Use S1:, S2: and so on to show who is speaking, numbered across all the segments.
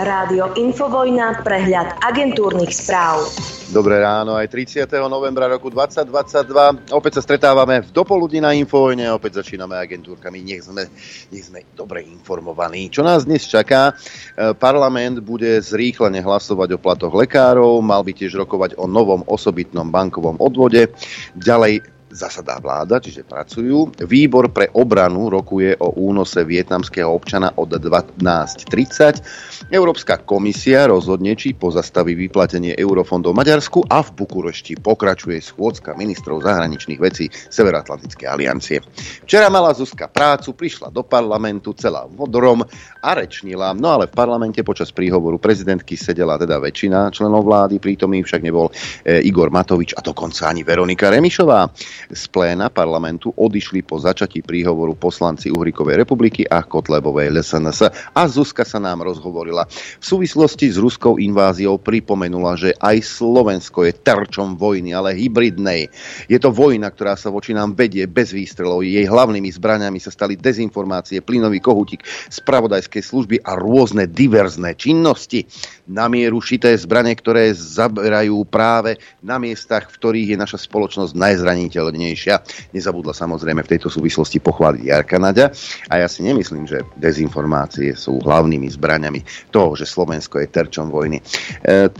S1: Rádio Infovojna, prehľad agentúrnych správ.
S2: Dobré ráno, aj 30. novembra roku 2022. Opäť sa stretávame v dopoludni na Infovojne, opäť začíname agentúrkami. Nech sme, nech sme dobre informovaní. Čo nás dnes čaká? E, parlament bude zrýchlene hlasovať o platoch lekárov, mal by tiež rokovať o novom osobitnom bankovom odvode. Ďalej zasadá vláda, čiže pracujú. Výbor pre obranu rokuje o únose vietnamského občana od 12.30. Európska komisia rozhodne, či pozastaví vyplatenie eurofondov Maďarsku a v Bukurešti pokračuje schôdzka ministrov zahraničných vecí Severoatlantickej aliancie. Včera mala Zuzka prácu, prišla do parlamentu celá vodorom a rečnila, no ale v parlamente počas príhovoru prezidentky sedela teda väčšina členov vlády, prítomný však nebol e, Igor Matovič a dokonca ani Veronika Remišová z pléna parlamentu odišli po začatí príhovoru poslanci Uhrikovej republiky a Kotlebovej LSNS a Zuzka sa nám rozhovorila. V súvislosti s ruskou inváziou pripomenula, že aj Slovensko je terčom vojny, ale hybridnej. Je to vojna, ktorá sa voči nám vedie bez výstrelov. Jej hlavnými zbraniami sa stali dezinformácie, plynový kohutík, spravodajskej služby a rôzne diverzné činnosti. Na mieru šité zbranie, ktoré zaberajú práve na miestach, v ktorých je naša spoločnosť najzraniteľnejšia najprírodnejšia. Nezabudla samozrejme v tejto súvislosti pochváliť Jarka Naďa a ja si nemyslím, že dezinformácie sú hlavnými zbraňami toho, že Slovensko je terčom vojny. E,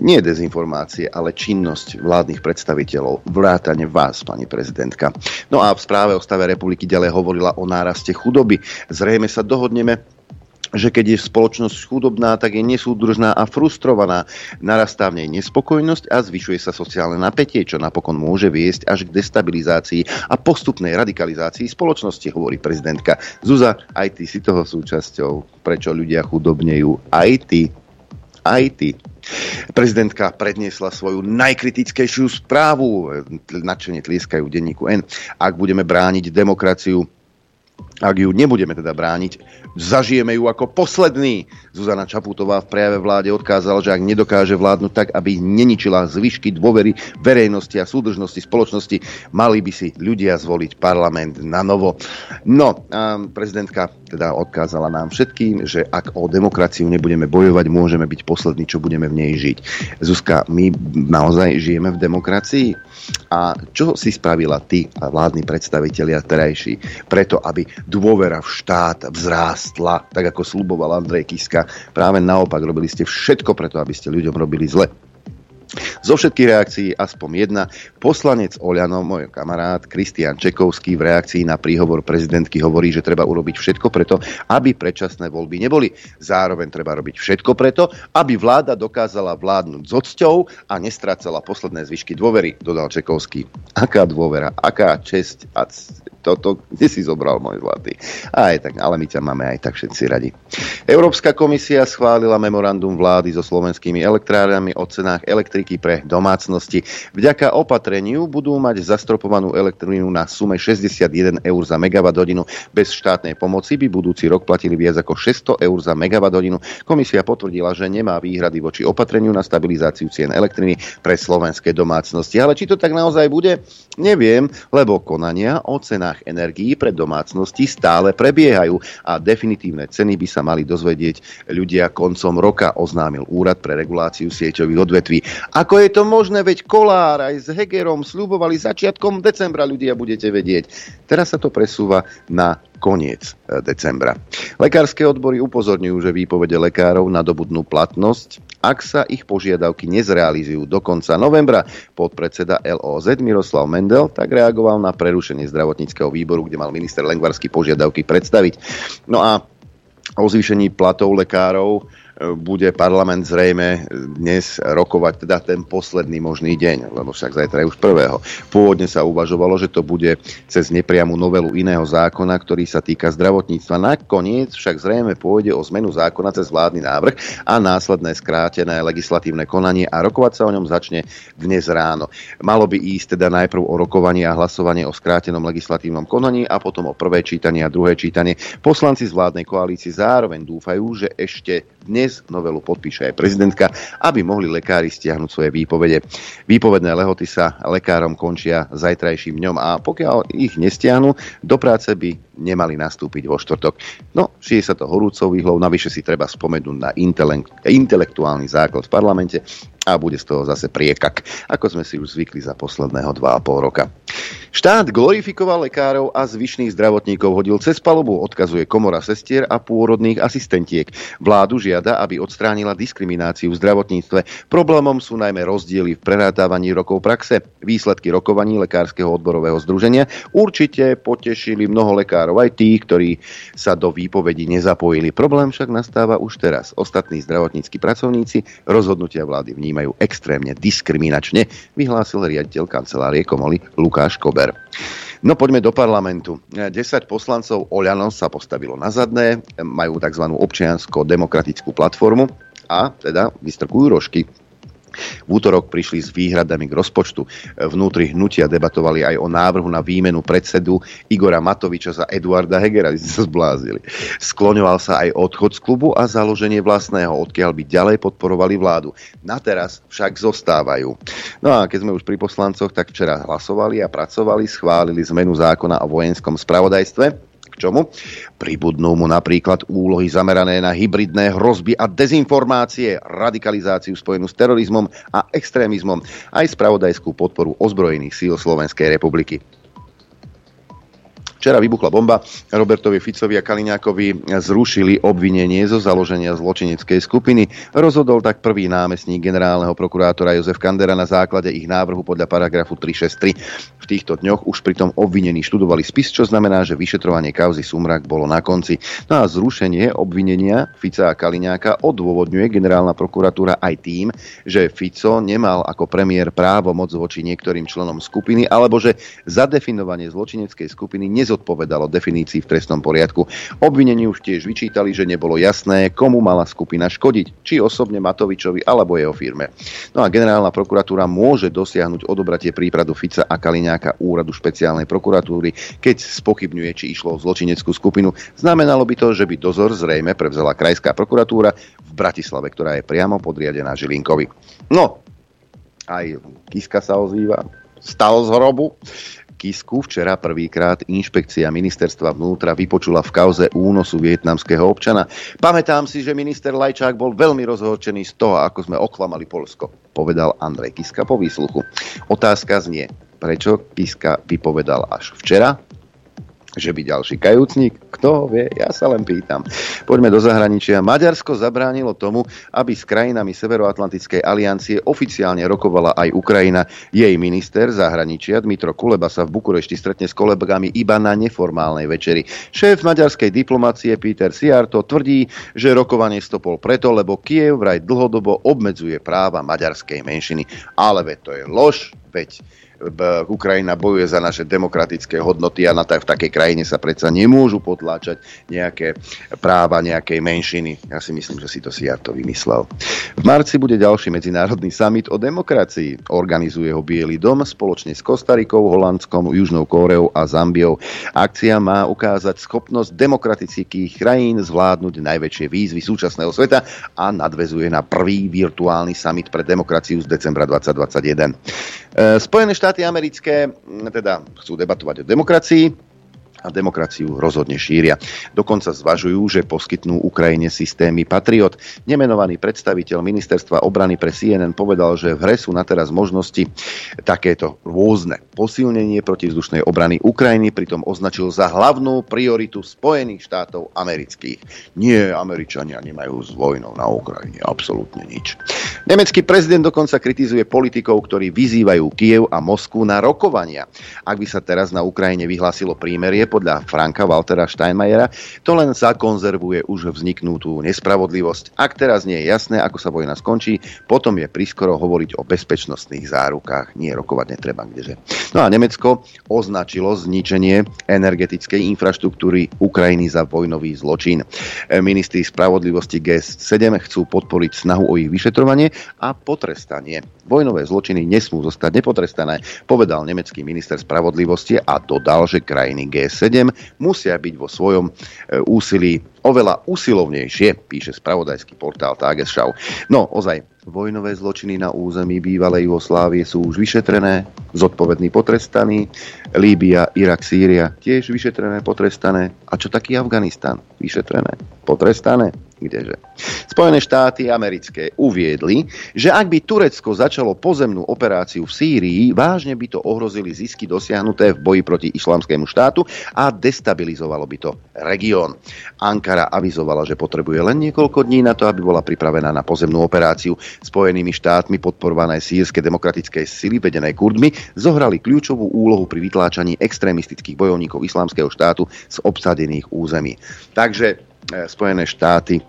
S2: nie dezinformácie, ale činnosť vládnych predstaviteľov, vrátane vás, pani prezidentka. No a v správe o stave republiky ďalej hovorila o náraste chudoby. Zrejme sa dohodneme že keď je spoločnosť chudobná, tak je nesúdržná a frustrovaná. Narastá v nej nespokojnosť a zvyšuje sa sociálne napätie, čo napokon môže viesť až k destabilizácii a postupnej radikalizácii spoločnosti, hovorí prezidentka. Zuza, aj ty si toho súčasťou. Prečo ľudia chudobnejú? Aj ty. Aj ty. Prezidentka predniesla svoju najkritickejšiu správu. Nadšene tlieskajú denníku N. Ak budeme brániť demokraciu, ak ju nebudeme teda brániť, zažijeme ju ako posledný. Zuzana Čaputová v prejave vláde odkázala, že ak nedokáže vládnuť tak, aby neničila zvyšky dôvery verejnosti a súdržnosti spoločnosti, mali by si ľudia zvoliť parlament na novo. No, prezidentka teda odkázala nám všetkým, že ak o demokraciu nebudeme bojovať, môžeme byť poslední, čo budeme v nej žiť. Zuzka, my naozaj žijeme v demokracii? A čo si spravila ty a vládni predstavitelia terajší preto, aby dôvera v štát vzrástla, tak ako sluboval Andrej Kiska. Práve naopak, robili ste všetko preto, aby ste ľuďom robili zle. Zo všetkých reakcií aspoň jedna. Poslanec Oľano, môj kamarát Kristian Čekovský v reakcii na príhovor prezidentky hovorí, že treba urobiť všetko preto, aby predčasné voľby neboli. Zároveň treba robiť všetko preto, aby vláda dokázala vládnuť s odsťou a nestrácala posledné zvyšky dôvery, dodal Čekovský. Aká dôvera, aká česť a toto, kde si zobral môj zlatý. Aj tak, ale my ťa máme aj tak všetci radi. Európska komisia schválila memorandum vlády so slovenskými elektrárami o cenách elektriky pre domácnosti. Vďaka opatreniu budú mať zastropovanú elektrínu na sume 61 eur za megawatt hodinu. Bez štátnej pomoci by budúci rok platili viac ako 600 eur za megawatt hodinu. Komisia potvrdila, že nemá výhrady voči opatreniu na stabilizáciu cien elektriny pre slovenské domácnosti. Ale či to tak naozaj bude, neviem, lebo konania o cenách cenách energií pre domácnosti stále prebiehajú a definitívne ceny by sa mali dozvedieť ľudia koncom roka, oznámil Úrad pre reguláciu sieťových odvetví. Ako je to možné, veď Kolár aj s Hegerom slúbovali začiatkom decembra, ľudia budete vedieť. Teraz sa to presúva na koniec e, decembra. Lekárske odbory upozorňujú, že výpovede lekárov nadobudnú platnosť, ak sa ich požiadavky nezrealizujú do konca novembra. Podpredseda LOZ Miroslav Mendel tak reagoval na prerušenie zdravotníckého výboru, kde mal minister Lengvarsky požiadavky predstaviť. No a o zvýšení platov lekárov bude parlament zrejme dnes rokovať teda ten posledný možný deň, lebo však zajtra je už prvého. Pôvodne sa uvažovalo, že to bude cez nepriamu novelu iného zákona, ktorý sa týka zdravotníctva. Nakoniec však zrejme pôjde o zmenu zákona cez vládny návrh a následné skrátené legislatívne konanie a rokovať sa o ňom začne dnes ráno. Malo by ísť teda najprv o rokovanie a hlasovanie o skrátenom legislatívnom konaní a potom o prvé čítanie a druhé čítanie. Poslanci z vládnej koalície zároveň dúfajú, že ešte dnes dnes novelu podpíše aj prezidentka, aby mohli lekári stiahnuť svoje výpovede. Výpovedné lehoty sa lekárom končia zajtrajším dňom a pokiaľ ich nestiahnu, do práce by nemali nastúpiť vo štvrtok. No, šije sa to horúcou výhlou, navyše si treba spomenúť na intelektuálny základ v parlamente a bude z toho zase priekak, ako sme si už zvykli za posledného 2,5 roka. Štát glorifikoval lekárov a zvyšných zdravotníkov hodil cez palubu, odkazuje komora sestier a pôrodných asistentiek. Vládu žiada, aby odstránila diskrimináciu v zdravotníctve. Problémom sú najmä rozdiely v prerátávaní rokov praxe. Výsledky rokovaní Lekárskeho odborového združenia určite potešili mnoho lekárov, aj tých, ktorí sa do výpovedí nezapojili. Problém však nastáva už teraz. Ostatní zdravotníckí pracovníci rozhodnutia vlády vnímajú extrémne diskriminačne, vyhlásil riaditeľ kancelárie Komoly Lukáš Kober. No poďme do parlamentu. 10 poslancov Oľano sa postavilo na zadné, majú tzv. občiansko-demokratickú platformu a teda vystrkujú rožky. V útorok prišli s výhradami k rozpočtu. Vnútri hnutia debatovali aj o návrhu na výmenu predsedu Igora Matoviča za Eduarda Hegera. Ste sa zblázili. Skloňoval sa aj odchod z klubu a založenie vlastného, odkiaľ by ďalej podporovali vládu. Na teraz však zostávajú. No a keď sme už pri poslancoch, tak včera hlasovali a pracovali, schválili zmenu zákona o vojenskom spravodajstve čomu? Pribudnú mu napríklad úlohy zamerané na hybridné hrozby a dezinformácie, radikalizáciu spojenú s terorizmom a extrémizmom, aj spravodajskú podporu ozbrojených síl Slovenskej republiky. Včera vybuchla bomba. Robertovi Ficovi a Kaliňákovi zrušili obvinenie zo založenia zločineckej skupiny. Rozhodol tak prvý námestník generálneho prokurátora Jozef Kandera na základe ich návrhu podľa paragrafu 363. V týchto dňoch už pritom obvinení študovali spis, čo znamená, že vyšetrovanie kauzy Sumrak bolo na konci. No a zrušenie obvinenia Fica a Kaliňáka odôvodňuje generálna prokuratúra aj tým, že Fico nemal ako premiér právo moc voči niektorým členom skupiny, alebo že zadefinovanie zločineckej skupiny nez nezodpovedalo definícii v trestnom poriadku. Obvinení už tiež vyčítali, že nebolo jasné, komu mala skupina škodiť, či osobne Matovičovi alebo jeho firme. No a generálna prokuratúra môže dosiahnuť odobratie prípadu Fica a Kaliňáka úradu špeciálnej prokuratúry, keď spochybňuje, či išlo o zločineckú skupinu. Znamenalo by to, že by dozor zrejme prevzala krajská prokuratúra v Bratislave, ktorá je priamo podriadená Žilinkovi. No, aj Kiska sa ozýva, stal z hrobu. Kisku včera prvýkrát inšpekcia ministerstva vnútra vypočula v kauze únosu vietnamského občana. Pamätám si, že minister Lajčák bol veľmi rozhorčený z toho, ako sme oklamali Polsko, povedal Andrej Kiska po výsluchu. Otázka znie, prečo Kiska vypovedal až včera, že by ďalší kajúcnik? Kto vie? Ja sa len pýtam. Poďme do zahraničia. Maďarsko zabránilo tomu, aby s krajinami Severoatlantickej aliancie oficiálne rokovala aj Ukrajina. Jej minister zahraničia Dmitro Kuleba sa v Bukurešti stretne s kolegami iba na neformálnej večeri. Šéf maďarskej diplomácie Peter Siarto tvrdí, že rokovanie stopol preto, lebo Kiev vraj dlhodobo obmedzuje práva maďarskej menšiny. Ale veď to je lož, veď Ukrajina bojuje za naše demokratické hodnoty a na v takej krajine sa predsa nemôžu potláčať nejaké práva nejakej menšiny. Ja si myslím, že si to Siarto vymyslel. V marci bude ďalší medzinárodný summit o demokracii. Organizuje ho Bielý dom spoločne s Kostarikou, Holandskom, Južnou Kóreou a Zambiou. Akcia má ukázať schopnosť demokratických krajín zvládnuť najväčšie výzvy súčasného sveta a nadvezuje na prvý virtuálny summit pre demokraciu z decembra 2021. Spojené štáty americké teda chcú debatovať o demokracii, a demokraciu rozhodne šíria. Dokonca zvažujú, že poskytnú Ukrajine systémy Patriot. Nemenovaný predstaviteľ ministerstva obrany pre CNN povedal, že v hre sú na teraz možnosti takéto rôzne. Posilnenie protizdušnej obrany Ukrajiny pritom označil za hlavnú prioritu Spojených štátov amerických. Nie, Američania nemajú s vojnou na Ukrajine absolútne nič. Nemecký prezident dokonca kritizuje politikov, ktorí vyzývajú Kiev a Moskvu na rokovania. Ak by sa teraz na Ukrajine vyhlásilo prímerie podľa Franka Waltera Steinmeiera, to len zakonzervuje už vzniknutú nespravodlivosť. Ak teraz nie je jasné, ako sa vojna skončí, potom je priskoro hovoriť o bezpečnostných zárukách. Nie rokovať netreba kdeže. No a Nemecko označilo zničenie energetickej infraštruktúry Ukrajiny za vojnový zločin. Ministri spravodlivosti G7 chcú podporiť snahu o ich vyšetrovanie a potrestanie. Vojnové zločiny nesmú zostať nepotrestané, povedal nemecký minister spravodlivosti a dodal, že krajiny G7 musia byť vo svojom e, úsilí oveľa usilovnejšie, píše spravodajský portál Tagesschau. No, ozaj, vojnové zločiny na území bývalej Jugoslávie sú už vyšetrené, zodpovední potrestaní, Líbia, Irak, Sýria tiež vyšetrené, potrestané. A čo taký Afganistan? Vyšetrené, potrestané? Kdeže? Spojené štáty americké uviedli, že ak by Turecko začalo pozemnú operáciu v Sýrii, vážne by to ohrozili zisky dosiahnuté v boji proti islamskému štátu a destabilizovalo by to región. Ankara avizovala, že potrebuje len niekoľko dní na to, aby bola pripravená na pozemnú operáciu. Spojenými štátmi podporované sírske demokratické sily vedené Kurdmi zohrali kľúčovú úlohu pri vytláčaní extrémistických bojovníkov islamského štátu z obsadených území. Takže e, Spojené štáty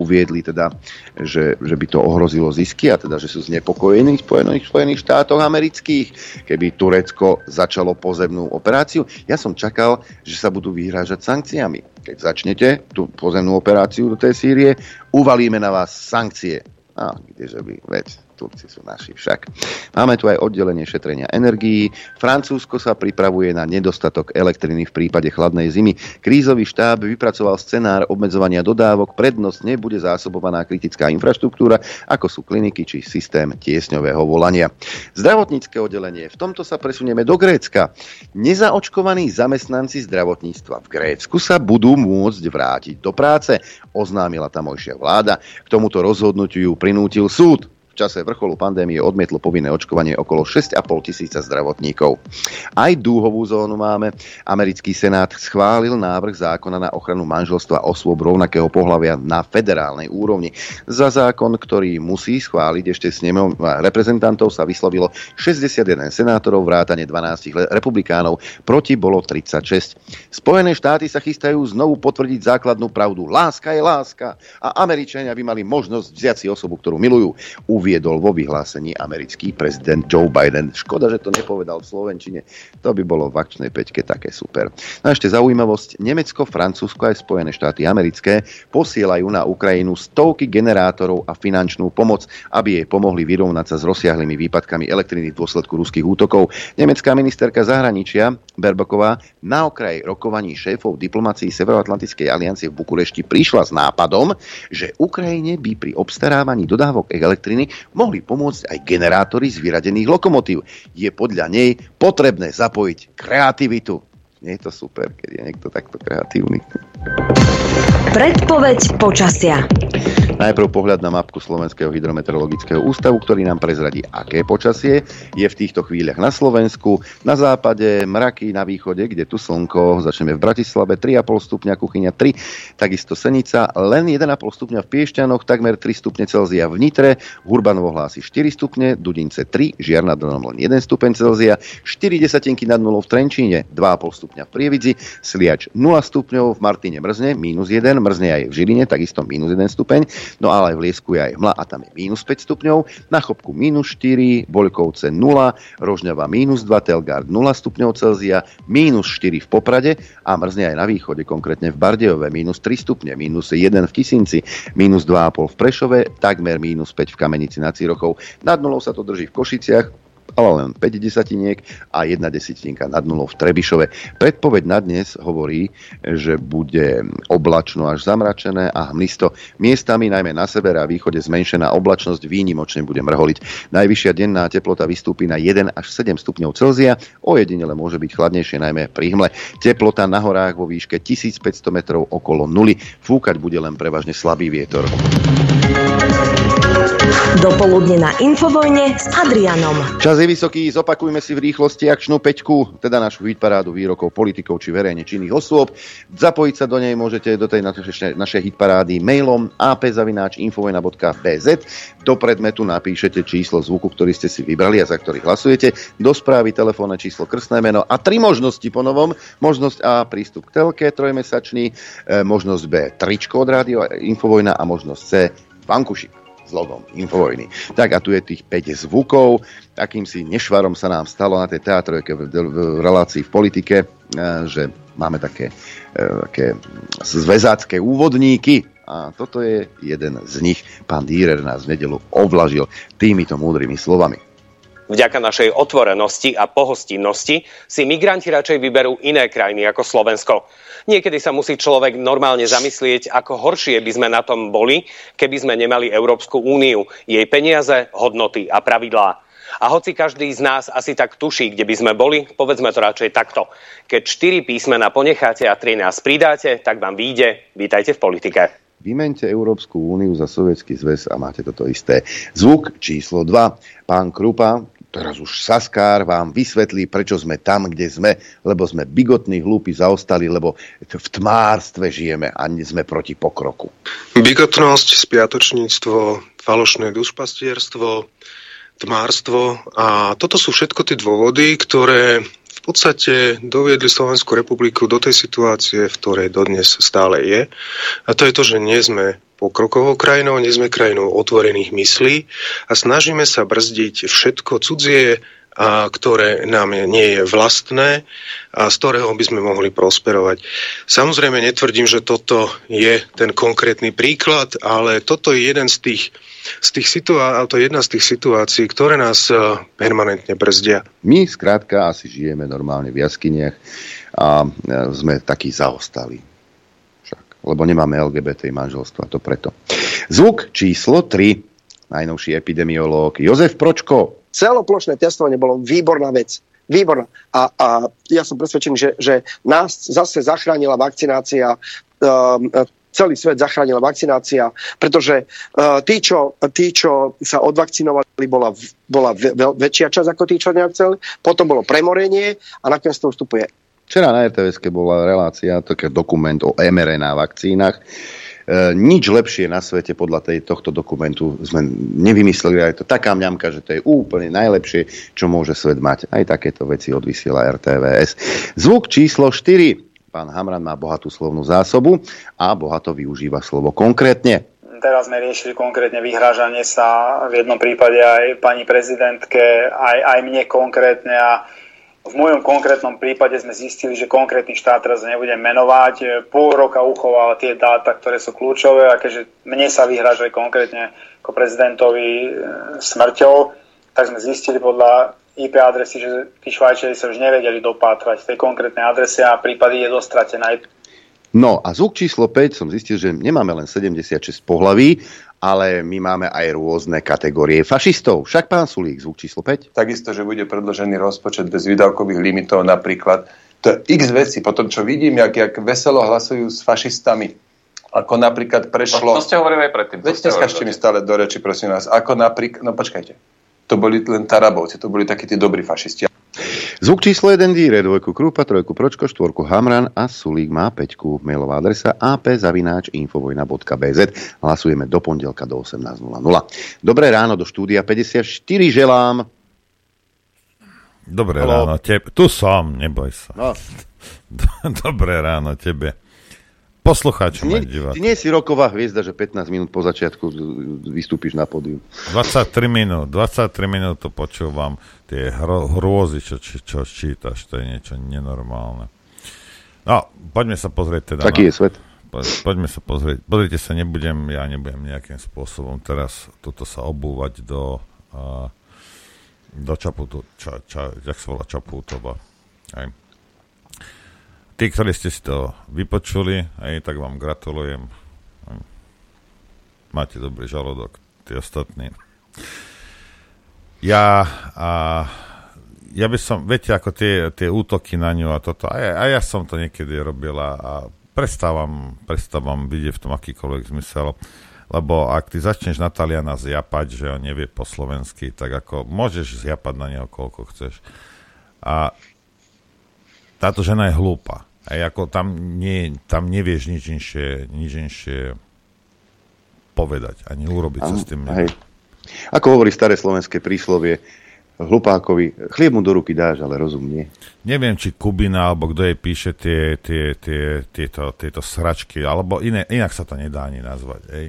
S2: uviedli teda, že, že by to ohrozilo zisky a teda, že sú znepokojení v Spojených, Spojených štátoch amerických, keby Turecko začalo pozemnú operáciu. Ja som čakal, že sa budú vyhrážať sankciami. Keď začnete tú pozemnú operáciu do tej Sýrie, uvalíme na vás sankcie. A kdeže by, veď, Turci sú naši však. Máme tu aj oddelenie šetrenia energií. Francúzsko sa pripravuje na nedostatok elektriny v prípade chladnej zimy. Krízový štáb vypracoval scenár obmedzovania dodávok. Prednostne bude zásobovaná kritická infraštruktúra, ako sú kliniky či systém tiesňového volania. Zdravotnícke oddelenie. V tomto sa presunieme do Grécka. Nezaočkovaní zamestnanci zdravotníctva v Grécku sa budú môcť vrátiť do práce, oznámila tamojšia vláda. K tomuto rozhodnutiu ju prinútil súd čase vrcholu pandémie odmietlo povinné očkovanie okolo 6,5 tisíca zdravotníkov. Aj dúhovú zónu máme. Americký senát schválil návrh zákona na ochranu manželstva osôb rovnakého pohľavia na federálnej úrovni. Za zákon, ktorý musí schváliť ešte s nemom reprezentantov, sa vyslovilo 61 senátorov, vrátane 12 republikánov, proti bolo 36. Spojené štáty sa chystajú znovu potvrdiť základnú pravdu. Láska je láska a Američania by mali možnosť vziať si osobu, ktorú milujú uviedol vo vyhlásení americký prezident Joe Biden. Škoda, že to nepovedal v Slovenčine. To by bolo v akčnej peťke také super. No a ešte zaujímavosť. Nemecko, Francúzsko aj Spojené štáty americké posielajú na Ukrajinu stovky generátorov a finančnú pomoc, aby jej pomohli vyrovnať sa s rozsiahlými výpadkami elektriny v dôsledku ruských útokov. Nemecká ministerka zahraničia Berboková na okraj rokovaní šéfov diplomácií Severoatlantickej aliancie v Bukurešti prišla s nápadom, že Ukrajine by pri obstarávaní dodávok elektriny mohli pomôcť aj generátory z vyradených lokomotív. Je podľa nej potrebné zapojiť kreativitu. Nie je to super, keď je niekto takto kreatívny.
S1: Predpoveď počasia.
S2: Najprv pohľad na mapku Slovenského hydrometeorologického ústavu, ktorý nám prezradí, aké počasie je v týchto chvíľach na Slovensku. Na západe mraky, na východe, kde tu slnko, začneme v Bratislave 3,5 stupňa, Kuchyňa 3, takisto Senica, len 1,5 stupňa v Piešťanoch, takmer 3 stupne Celzia v Nitre, Hurbanovo hlási 4 stupne, Dudince 3, Žiar nad len 1 stupeň Celzia, 4 desatinky nad nulou v Trenčíne, 2,5 stupňa v Prievidzi, Sliač 0 stupňov, v Martine mrzne, minus 1, mrzne aj v Žiline, takisto minus 1 stupeň, no ale aj v Liesku je aj hmla a tam je minus 5 stupňov, na Chopku minus 4, Boľkovce 0, Rožňava minus 2, Telgard 0 stupňov Celzia, minus 4 v Poprade a mrzne aj na východe, konkrétne v Bardejove minus 3 stupne, minus 1 v Kisinci, minus 2,5 v Prešove, takmer minus 5 v Kamenici nad Cirochou. Nad nulou sa to drží v Košiciach, ale len 5 desatiniek a 1 desatinka nad nulou v Trebišove. Predpoveď na dnes hovorí, že bude oblačno až zamračené a hmlisto. Miestami, najmä na severe a východe, zmenšená oblačnosť výnimočne bude mrholiť. Najvyššia denná teplota vystúpi na 1 až 7 stupňov Celzia, ojedinele môže byť chladnejšie najmä pri hmle. Teplota na horách vo výške 1500 metrov okolo nuly. Fúkať bude len prevažne slabý vietor.
S1: Dopoludne na Infovojne s Adrianom.
S2: Čas je vysoký, zopakujme si v rýchlosti akčnú peťku, teda našu hitparádu výrokov politikov či verejne činných osôb. Zapojiť sa do nej môžete do tej našej, hitparády mailom apzavináčinfovojna.bz. Do predmetu napíšete číslo zvuku, ktorý ste si vybrali a za ktorý hlasujete. Do správy telefónne číslo, krstné meno a tri možnosti po novom. Možnosť A prístup k telke trojmesačný, e, možnosť B tričko od rádio Infovojna a možnosť C vankušik s Infovojny. Tak a tu je tých 5 zvukov. Akýmsi nešvarom sa nám stalo na tej teatrojke v, v relácii v politike, e, že máme také, e, také zväzácké úvodníky, a toto je jeden z nich. Pán Dýrer nás v nedelu ovlažil týmito múdrymi slovami.
S3: Vďaka našej otvorenosti a pohostinnosti si migranti radšej vyberú iné krajiny ako Slovensko. Niekedy sa musí človek normálne zamyslieť, ako horšie by sme na tom boli, keby sme nemali Európsku úniu, jej peniaze, hodnoty a pravidlá. A hoci každý z nás asi tak tuší, kde by sme boli, povedzme to radšej takto. Keď 4 písmena ponecháte a 13 pridáte, tak vám vyjde. Vítajte v politike.
S2: Vymente Európsku úniu za Sovietský zväz a máte toto isté. Zvuk číslo 2. Pán Krupa, teraz už Saskár vám vysvetlí, prečo sme tam, kde sme, lebo sme bigotní, hlúpi, zaostali, lebo v tmárstve žijeme a sme proti pokroku.
S4: Bigotnosť, spiatočníctvo, falošné dušpastierstvo, tmárstvo a toto sú všetko tie dôvody, ktoré podstate doviedli Slovenskú republiku do tej situácie, v ktorej dodnes stále je. A to je to, že nie sme pokrokovou krajinou, nie sme krajinou otvorených myslí a snažíme sa brzdiť všetko cudzie, a ktoré nám nie je vlastné a z ktorého by sme mohli prosperovať. Samozrejme netvrdím, že toto je ten konkrétny príklad, ale toto je jeden z tých z tých situá- to je jedna z tých situácií, ktoré nás uh, permanentne brzdia.
S2: My skrátka asi žijeme normálne v jaskyniach a uh, sme takí zaostali. Lebo nemáme LGBT manželstva, to preto. Zvuk číslo 3, najnovší epidemiológ Jozef Pročko.
S5: Celoplošné testovanie bolo výborná vec. Výborná. A, a ja som presvedčený, že, že nás zase zachránila vakcinácia celý svet zachránila vakcinácia, pretože uh, tí, čo, tí, čo sa odvakcinovali, bola, bola väčšia časť ako tí, čo nechceli, potom bolo premorenie a nakoniec to ustupuje.
S2: Včera na rtvs bola relácia, taký dokument o mRNA vakcínach. E, nič lepšie na svete podľa tej, tohto dokumentu sme nevymysleli. Je to taká mňamka, že to je úplne najlepšie, čo môže svet mať. Aj takéto veci odvysiela RTVS. Zvuk číslo 4. Pán Hamran má bohatú slovnú zásobu a bohato využíva slovo konkrétne.
S6: Teraz sme riešili konkrétne vyhrážanie sa v jednom prípade aj pani prezidentke, aj, aj mne konkrétne a v mojom konkrétnom prípade sme zistili, že konkrétny štát teraz nebudem menovať, pol roka uchoval tie dáta, ktoré sú kľúčové a keďže mne sa vyhrážali konkrétne ako prezidentovi e, smrťou, tak sme zistili podľa IP adresy, že tí Švajčiari sa už nevedeli dopátrať tej konkrétnej adrese a prípady je dostratená.
S2: No a zvuk číslo 5 som zistil, že nemáme len 76 pohlaví, ale my máme aj rôzne kategórie fašistov. Však pán Sulík, zvuk číslo 5?
S7: Takisto, že bude predložený rozpočet bez výdavkových limitov napríklad. To je x veci. Potom, čo vidím, jak, jak veselo hlasujú s fašistami, ako napríklad prešlo...
S3: To, to ste hovorili aj predtým.
S7: Veď neskažte mi stále do reči, prosím vás. Ako napríklad... No počkajte to boli len Tarabovci, to boli takí tí dobrí fašisti.
S2: Zvuk číslo 1 díre, dvojku Krupa, trojku Pročko, štvorku Hamran a Sulík má peťku. Mailová adresa apzavináč.infovojna.bz Hlasujeme do pondelka do 18.00. Dobré ráno do štúdia 54 želám.
S8: Dobré Halo. ráno tebe. Tu som, neboj sa. No. Dobré ráno tebe poslucháčom
S2: nie, Ty nie si roková hviezda, že 15 minút po začiatku vystúpiš na pódium.
S8: 23 minút, 23 minút to počúvam. Tie hro, hrôzy, čo, čo, čo čítaš, to je niečo nenormálne. No, poďme sa pozrieť teda
S2: Taký
S8: na,
S2: je svet.
S8: Po, poďme sa pozrieť. Pozrite sa, nebudem, ja nebudem nejakým spôsobom teraz toto sa obúvať do uh, do Čaputu, ča, ča, jak sa volá Čaputova. Aj tí, ktorí ste si to vypočuli, aj tak vám gratulujem. Máte dobrý žalodok, tí ostatní. Ja, a, ja by som, viete, ako tie, tie útoky na ňu a toto, a ja, a ja som to niekedy robil a, a prestávam, prestávam vidieť v tom akýkoľvek zmysel, lebo ak ty začneš Nataliana zjapať, že on nevie po slovensky, tak ako môžeš zjapať na neho koľko chceš. A táto žena je hlúpa. A ako tam, nie, tam nevieš nič inšie, nič inšie povedať, ani urobiť sa s tým. Hej.
S2: Ako hovorí staré slovenské príslovie, hlupákovi, chlieb mu do ruky dáš, ale rozum nie.
S8: Neviem, či Kubina, alebo kto jej píše tie, tie, tie, tieto, tieto sračky, alebo iné, inak sa to nedá ani nazvať. Ej.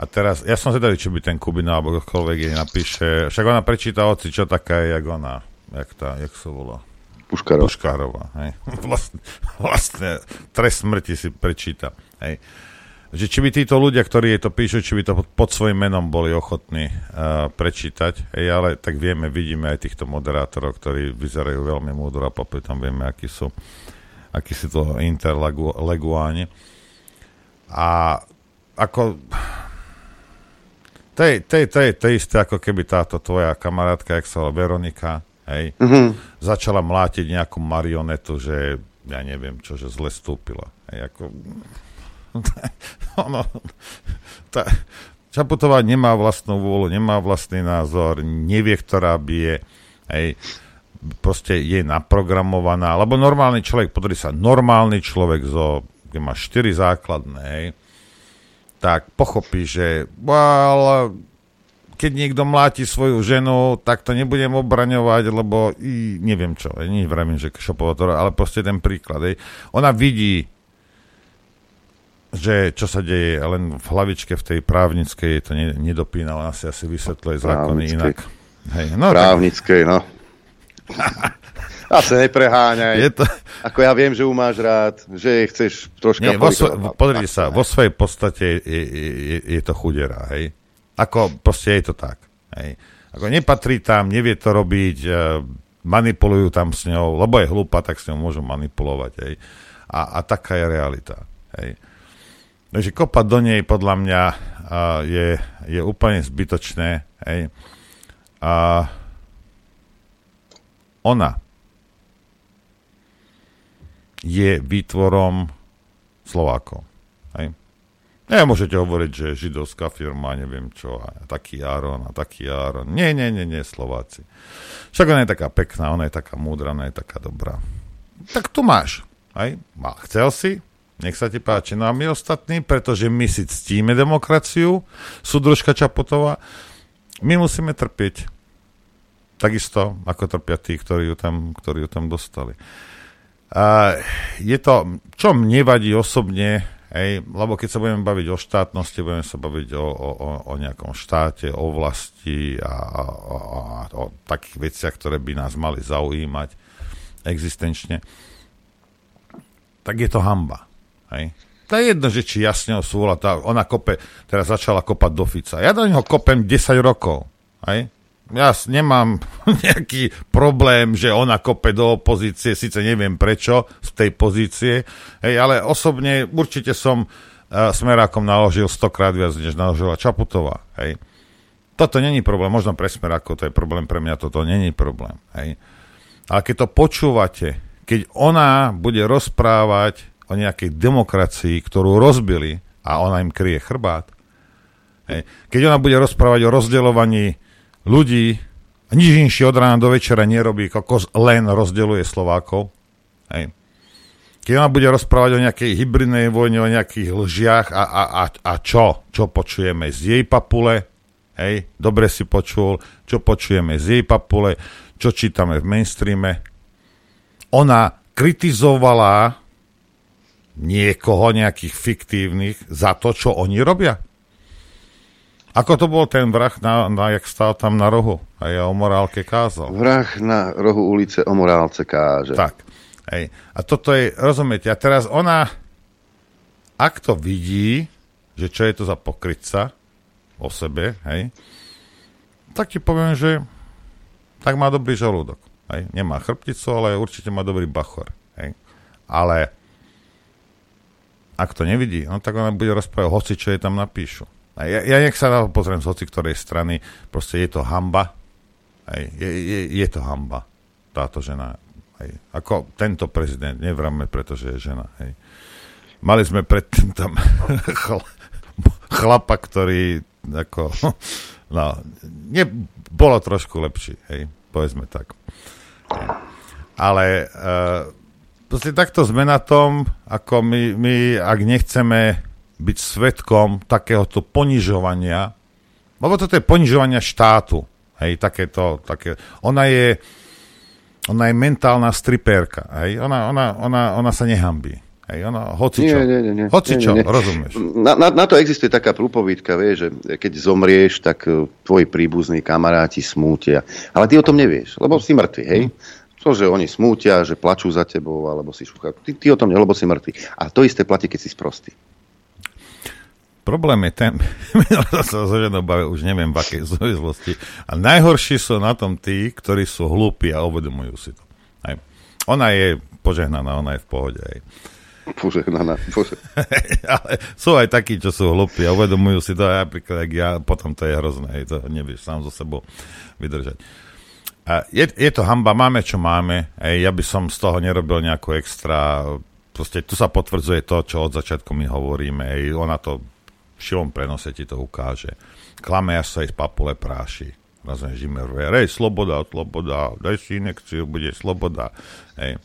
S8: A teraz, ja som zvedavý, či by ten Kubina, alebo kdokoľvek jej napíše, však ona prečíta oci, čo taká je, jak ona, jak, tá, jak sa volá.
S2: Puškárova.
S8: Puškárova, hej. Vlastne, vlastne trest smrti si prečíta, hej. že či by títo ľudia, ktorí to píšu, či by to pod svojim menom boli ochotní uh, prečítať. Hej, ale tak vieme, vidíme aj týchto moderátorov, ktorí vyzerajú veľmi múdro a popri tom vieme, akí sú, akí sú to interleguáni. A ako... To je, to, je, to, je, to isté, ako keby táto tvoja kamarátka, jak sa Veronika, hej, mm-hmm. začala mlátiť nejakú marionetu, že ja neviem čo, že zle stúpila. Hej, ako ono, tá, Čaputová nemá vlastnú vôľu, nemá vlastný názor, nevie, ktorá bije, hej, proste je naprogramovaná, lebo normálny človek, podri sa, normálny človek zo, kde má štyri základné, hej, tak pochopí, že well, keď niekto mláti svoju ženu, tak to nebudem obraňovať, lebo i, neviem čo, nie vravím, že šopovatora, ale proste ten príklad. Hej. Ona vidí že čo sa deje len v hlavičke v tej právnickej je to nedopína, ona si asi vysvetľuje zákony inak.
S2: Hej, no, právnickej, tak... no. Asi nepreháňaj. Je to... Ako ja viem, že ju máš rád, že jej chceš troška... Nie,
S8: vo svo... Sa, vo svojej podstate je, je, je to chudera, hej. Ako proste je to tak, hej. Ako nepatrí tam, nevie to robiť, e, manipulujú tam s ňou, lebo je hlúpa, tak s ňou môžu manipulovať, hej. A, a taká je realita, hej. Takže kopať do nej podľa mňa uh, je, je úplne zbytočné. Hej. A ona je výtvorom Slovákov. Nemôžete hovoriť, že židovská firma, neviem čo, a taký Áron a taký Áron. Nie, nie, nie, nie, Slováci. Však ona je taká pekná, ona je taká múdra, ona je taká dobrá. Tak tu máš. Hej. A chcel si, nech sa ti páči. No a my ostatní, pretože my si ctíme demokraciu, súdružka Čapotová, my musíme trpieť. Takisto, ako trpia tí, ktorí ju tam, ktorí ju tam dostali. A je to, čo mne vadí osobne, hej, lebo keď sa budeme baviť o štátnosti, budeme sa baviť o, o, o nejakom štáte, o vlasti a, a, a, a o takých veciach, ktoré by nás mali zaujímať existenčne, tak je to hamba. Hej. To je jedno, že či jasne súla, tá, ona kope, teraz začala kopať do Fica. Ja do neho kopem 10 rokov. Hej. Ja nemám nejaký problém, že ona kope do opozície, síce neviem prečo z tej pozície, hej, ale osobne určite som uh, smerákom naložil stokrát viac, než naložila Čaputová. Hej. Toto není problém, možno pre smerákov to je problém, pre mňa toto není problém. Hej. Ale keď to počúvate, keď ona bude rozprávať o nejakej demokracii, ktorú rozbili a ona im kryje chrbát. Hej. Keď ona bude rozprávať o rozdeľovaní ľudí a nič inšie od rána do večera nerobí, ako len rozdeluje Slovákov. Hej. Keď ona bude rozprávať o nejakej hybridnej vojne, o nejakých lžiach a, a, a, a čo? Čo počujeme z jej papule? Hej, dobre si počul, čo počujeme z jej papule, čo čítame v mainstreame. Ona kritizovala niekoho, nejakých fiktívnych, za to, čo oni robia. Ako to bol ten vrah, na, na, jak stál tam na rohu a ja o morálke kázal?
S2: Vrah na rohu ulice o morálce káže.
S8: Tak. Hej. A toto je, rozumiete, a teraz ona, ak to vidí, že čo je to za pokrytca o sebe, hej, tak ti poviem, že tak má dobrý žalúdok. Hej. Nemá chrbticu, ale určite má dobrý bachor. Hej. Ale ak to nevidí, no tak ona bude rozprávať hoci, čo jej tam napíšu. A ja, ja nech sa na to pozriem z hoci ktorej strany, proste je to hamba. Hej, je, je, je to hamba, táto žena. Hej. Ako tento prezident, nevráme, pretože je žena. Hej. Mali sme predtým tam chlapa, ktorý ako, no, nie, bolo trošku lepší, hej, povedzme tak. Ale uh, proste takto sme na tom, ako my, my ak nechceme byť svetkom takéhoto ponižovania, lebo toto je ponižovania štátu, hej, takéto, také, ona je, ona je mentálna stripérka, hej, ona, ona, ona, ona sa nehambí. Hej, ona, hoci čo, nie, nie, nie, hoci čo, nie, nie. rozumieš.
S2: Na, na, na to existuje taká prúpovídka, vie, že keď zomrieš, tak eh, tvoji príbuzní kamaráti smútia. Ale ty o tom nevieš, lebo si mŕtvy, hej. To, že oni smútia, že plačú za tebou, alebo si šúcha. Ty, ty o tom nie, lebo si mŕtvy. A to isté platí, keď si sprostý.
S8: Problém je ten, sa so ženou bavia, už neviem v akej súvislosti, a najhorší sú na tom tí, ktorí sú hlúpi a uvedomujú si to. Aj. Ona je požehnaná, ona je v pohode. Aj.
S2: Požehnaná. Bože.
S8: Ale sú aj takí, čo sú hlúpi a uvedomujú si to aj napríklad, ja, potom to je hrozné, to nevieš sám so sebou vydržať. A je, je to hamba, máme čo máme, aj ja by som z toho nerobil nejakú extra, proste tu sa potvrdzuje to, čo od začiatku my hovoríme, aj ona to šivom prenose ti to ukáže. Klame, až sa aj z papule práši. Razne žime rve, rej, sloboda, sloboda, daj si inekciu, bude sloboda. Hej.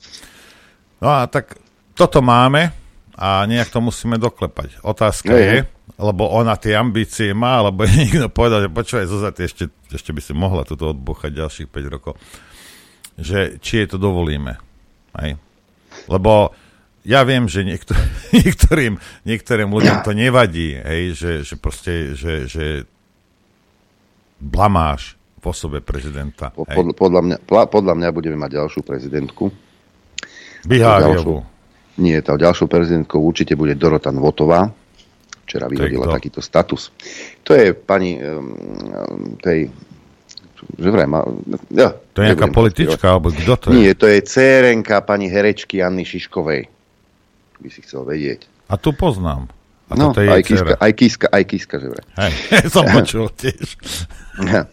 S8: No a tak toto máme a nejak to musíme doklepať. Otázka je, je lebo ona tie ambície má, alebo je niekto povedal, že počúvaj, Zuzati, ešte, ešte by si mohla toto odbuchať ďalších 5 rokov, že či jej to dovolíme. Hej. Lebo ja viem, že niektor- niektorým, niektorým ľuďom to nevadí, hej, že, že proste, že, že blamáš v osobe prezidenta.
S2: Po, pod, podľa, mňa, podľa mňa budeme mať ďalšiu prezidentku.
S8: Biháriovú.
S2: Nie, tá ďalšou prezidentkou určite bude Dorota Votová. Včera vyhodila takýto status. To je pani um, tej že vraj ma...
S8: Ja, to je nejaká politička, alebo kto to
S2: je? Nie, to je cérenka pani herečky Anny Šiškovej by si chcel vedieť.
S8: A tu poznám. A
S2: no, aj kíska, aj kíska, aj kíska, že vraj.
S8: Hej, som počul tiež.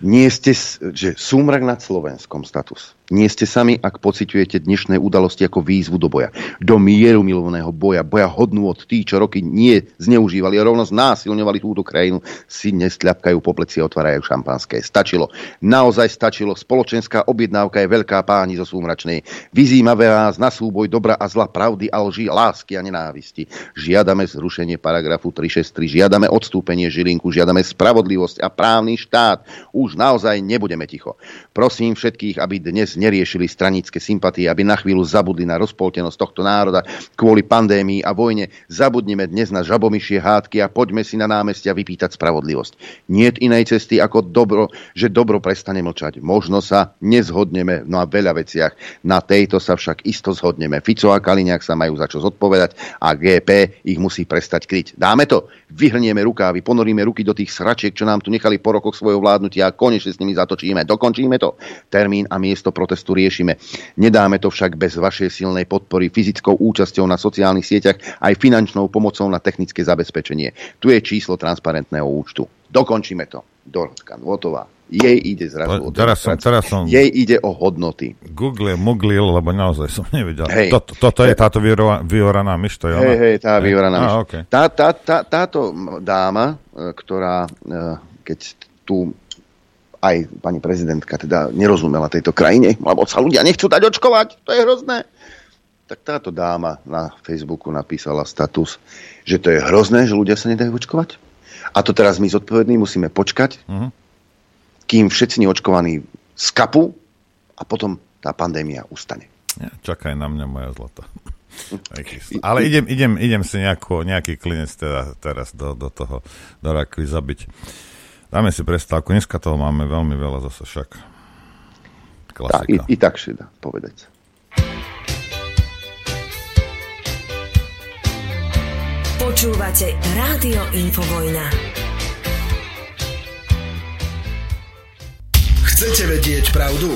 S2: Nie ste, že súmrak nad Slovenskom status. Nie ste sami, ak pociťujete dnešné udalosti ako výzvu do boja. Do mieru milovného boja, boja hodnú od tých, čo roky nie zneužívali a rovno znásilňovali túto krajinu, si nesľapkajú po pleci a otvárajú šampanské. Stačilo. Naozaj stačilo. Spoločenská objednávka je veľká páni zo súmračnej. Vyzýmame vás na súboj dobra a zla, pravdy a lži, lásky a nenávisti. Žiadame zrušenie paragrafu 363, žiadame odstúpenie Žilinku, žiadame spravodlivosť a právny štát. Už naozaj nebudeme ticho. Prosím všetkých, aby dnes neriešili stranické sympatie, aby na chvíľu zabudli na rozpoltenosť tohto národa kvôli pandémii a vojne. Zabudneme dnes na žabomyšie hádky a poďme si na námestia vypýtať spravodlivosť. Nie inej cesty ako dobro, že dobro prestane mlčať. Možno sa nezhodneme na veľa veciach. Na tejto sa však isto zhodneme. Fico a Kaliňák sa majú za čo zodpovedať a GP ich musí prestať kryť. Dáme to? Vyhrnieme rukávy, ponoríme ruky do tých sračiek, čo nám tu nechali po rokoch svojho vládnutia a konečne s nimi zatočíme. Dokončíme to. Termín a miesto protestu riešime. Nedáme to však bez vašej silnej podpory fyzickou účasťou na sociálnych sieťach aj finančnou pomocou na technické zabezpečenie. Tu je číslo transparentného účtu. Dokončíme to. Dorotka Nvotová. Jej ide zrazu o
S8: teraz som, teraz som
S2: Jej ide o hodnoty.
S8: Google muglil, lebo naozaj som nevidel. Hey. Toto, toto je táto vyoraná myš, to je
S2: Hej, hej, tá vyoraná myš. okay. tá, tá, tá, táto dáma, e, ktorá, e, keď tu aj pani prezidentka teda nerozumela tejto krajine, lebo sa ľudia nechcú dať očkovať, to je hrozné. Tak táto dáma na Facebooku napísala status, že to je hrozné, že ľudia sa nedajú očkovať. A to teraz my zodpovední musíme počkať, uh-huh. kým všetci neočkovaní skapu a potom tá pandémia ustane.
S8: Ja, čakaj na mňa, moja zlata. Ale idem, idem, idem si nejakú, nejaký klinec teda, teraz do, do toho, do rakvy zabiť. Dáme si prestávku. Dneska toho máme veľmi veľa zase však.
S2: Klasika. Tak, i, i tak si dá povedať.
S9: Počúvate Rádio Infovojna. Chcete vedieť pravdu?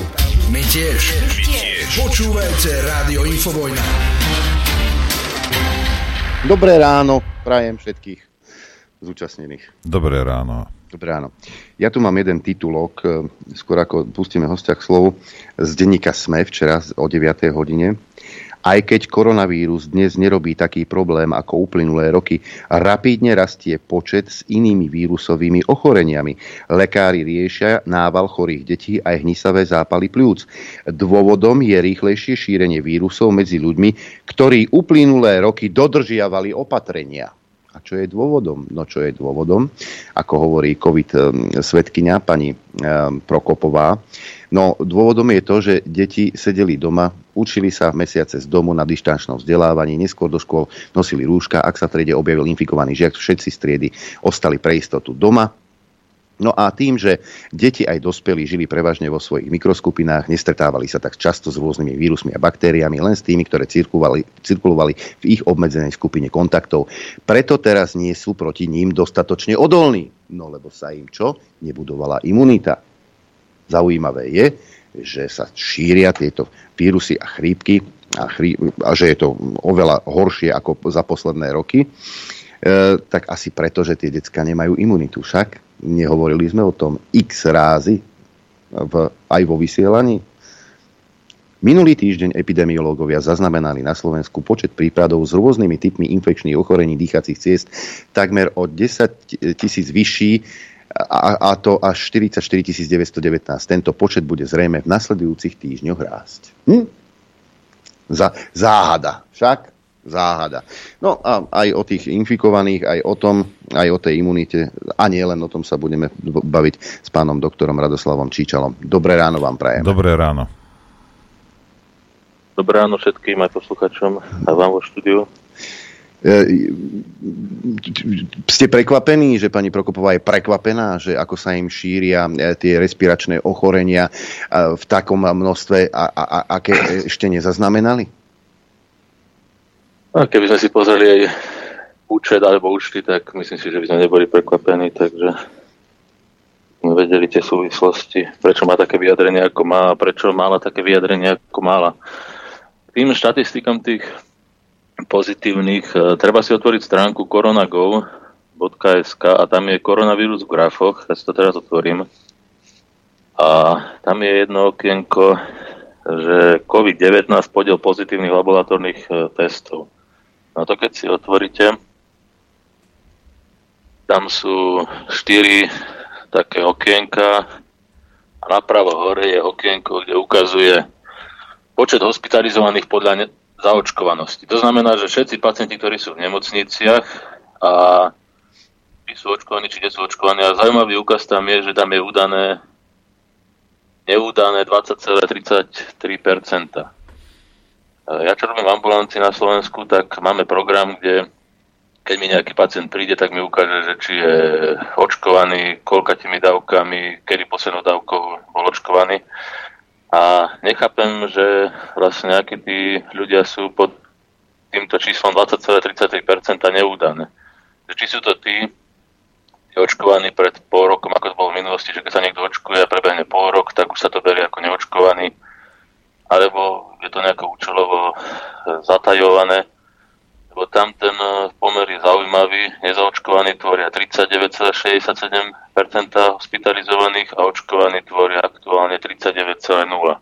S9: My tiež. My tiež. Počúvajte Rádio Infovojna.
S2: Dobré ráno, prajem všetkých zúčastnených.
S8: Dobré ráno.
S2: Dobré ráno. Ja tu mám jeden titulok, e, skôr ako pustíme hostia k slovu, z denníka SME včera o 9. hodine. Aj keď koronavírus dnes nerobí taký problém ako uplynulé roky, rapídne rastie počet s inými vírusovými ochoreniami. Lekári riešia nával chorých detí aj hnisavé zápaly pľúc. Dôvodom je rýchlejšie šírenie vírusov medzi ľuďmi, ktorí uplynulé roky dodržiavali opatrenia. A čo je dôvodom? No čo je dôvodom? Ako hovorí COVID um, svetkynia pani um, Prokopová. No dôvodom je to, že deti sedeli doma, učili sa mesiace z domu na dištančnom vzdelávaní, neskôr do škôl nosili rúška, ak sa v triede objavil infikovaný žiak, všetci striedy ostali pre istotu doma, No a tým, že deti aj dospelí žili prevažne vo svojich mikroskupinách, nestretávali sa tak často s rôznymi vírusmi a baktériami, len s tými, ktoré cirkulovali, cirkulovali v ich obmedzenej skupine kontaktov. Preto teraz nie sú proti ním dostatočne odolní. No lebo sa im čo? Nebudovala imunita. Zaujímavé je, že sa šíria tieto vírusy a chrípky a, chrí, a že je to oveľa horšie ako za posledné roky. E, tak asi preto, že tie decka nemajú imunitu. Však Nehovorili sme o tom x rázy v, aj vo vysielaní. Minulý týždeň epidemiológovia zaznamenali na Slovensku počet prípadov s rôznymi typmi infekčných ochorení dýchacích ciest takmer o 10 tisíc vyšší a, a to až 44 919. Tento počet bude zrejme v nasledujúcich týždňoch rásť. Hm? Za, záhada. Však? Záhada. No a aj o tých infikovaných, aj o tom, aj o tej imunite a nie len o tom sa budeme baviť s pánom doktorom Radoslavom Číčalom. Dobré ráno vám prajem.
S8: Dobré ráno.
S10: Dobré ráno všetkým aj posluchačom a vám vo štúdiu.
S2: E, ste prekvapení, že pani Prokopová je prekvapená, že ako sa im šíria e, tie respiračné ochorenia e, v takom množstve, a, a, a, aké ešte nezaznamenali?
S10: A keby sme si pozreli aj účet alebo účty, tak myslím si, že by sme neboli prekvapení, takže sme vedeli tie súvislosti, prečo má také vyjadrenie, ako má, a prečo mala také vyjadrenie, ako mala. Tým štatistikám tých pozitívnych, e, treba si otvoriť stránku coronagov.sk a tam je koronavírus v grafoch, ja si to teraz otvorím. A tam je jedno okienko, že COVID-19 podiel pozitívnych laboratórnych e, testov. No to keď si otvoríte, tam sú štyri také okienka a napravo hore je okienko, kde ukazuje počet hospitalizovaných podľa ne- zaočkovanosti. To znamená, že všetci pacienti, ktorí sú v nemocniciach a sú očkovaní, či nie sú očkovaní. A zaujímavý úkaz tam je, že tam je udané neúdané 20,33%. Ja čo robím v na Slovensku, tak máme program, kde keď mi nejaký pacient príde, tak mi ukáže, že či je očkovaný, koľkatými dávkami, kedy poslednou dávkou bol očkovaný. A nechápem, že vlastne nejakí tí ľudia sú pod týmto číslom 20,33% neúdané. Či sú to tí, očkovaní pred pol rokom, ako to bolo v minulosti, že keď sa niekto očkuje a prebehne pol rok, tak už sa to berie ako neočkovaný alebo je to nejako účelovo e, zatajované, lebo tam ten e, pomer je zaujímavý. Nezaočkovaní tvoria 39,67% hospitalizovaných a očkovaní tvoria aktuálne 39,0%.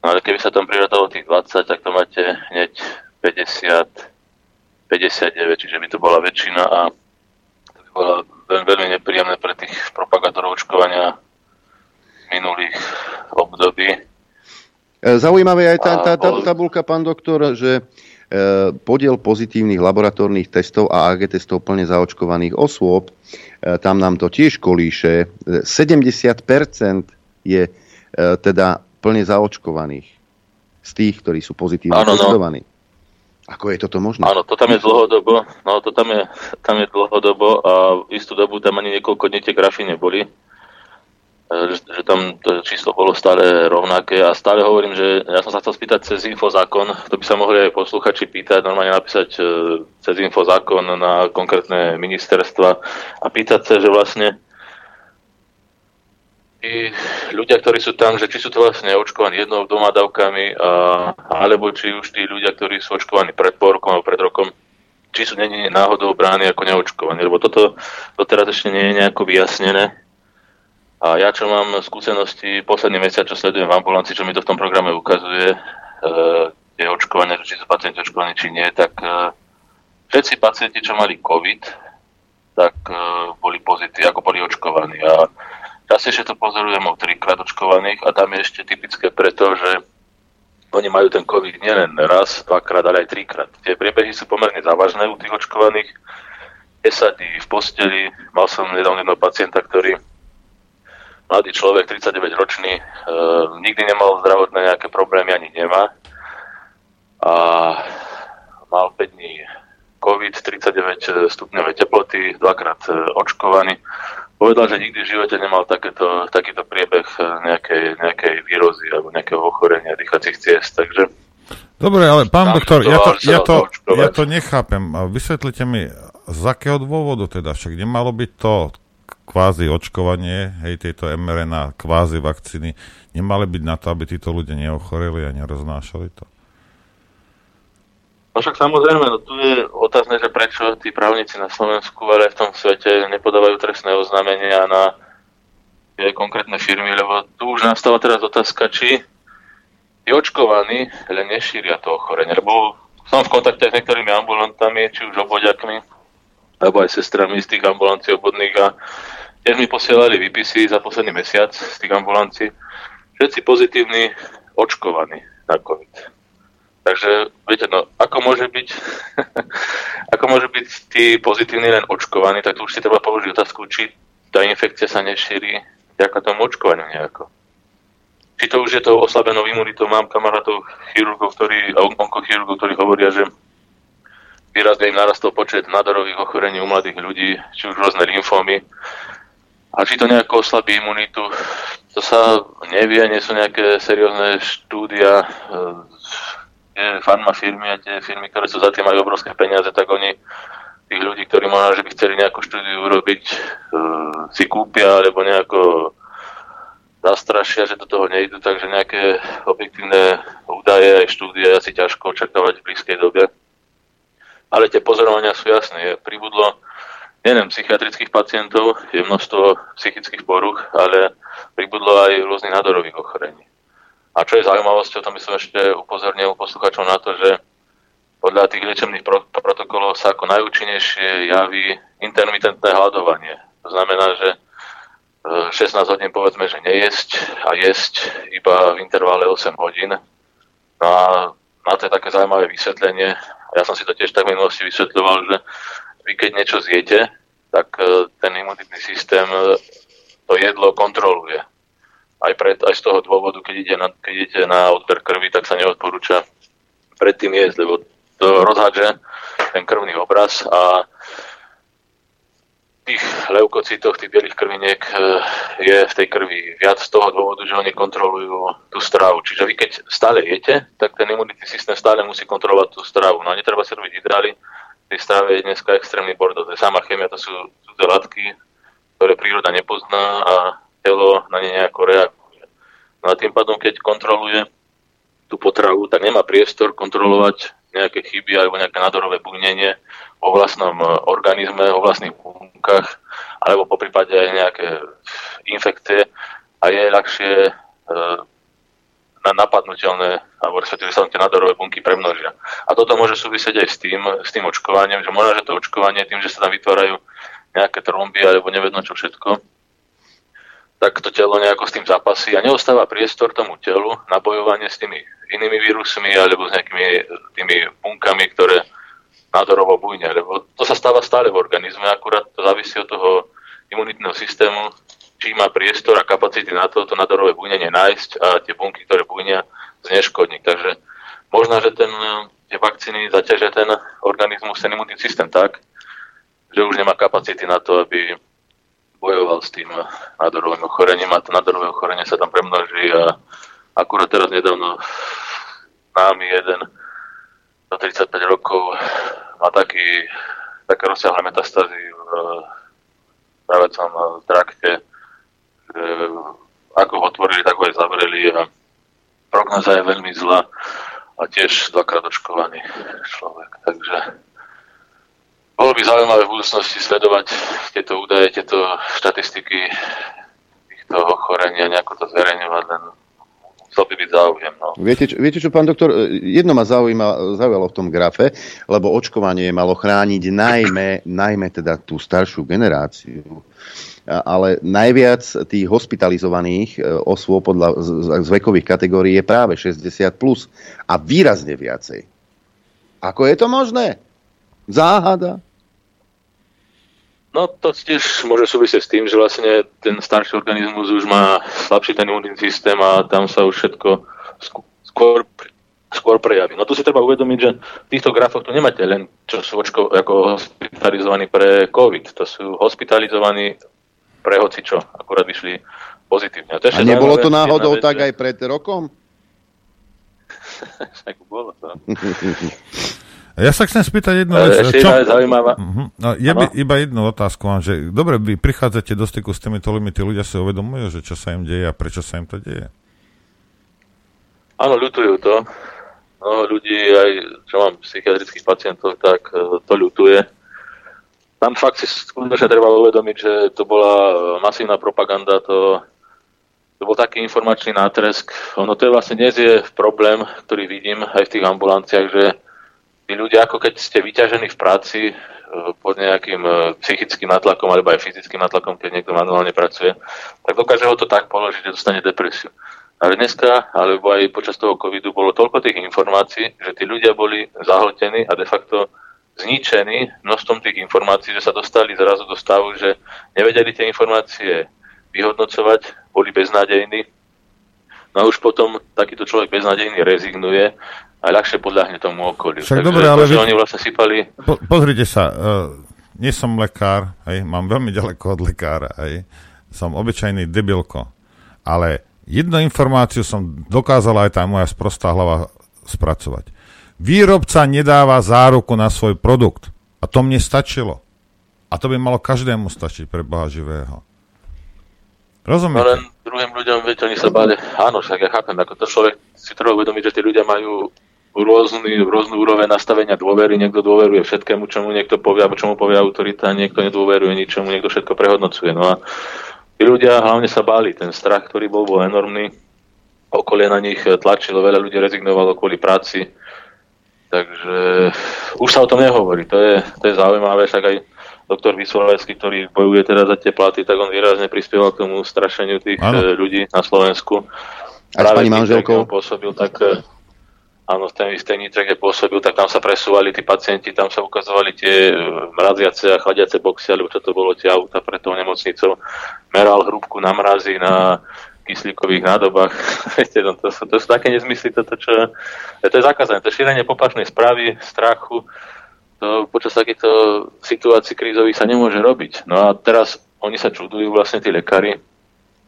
S10: No ale keby sa tam prirátalo tých 20, tak to máte hneď 50, 59, čiže by to bola väčšina a to by bola veľmi, veľmi nepríjemné pre tých propagátorov očkovania minulých období
S2: zaujímavé je aj tá, tá, tá tabulka, pán doktor, že e, podiel pozitívnych laboratórnych testov a AG testov plne zaočkovaných osôb, e, tam nám to tiež kolíše, 70% je teda plne zaočkovaných z tých, ktorí sú pozitívne ano, testovaní. No. Ako je toto možné?
S10: Áno, to tam je dlhodobo, no to tam je, tam je dlhodobo a istú dobu tam ani niekoľko dní tie grafy neboli že, tam to číslo bolo stále rovnaké a stále hovorím, že ja som sa chcel spýtať cez infozákon, to by sa mohli aj posluchači pýtať, normálne napísať e, cez infozákon na konkrétne ministerstva a pýtať sa, že vlastne tí ľudia, ktorí sú tam, že či sú to vlastne očkovaní jednou dvoma dávkami, a, alebo či už tí ľudia, ktorí sú očkovaní pred pol alebo pred rokom, či sú není náhodou brány ako neočkovaní, lebo toto doteraz ešte nie je nejako vyjasnené a ja, čo mám skúsenosti posledný mesiac, čo sledujem v ambulancii, čo mi to v tom programe ukazuje, e, je očkovanie, či sú pacienti očkovaní, či nie, tak e, všetci pacienti, čo mali COVID, tak e, boli pozitívni, ako boli očkovaní. A častejšie to pozorujem o trikrát očkovaných a tam je ešte typické preto, že oni majú ten COVID nielen raz, dvakrát, ale aj trikrát. Tie priebehy sú pomerne závažné u tých očkovaných. 10 dní v posteli, mal som nedávno jedného pacienta, ktorý mladý človek, 39 ročný, e, nikdy nemal zdravotné nejaké problémy, ani nemá. A mal 5 dní COVID, 39 stupňové teploty, dvakrát e, očkovaný. povedal, že nikdy v živote nemal takéto, takýto priebeh eh, nejakej, nejakej výrozy alebo nejakého ochorenia dýchacích ciest, takže
S8: Dobre, ale pán doktor, ja to, ja, to, ja to nechápem. Vysvetlite mi, z akého dôvodu teda? Však nemalo byť to kvázi očkovanie, hej, tieto mRNA kvázi vakcíny, nemali byť na to, aby títo ľudia neochoreli a neroznášali to?
S10: No však samozrejme, no tu je otázne, že prečo tí právnici na Slovensku, ale aj v tom svete nepodávajú trestné oznámenia na tie konkrétne firmy, lebo tu už nastala teraz otázka, či tí očkovaní len nešíria to ochorenie, lebo som v kontakte s niektorými ambulantami, či už obodiakmi, alebo aj sestrami z tých ambulancií obodných a tiež mi posielali výpisy za posledný mesiac z tých ambulancií. Všetci pozitívni očkovaní na COVID. Takže, viete, no, ako môže byť, ako môže byť tí pozitívni len očkovaní, tak tu už si treba položiť otázku, či tá infekcia sa nešíri vďaka tomu očkovaniu nejako či to už je to oslabenou imunitou. Mám kamarátov chirurgov, ktorí, onkochirurgov, ktorí hovoria, že výrazne im narastol počet nádorových ochorení u mladých ľudí, či už rôzne lymfómy. A či to nejako oslabí imunitu, to sa nevie, nie sú nejaké seriózne štúdia. Tie farmafirmy a tie firmy, ktoré sú za tým majú obrovské peniaze, tak oni tých ľudí, ktorí možno, že by chceli nejakú štúdiu urobiť, eh, si kúpia alebo nejako zastrašia, že do toho nejdu, takže nejaké objektívne údaje aj štúdie asi ťažko očakávať v blízkej dobe. Ale tie pozorovania sú jasné. Pribudlo nielen psychiatrických pacientov, je množstvo psychických poruch, ale pribudlo aj rôznych nádorových ochorení. A čo je zaujímavosťou, to by som ešte upozornil posluchačov na to, že podľa tých liečebných pro- protokolov sa ako najúčinnejšie javí intermitentné hľadovanie. To znamená, že 16 hodín povedzme, že nejesť a jesť iba v intervále 8 hodín. No a na to je také zaujímavé vysvetlenie. Ja som si to tiež tak v minulosti vysvetľoval, že vy keď niečo zjete, tak e, ten imunitný systém e, to jedlo kontroluje. Aj, pred, aj z toho dôvodu, keď, ide na, keď idete na odber krvi, tak sa neodporúča predtým jesť, lebo to rozhádže ten krvný obraz a tých leukocitoch, tých bielých krviniek e, je v tej krvi viac z toho dôvodu, že oni kontrolujú tú stravu. Čiže vy keď stále jete, tak ten imunitný systém stále musí kontrolovať tú stravu. No a netreba si robiť ideály, tej strave je dneska extrémny bordel. To je sama chémia, to sú cudzé látky, ktoré príroda nepozná a telo na ne nejako reaguje. No a tým pádom, keď kontroluje tú potravu, tak nemá priestor kontrolovať nejaké chyby alebo nejaké nádorové bujnenie vo vlastnom e, organizme, vo vlastných bunkách, alebo po prípade aj nejaké infekcie a je ľahšie e, na napadnutelné, alebo respektíve sa tie nádorové bunky premnožia. A toto môže súvisieť aj s tým, s tým očkovaním, že možno, že to očkovanie tým, že sa tam vytvárajú nejaké tromby alebo nevedno čo všetko, tak to telo nejako s tým zapasí a neostáva priestor tomu telu na bojovanie s tými inými vírusmi alebo s nejakými tými bunkami, ktoré nádorovo bujne, lebo to sa stáva stále v organizme, akurát to závisí od toho imunitného systému, či má priestor a kapacity na to, to nádorové bujnenie nájsť a tie bunky, ktoré bujnia, zneškodniť. Takže možno, že ten, tie vakcíny zaťažia ten organizmus, ten imunitný systém tak, že už nemá kapacity na to, aby bojoval s tým nádorovým ochorením a to nádorové ochorenie sa tam premnoží a akurát teraz nedávno námi jeden do 35 rokov má taký, také rozsiahle metastázy v pravecom trakte, že ako ho otvorili, tak ho aj zavreli a prognoza je veľmi zlá a tiež dvakrát očkovaný človek. Takže bolo by zaujímavé v budúcnosti sledovať tieto údaje, tieto štatistiky týchto ochorení a nejako to zverejňovať, len musel by byť záujem. No.
S2: Viete, čo, viete čo, pán doktor, jedno ma zaujíma, zaujalo v tom grafe, lebo očkovanie malo chrániť najmä, najmä teda tú staršiu generáciu, ale najviac tých hospitalizovaných e, osôb podľa z vekových kategórií je práve 60+, plus a výrazne viacej. Ako je to možné? Záhada.
S10: No to tiež môže súvisieť s tým, že vlastne ten starší organizmus už má slabší ten imunitný systém a tam sa už všetko skôr, skôr prejaví. No tu si treba uvedomiť, že v týchto grafoch tu nemáte len, čo sú očko, ako hospitalizovaní pre COVID. To sú hospitalizovaní pre hocičo, akurát vyšli pozitívne.
S2: A, to a nebolo to náhodou vec, tak že... aj pred rokom?
S10: Však bolo to.
S8: Ja sa chcem spýtať jednu vec.
S10: Ešte
S8: čo...
S10: zaujímavá.
S8: Uh-huh. No, ja by, iba jednu otázku mám, že dobre, vy prichádzate do styku s týmito ľuďmi, tí ľudia si uvedomujú, že čo sa im deje a prečo sa im to deje?
S10: Áno, ľutujú to. No, ľudí, aj čo mám psychiatrických pacientov, tak e, to ľutuje. Tam fakt si skutočne treba uvedomiť, že to bola masívna propaganda, to, to bol taký informačný nátresk. Ono to je vlastne dnes je problém, ktorý vidím aj v tých ambulanciách, že tí ľudia, ako keď ste vyťažení v práci e, pod nejakým e, psychickým natlakom alebo aj fyzickým natlakom, keď niekto manuálne pracuje, tak dokáže ho to tak položiť, že dostane depresiu. Ale dneska, alebo aj počas toho covidu, bolo toľko tých informácií, že tí ľudia boli zahltení a de facto zničení množstvom tých informácií, že sa dostali zrazu do stavu, že nevedeli tie informácie vyhodnocovať, boli beznádejní. No a už potom takýto človek beznádejný rezignuje a ľahšie podľahne tomu okoliu.
S8: Však dobre, ale
S10: vy... oni vlastne sypali...
S8: Po, pozrite sa, uh, nie som lekár, hej, mám veľmi ďaleko od lekára, hej, som obyčajný debilko, ale jednu informáciu som dokázala aj tá moja sprostá hlava spracovať. Výrobca nedáva záruku na svoj produkt. A to mne stačilo. A to by malo každému stačiť pre Boha živého. Rozumiete?
S10: No len druhým ľuďom, viete, oni sa báli, áno, však ja chápem, ako to človek si treba uvedomiť, že tí ľudia majú rôzny, rôznu úroveň nastavenia dôvery. Niekto dôveruje všetkému, čo mu niekto povie, alebo čo mu povie autorita, niekto nedôveruje ničomu, niekto všetko prehodnocuje. No a tí ľudia hlavne sa báli. Ten strach, ktorý bol, bol enormný. Okolie na nich tlačilo, veľa ľudí rezignovalo kvôli práci. Takže už sa o tom nehovorí. To je, to je zaujímavé, však aj doktor Vyslovecký, ktorý bojuje teda za tie platy, tak on výrazne prispieval k tomu strašeniu tých ano. Eh, ľudí na Slovensku.
S2: A s pani manželkou?
S10: Pôsobil tak eh, áno, v tej istej nitre, kde pôsobil, tak tam sa presúvali tí pacienti, tam sa ukazovali tie e, mraziace a chladiace boxy, alebo čo to bolo, tie auta pre tou nemocnicou. Meral hrúbku na mrazi, na kyslíkových nádobách. Viete, no, to, sú, to sú také nezmysly, toto, čo... To je zakázané, to šírenie poplašnej správy, strachu, to počas takýchto situácií krízových sa nemôže robiť. No a teraz oni sa čudujú vlastne tí lekári,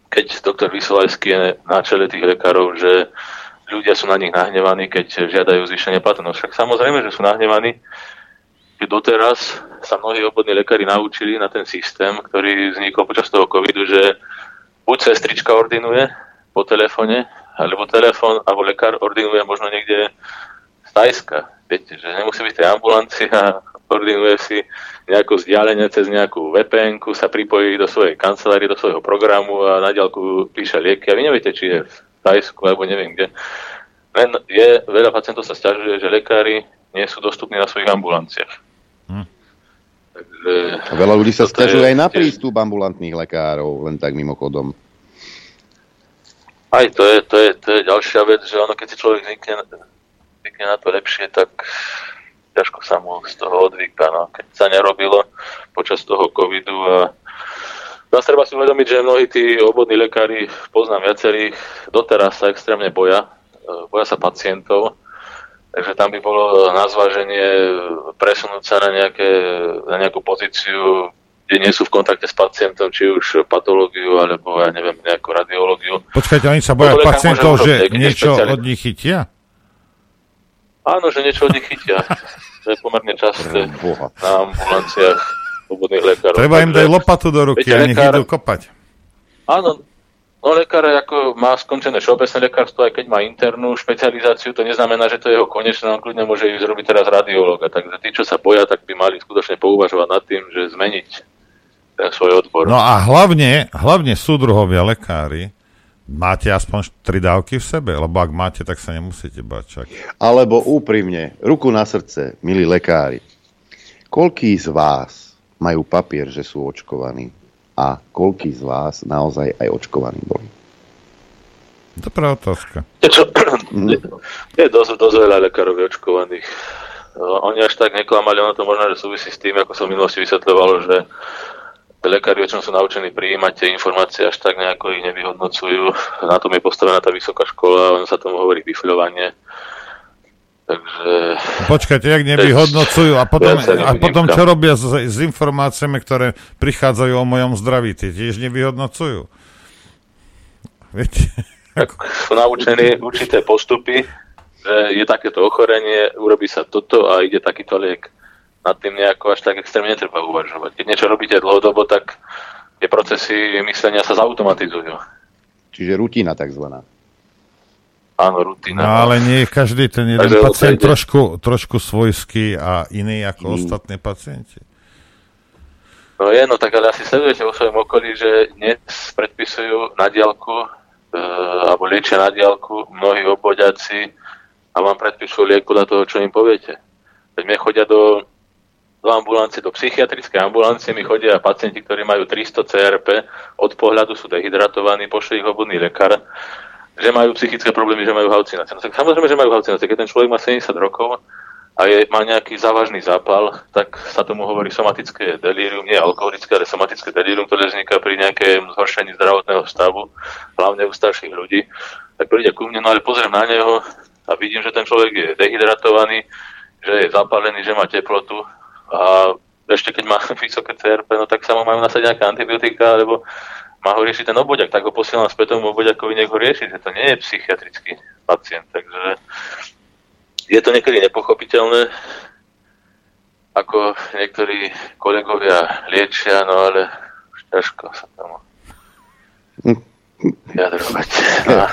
S10: keď doktor Vysolajský je na čele tých lekárov, že ľudia sú na nich nahnevaní, keď žiadajú zvýšenie platu. No však samozrejme, že sú nahnevaní, že doteraz sa mnohí obvodní lekári naučili na ten systém, ktorý vznikol počas toho covidu, že buď sestrička ordinuje po telefóne, alebo telefón, alebo lekár ordinuje možno niekde z Tajska. Viete, že nemusí byť tej ambulancii a ordinuje si nejako vzdialenie cez nejakú vpn sa pripojí do svojej kancelárie, do svojho programu a na diaľku píše lieky. A vy neviete, či je Tajsku alebo neviem kde. Len je, veľa pacientov sa stiažuje, že lekári nie sú dostupní na svojich ambulanciách. Hm.
S2: Takže, a veľa ľudí sa stiažuje aj na prístup ambulantných lekárov, len tak mimochodom.
S10: Aj to je, to je, to je ďalšia vec, že ono, keď si človek zvykne, zvykne na to lepšie, tak ťažko sa mu z toho odvyka. No. Keď sa nerobilo počas toho covidu a Zase treba si uvedomiť, že mnohí tí obvodní lekári, poznám viacerých, doteraz sa extrémne boja, e, boja sa pacientov, takže tam by bolo na zváženie presunúť sa na, nejaké, na nejakú pozíciu, kde nie sú v kontakte s pacientom, či už patológiu, alebo ja neviem, nejakú radiológiu.
S8: Počkajte, oni sa boja pacientov, že niečo od nich chytia?
S10: Áno, že niečo od nich chytia. To je pomerne časté na ambulanciách slobodných lekárov.
S8: Treba im dať lopatu do ruky a nech lekár... idú kopať.
S10: Áno, no lekár ako má skončené všeobecné lekárstvo, aj keď má internú špecializáciu, to neznamená, že to je jeho konečné, on kľudne môže ísť robiť teraz radiológa. Takže tí, čo sa boja, tak by mali skutočne pouvažovať nad tým, že zmeniť ten svoj odbor.
S8: No a hlavne, hlavne súdruhovia lekári, máte aspoň tri dávky v sebe, lebo ak máte, tak sa nemusíte bať čak.
S2: Alebo úprimne, ruku na srdce, milí lekári, koľký z vás majú papier, že sú očkovaní. A koľký z vás naozaj aj očkovaní boli?
S8: Dobrá otázka.
S10: Je, čo, je, je dosť, dosť veľa lekárov očkovaných. Oni až tak neklamali, ono to možno, že súvisí s tým, ako som v minulosti vysvetľovalo, že lekári väčšinou sú naučení prijímať tie informácie, až tak nejako ich nevyhodnocujú. Na tom je postavená tá vysoká škola, on sa tomu hovorí bifľovanie. Takže...
S8: Počkajte, jak nevyhodnocujú a potom, a potom čo robia s, s informáciami, ktoré prichádzajú o mojom zdraví, tie tiež nevyhodnocujú.
S10: Viete? Tak sú naučení určité postupy, že je takéto ochorenie, urobí sa toto a ide takýto liek. Nad tým nejako až tak extrémne netreba uvažovať. Keď niečo robíte dlhodobo, tak tie procesy myslenia sa zautomatizujú.
S2: Čiže rutina takzvaná.
S10: Áno, rutina.
S8: No ale nie je každý ten jeden Takže pacient trošku, trošku svojský a iný ako mm. ostatní pacienti.
S10: No je, no tak ale asi sledujete vo svojom okolí, že dnes predpisujú na diálku e, alebo liečia na diálku mnohí obvodiaci a vám predpíšu liek podľa toho, čo im poviete. Veď mi chodia do, do ambulancie, do psychiatrickej ambulancie, mi chodia pacienti, ktorí majú 300 CRP, od pohľadu sú dehydratovaní, pošle ich obvodný lekár že majú psychické problémy, že majú halucinácie. No tak samozrejme, že majú halucinácie. Keď ten človek má 70 rokov a je, má nejaký závažný zápal, tak sa tomu hovorí somatické delírium, nie alkoholické, ale somatické delírium, ktoré vzniká pri nejakém zhoršení zdravotného stavu, hlavne u starších ľudí. Tak príde ku mne, no ale pozriem na neho a vidím, že ten človek je dehydratovaný, že je zapálený, že má teplotu a ešte keď má vysoké CRP, no tak sa mu majú nasadiť nejaké antibiotika, alebo má ho riešiť ten obodiak, tak ho posielam späť tomu obodiakovi, nech ho rieši, že to nie je psychiatrický pacient. Takže je to niekedy nepochopiteľné, ako niektorí kolegovia liečia, no ale ťažko sa tomu vyjadrovať. No.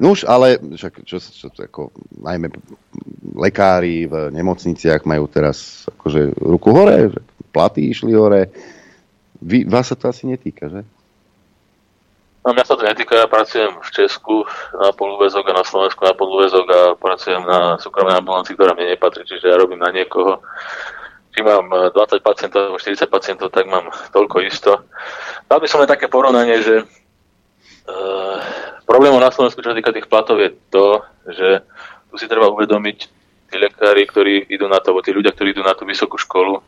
S2: Nuž, ale však, čo, čo, čo, ako, najmä lekári v nemocniciach majú teraz akože ruku hore, platy išli hore, vy, vás sa to asi netýka, že?
S10: No, mňa sa to netýka, ja pracujem v Česku na polúvezok a na Slovensku na polúvezok a pracujem na súkromnej ambulancii, ktorá mne nepatrí, čiže ja robím na niekoho. Či mám 20 eh, pacientov alebo 40 pacientov, tak mám toľko isto. Dal by som len také porovnanie, že uh, problémom na Slovensku, čo sa týka tých platov, je to, že tu si treba uvedomiť tí lekári, ktorí idú na to, alebo tí ľudia, ktorí idú na tú vysokú školu,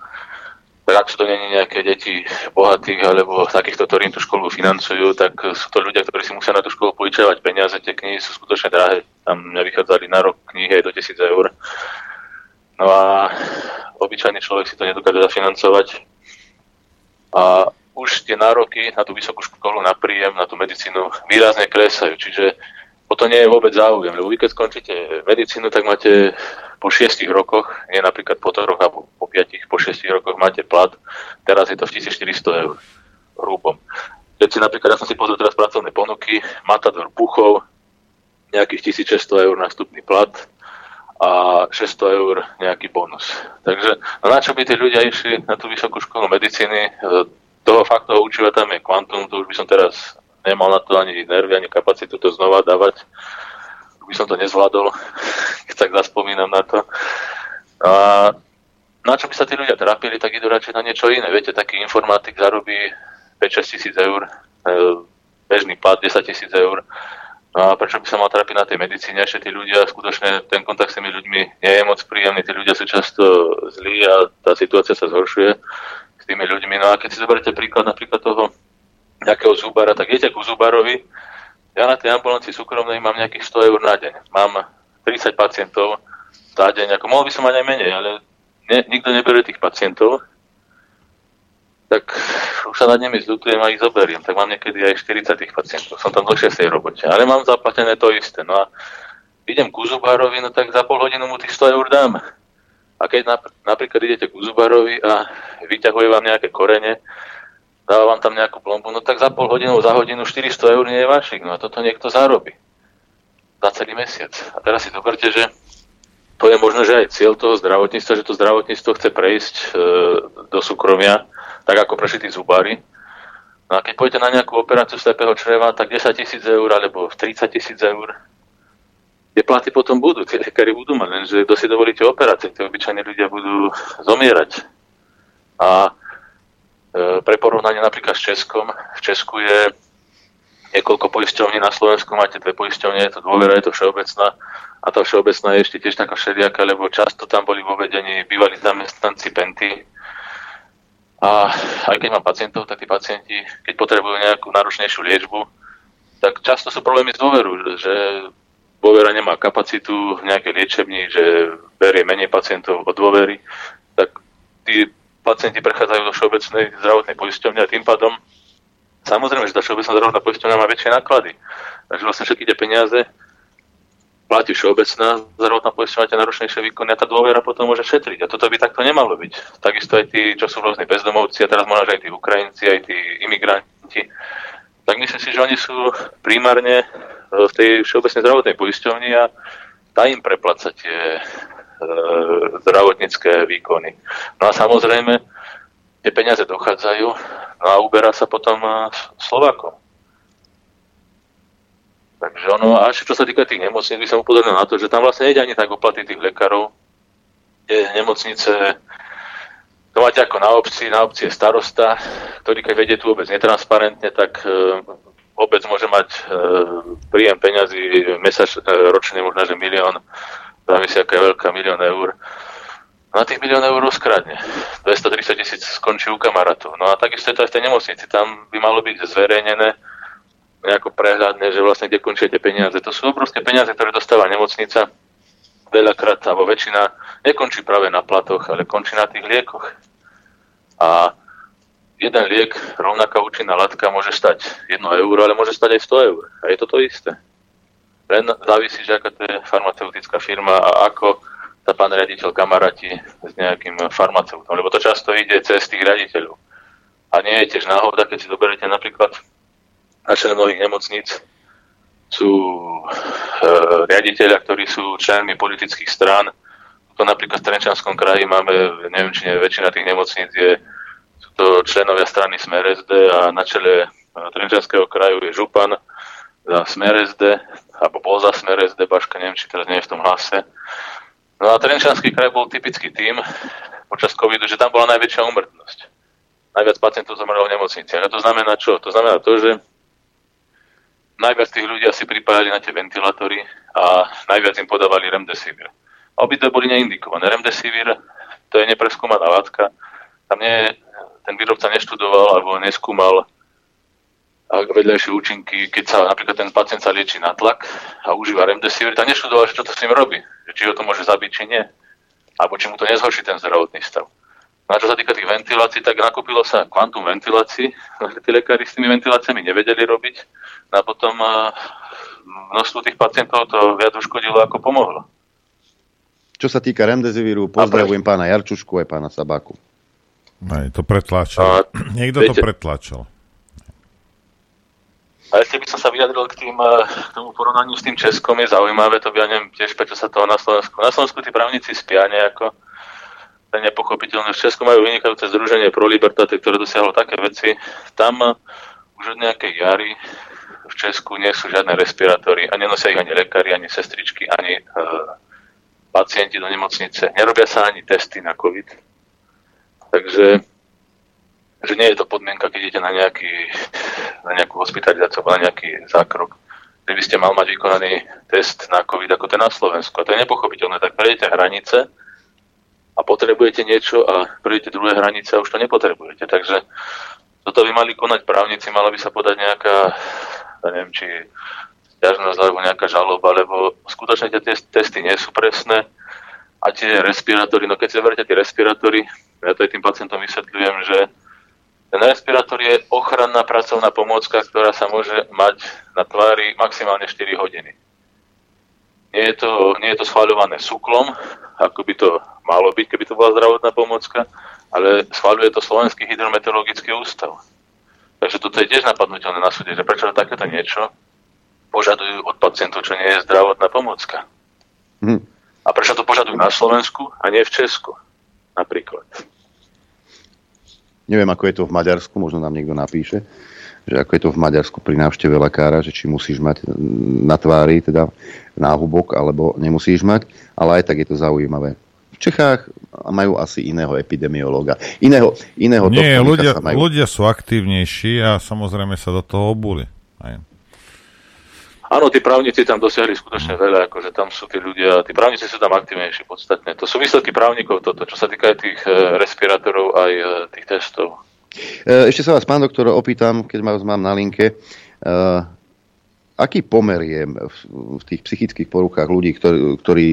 S10: tak ak sú to není nejaké deti bohatých alebo takýchto, ktorí tú školu financujú, tak sú to ľudia, ktorí si musia na tú školu požičavať peniaze. Tie knihy sú skutočne drahé. Tam mňa vychádzali na rok knihy aj do 1000 eur. No a obyčajný človek si to nedokáže zafinancovať. A už tie nároky na tú vysokú školu, na príjem, na tú medicínu výrazne klesajú. Čiže o to nie je vôbec záujem. Lebo vy keď skončíte medicínu, tak máte po šiestich rokoch, nie napríklad po troch alebo po piatich, po šiestich rokoch máte plat, teraz je to v 1400 eur hrubom. Keď si napríklad, ja som si pozrel teraz pracovné ponuky, Matador Puchov, nejakých 1600 eur nástupný plat a 600 eur nejaký bonus. Takže no na čo by tí ľudia išli na tú vysokú školu medicíny? E, toho faktu učiva tam je kvantum, to už by som teraz nemal na to ani nervy, ani kapacitu to znova dávať by som to nezvládol, keď tak zaspomínam na to. A na čo by sa tí ľudia trápili, tak idú radšej na niečo iné. Viete, taký informatik zarobí 5-6 tisíc eur, e, bežný plat 10 tisíc eur. No a prečo by sa mal trápiť na tej medicíne? Ešte tí ľudia, skutočne ten kontakt s tými ľuďmi nie je moc príjemný, tí ľudia sú často zlí a tá situácia sa zhoršuje s tými ľuďmi. No a keď si zoberiete príklad napríklad toho nejakého zubára, tak idete ku zubárovi, ja na tej ambulancii súkromnej mám nejakých 100 eur na deň. Mám 30 pacientov za deň. Ako mohol by som mať aj menej, ale ne, nikto neberie tých pacientov. Tak už sa nad nimi zľutujem a ich zoberiem. Tak mám niekedy aj 40 tých pacientov. Som tam v tej robote. Ale mám zaplatené to isté. No a idem ku zubárovi, no tak za pol hodinu mu tých 100 eur dám. A keď napríklad idete ku zubárovi a vyťahuje vám nejaké korene, dáva vám tam nejakú plombu, no tak za pol hodinu, za hodinu 400 eur nie je vašich, no a toto niekto zarobí za celý mesiac. A teraz si zoberte, že to je možno, že aj cieľ toho zdravotníctva, že to zdravotníctvo chce prejsť e, do súkromia, tak ako prešli tí zubári. No a keď pôjdete na nejakú operáciu slepého čreva, tak 10 tisíc eur alebo 30 tisíc eur, tie platy potom budú, tie lekári budú mať, lenže kto si dovolíte operácie, tie obyčajní ľudia budú zomierať. A pre porovnanie napríklad s Českom, v Česku je niekoľko poisťovní na Slovensku, máte dve poisťovne, je to dôvera, je to všeobecná. A tá všeobecná je ešte tiež taká všelijaká, lebo často tam boli vo vedení bývalí zamestnanci Penty. A aj keď mám pacientov, tak tí pacienti, keď potrebujú nejakú náročnejšiu liečbu, tak často sú problémy s dôveru, že dôvera nemá kapacitu v nejakej liečebni, že berie menej pacientov od dôvery, tak tí pacienti prechádzajú do všeobecnej zdravotnej poisťovne a tým pádom samozrejme, že tá všeobecná zdravotná poisťovňa má väčšie náklady. Takže vlastne všetky tie peniaze platí všeobecná zdravotná poisťovňa tie náročnejšie výkony a tá dôvera potom môže šetriť. A toto by takto nemalo byť. Takisto aj tí, čo sú rôzni bezdomovci a teraz možno aj tí Ukrajinci, aj tí imigranti. Tak myslím si, že oni sú primárne v tej všeobecnej zdravotnej poisťovni a tá im prepláca tie e, zdravotnícke výkony. No a samozrejme, tie peniaze dochádzajú no a uberá sa potom e, Slovakom. Takže ono, a ešte čo sa týka tých nemocníc, by som upozornil na to, že tam vlastne nejde ani tak o tých lekárov. Je nemocnice, to máte ako na obci, na obci je starosta, ktorý keď vedie tu vôbec netransparentne, tak e, obec môže mať e, príjem peňazí mesač, e, ročne možno, že milión, závisí, aká je veľká, milión eur. No a tých milión eur rozkradne. 230 tisíc skončí u kamarátu. No a takisto je to aj v tej nemocnici. Tam by malo byť zverejnené nejako prehľadné, že vlastne kde končia tie peniaze. To sú obrovské peniaze, ktoré dostáva nemocnica. Veľakrát, alebo väčšina nekončí práve na platoch, ale končí na tých liekoch. A jeden liek, rovnaká účinná látka môže stať 1 euro, ale môže stať aj 100 eur. A je to to isté. Len závisí, že aká to je farmaceutická firma a ako sa pán riaditeľ kamaráti s nejakým farmaceutom. Lebo to často ide cez tých riaditeľov. A nie je tiež náhoda, keď si zoberete napríklad naše mnohých nemocníc, sú e, riaditeľia, ktorí sú členmi politických strán. To napríklad v Trenčanskom kraji máme, neviem, či nie, väčšina tých nemocníc je to členovia strany Smer SD a na čele e, Trenčanského kraju je župan za Smer SD, alebo bol za Smer SD, Baška, neviem, či teraz nie je v tom hlase. No a Trenčanský kraj bol typický tým počas covidu, že tam bola najväčšia umrtnosť. Najviac pacientov zomrelo v nemocnici. A to znamená čo? To znamená to, že najviac tých ľudí asi pripájali na tie ventilátory a najviac im podávali remdesivir. Obidve boli neindikované. Remdesivir to je nepreskúmaná látka, tam nie ten výrobca neštudoval alebo neskúmal vedľajšie účinky, keď sa napríklad ten pacient sa lieči na tlak a užíva remdesivir, tak neštudoval, čo to s ním robí, či ho to môže zabiť, či nie, alebo či mu to nezhorší ten zdravotný stav. No a čo sa týka tých ventilácií, tak nakúpilo sa kvantum ventilácií, tí lekári s tými ventiláciami nevedeli robiť no a potom množstvo tých pacientov to viac uškodilo, ako pomohlo.
S2: Čo sa týka remdesiviru, pozdravujem pána Jarčušku aj pána Sabáku.
S8: Aj, to pretláčal. Niekto viete, to pretláčal.
S10: A ešte by som sa vyjadril k, tým, eh, k tomu porovnaniu s tým Českom, je zaujímavé, to by ja neviem tiež, prečo sa to na Slovensku. Na Slovensku tí právnici spia nejako, to je nepochopiteľné. V Česku majú vynikajúce združenie Pro Libertate, ktoré dosiahlo také veci. Tam eh, už od nejakej jary v Česku nie sú žiadne respirátory a nenosia ich ani lekári, ani sestričky, ani e, pacienti do nemocnice. Nerobia sa ani testy na COVID Takže že nie je to podmienka, keď idete na, nejaký, na nejakú hospitalizáciu alebo na nejaký zákrok, že by ste mal mať vykonaný test na COVID ako ten na Slovensku. A to je nepochopiteľné. Tak prejdete hranice a potrebujete niečo a prejdete druhé hranice a už to nepotrebujete. Takže toto by mali konať právnici, mala by sa podať nejaká, ja neviem, či ťažnosť alebo nejaká žaloba, lebo skutočne tie testy nie sú presné a tie respirátory, no keď si zoberiete tie respirátory, ja to aj tým pacientom vysvetľujem, že ten respirátor je ochranná pracovná pomôcka, ktorá sa môže mať na tvári maximálne 4 hodiny. Nie je to, nie je to schváľované súklom, ako by to malo byť, keby to bola zdravotná pomôcka, ale schváľuje to Slovenský hydrometeorologický ústav. Takže toto je tiež napadnutelné na súde, že prečo takéto niečo požadujú od pacientov, čo nie je zdravotná pomôcka. Hm. A prečo to požadujú na Slovensku a nie v Česku napríklad.
S2: Neviem, ako je to v Maďarsku, možno nám niekto napíše, že ako je to v Maďarsku pri návšteve lekára, že či musíš mať na tvári teda náhubok, alebo nemusíš mať, ale aj tak je to zaujímavé. V Čechách majú asi iného epidemiológa. Iného, iného
S8: Nie, ľudia, majú... ľudia sú aktívnejší a samozrejme sa do toho obuli. Aj.
S10: Áno, tí právnici tam dosiahli skutočne veľa, akože tam sú tí ľudia, tí právnici sú tam aktivnejší podstatne. To sú výsledky právnikov toto, čo sa týka aj tých e, respirátorov, aj e, tých testov.
S2: E, ešte sa vás, pán doktor, opýtam, keď ma mám na linke. aký pomer je v, tých psychických poruchách ľudí, ktorí, ktorí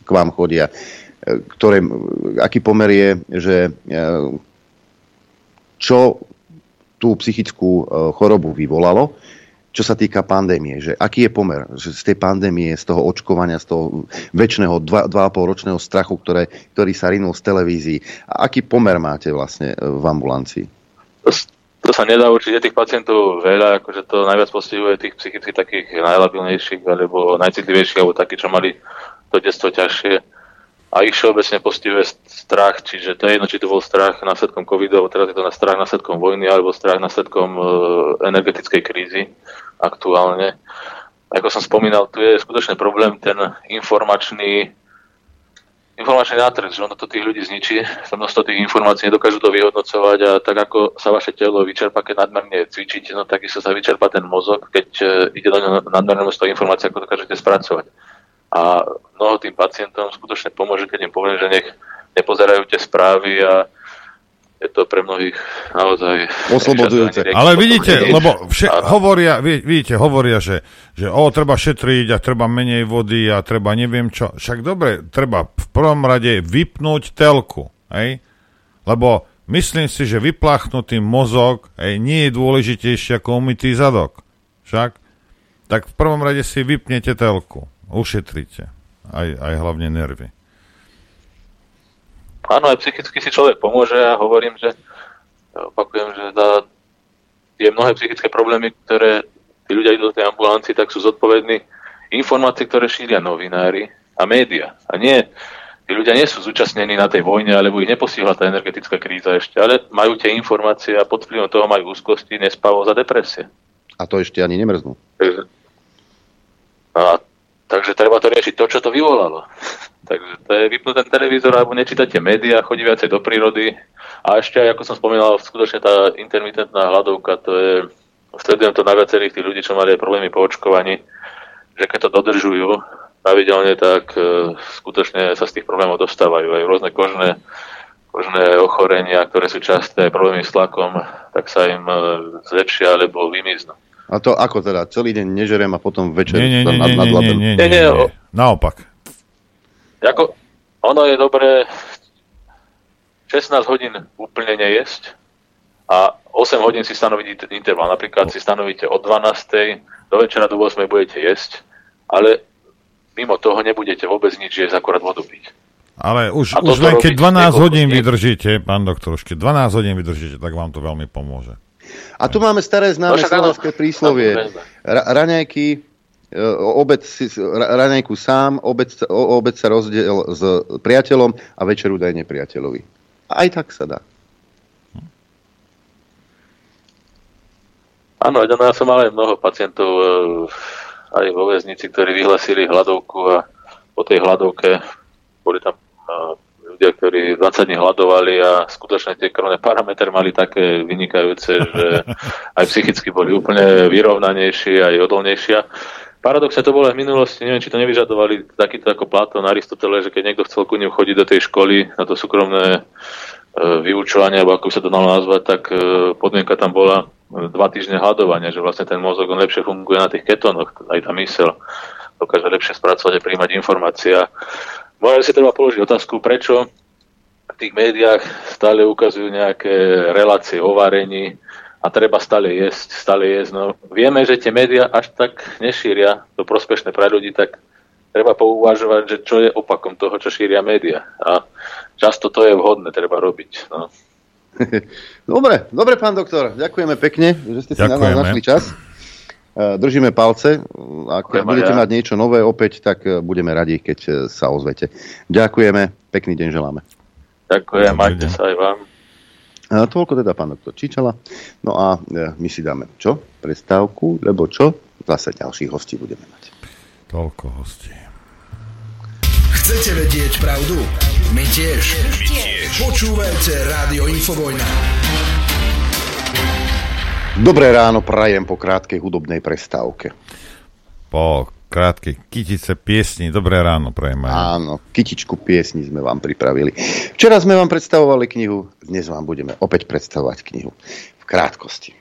S2: k vám chodia, ktoré, aký pomer je, že čo tú psychickú chorobu vyvolalo, čo sa týka pandémie, že aký je pomer že z tej pandémie, z toho očkovania, z toho väčšného 2,5 ročného strachu, ktoré, ktorý sa rinul z televízií. A aký pomer máte vlastne v ambulancii?
S10: To, to sa nedá určite tých pacientov veľa, akože to najviac postihuje tých psychicky takých najlabilnejších alebo najcitlivejších, alebo takých, čo mali to detstvo ťažšie a ich všeobecne postihuje strach, čiže to je jedno, či to bol strach následkom covidu, alebo teraz je to na strach následkom vojny, alebo strach následkom e, energetickej krízy aktuálne. Ako som spomínal, tu je skutočne problém ten informačný informačný nátrh, že ono to tých ľudí zničí, sa množstvo tých informácií nedokážu to vyhodnocovať a tak ako sa vaše telo vyčerpa, keď nadmerne cvičíte, no takisto sa vyčerpa ten mozog, keď e, ide do nadmerné množstvo informácií, ako dokážete spracovať a mnoho tým pacientom skutočne pomôže, keď im poviem, že nech nepozerajú tie správy a je to pre mnohých naozaj...
S2: Oslobodzujúce.
S8: Ale vidíte, lebo vše, hovoria, vidíte, hovoria, že, že o, treba šetriť a treba menej vody a treba neviem čo. Však dobre, treba v prvom rade vypnúť telku, hej? Lebo myslím si, že vypláchnutý mozog hej, nie je dôležitejší ako umytý zadok. Však? Tak v prvom rade si vypnete telku ušetrite. Aj, aj hlavne nervy.
S10: Áno, aj psychicky si človek pomôže a hovorím, že opakujem, že za tie mnohé psychické problémy, ktoré tí ľudia idú do tej ambulancii, tak sú zodpovední informácie, ktoré šíria novinári a média. A nie, tí ľudia nie sú zúčastnení na tej vojne, alebo ich neposíhla tá energetická kríza ešte, ale majú tie informácie a pod vplyvom toho majú úzkosti, nespavo za depresie.
S2: A to ešte ani nemrznú.
S10: A Takže treba to riešiť to, čo to vyvolalo. Takže to je vypnúť ten televízor alebo nečítate médiá, chodí viacej do prírody. A ešte, ako som spomínal, skutočne tá intermitentná hladovka, to je, sledujem to na viacerých tých ľudí, čo mali aj problémy po očkovaní, že keď to dodržujú pravidelne, tak e, skutočne sa z tých problémov dostávajú. Aj rôzne kožné, kožné ochorenia, ktoré sú časté, problémy s tlakom, tak sa im e, zlepšia alebo vymiznú.
S2: A to ako teda? Celý deň nežerem a potom večer
S8: nie, nie, nie, nad, nad nie, nie, nie, nie. Naopak.
S10: Ako, ono je dobré 16 hodín úplne nejesť a 8 hodín si stanoviť interval. Napríklad si stanovíte od 12. do večera do 8. budete jesť, ale mimo toho nebudete vôbec nič jesť, akorát vodu piť.
S8: Ale už, už len keď 12 hodín vydržíte, pán doktor, už keď 12 hodín vydržíte, tak vám to veľmi pomôže.
S2: A tu máme staré známe no, slovenské príslovie. Ra- raňajky, e, obed si, raňajku sám, obed, obed sa rozdiel s priateľom a večeru daj nepriateľovi. Aj tak sa dá.
S10: Áno, ja som mal aj mnoho pacientov e, aj vo väznici, ktorí vyhlasili hladovku a po tej hladovke boli tam ľudia, ktorí 20 dní hľadovali a skutočne tie krvné parametre mali také vynikajúce, že aj psychicky boli úplne vyrovnanejší, aj odolnejšia. Paradoxne to bolo v minulosti, neviem, či to nevyžadovali takýto ako Platón, Aristotele, že keď niekto chcel ku ním chodiť do tej školy na to súkromné e, vyučovanie, alebo ako sa to dalo nazvať, tak e, podmienka tam bola dva týždne hľadovania, že vlastne ten mozog on lepšie funguje na tých ketónoch, aj tá mysel dokáže lepšie spracovať a príjmať informácia. Možno si treba položiť otázku, prečo v tých médiách stále ukazujú nejaké relácie o varení a treba stále jesť, stále jesť. No, vieme, že tie médiá až tak nešíria to prospešné pre ľudí, tak treba pouvažovať, že čo je opakom toho, čo šíria médiá. A často to je vhodné, treba robiť. No.
S2: Dobre, dobre, pán doktor, ďakujeme pekne, že ste si ďakujeme. na nás našli čas. E, držíme palce. Ak Ďakujem budete ja. mať niečo nové opäť, tak e, budeme radi, keď e, sa ozvete. Ďakujeme, pekný deň želáme.
S10: Ďakujem, majte sa aj vám.
S2: A toľko teda pán doktor Čičala. No a my si dáme čo? Prestávku, lebo čo? Zase ďalších hostí budeme mať.
S8: Toľko hostí.
S9: Chcete vedieť pravdu? My tiež. My tiež. Počúvajte Rádio Infovojna.
S2: Dobré ráno prajem po krátkej hudobnej prestávke.
S8: Po krátkej kytice piesni. Dobré ráno prajem.
S2: Áno, kytičku piesni sme vám pripravili. Včera sme vám predstavovali knihu, dnes vám budeme opäť predstavovať knihu v krátkosti.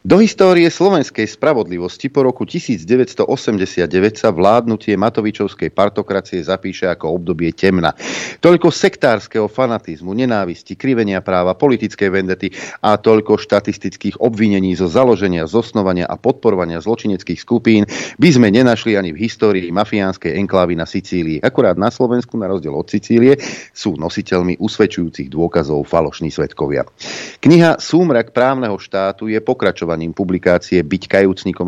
S2: Do histórie slovenskej spravodlivosti po roku 1989 sa vládnutie Matovičovskej partokracie zapíše ako obdobie temna. Toľko sektárskeho fanatizmu, nenávisti, krivenia práva, politickej vendety a toľko štatistických obvinení zo založenia, zosnovania a podporovania zločineckých skupín by sme nenašli ani v histórii mafiánskej enklávy na Sicílii. Akurát na Slovensku, na rozdiel od Sicílie, sú nositeľmi usvedčujúcich dôkazov falošní svetkovia. Kniha Súmrak právneho štátu je pokračovaním pokračovaním publikácie Byť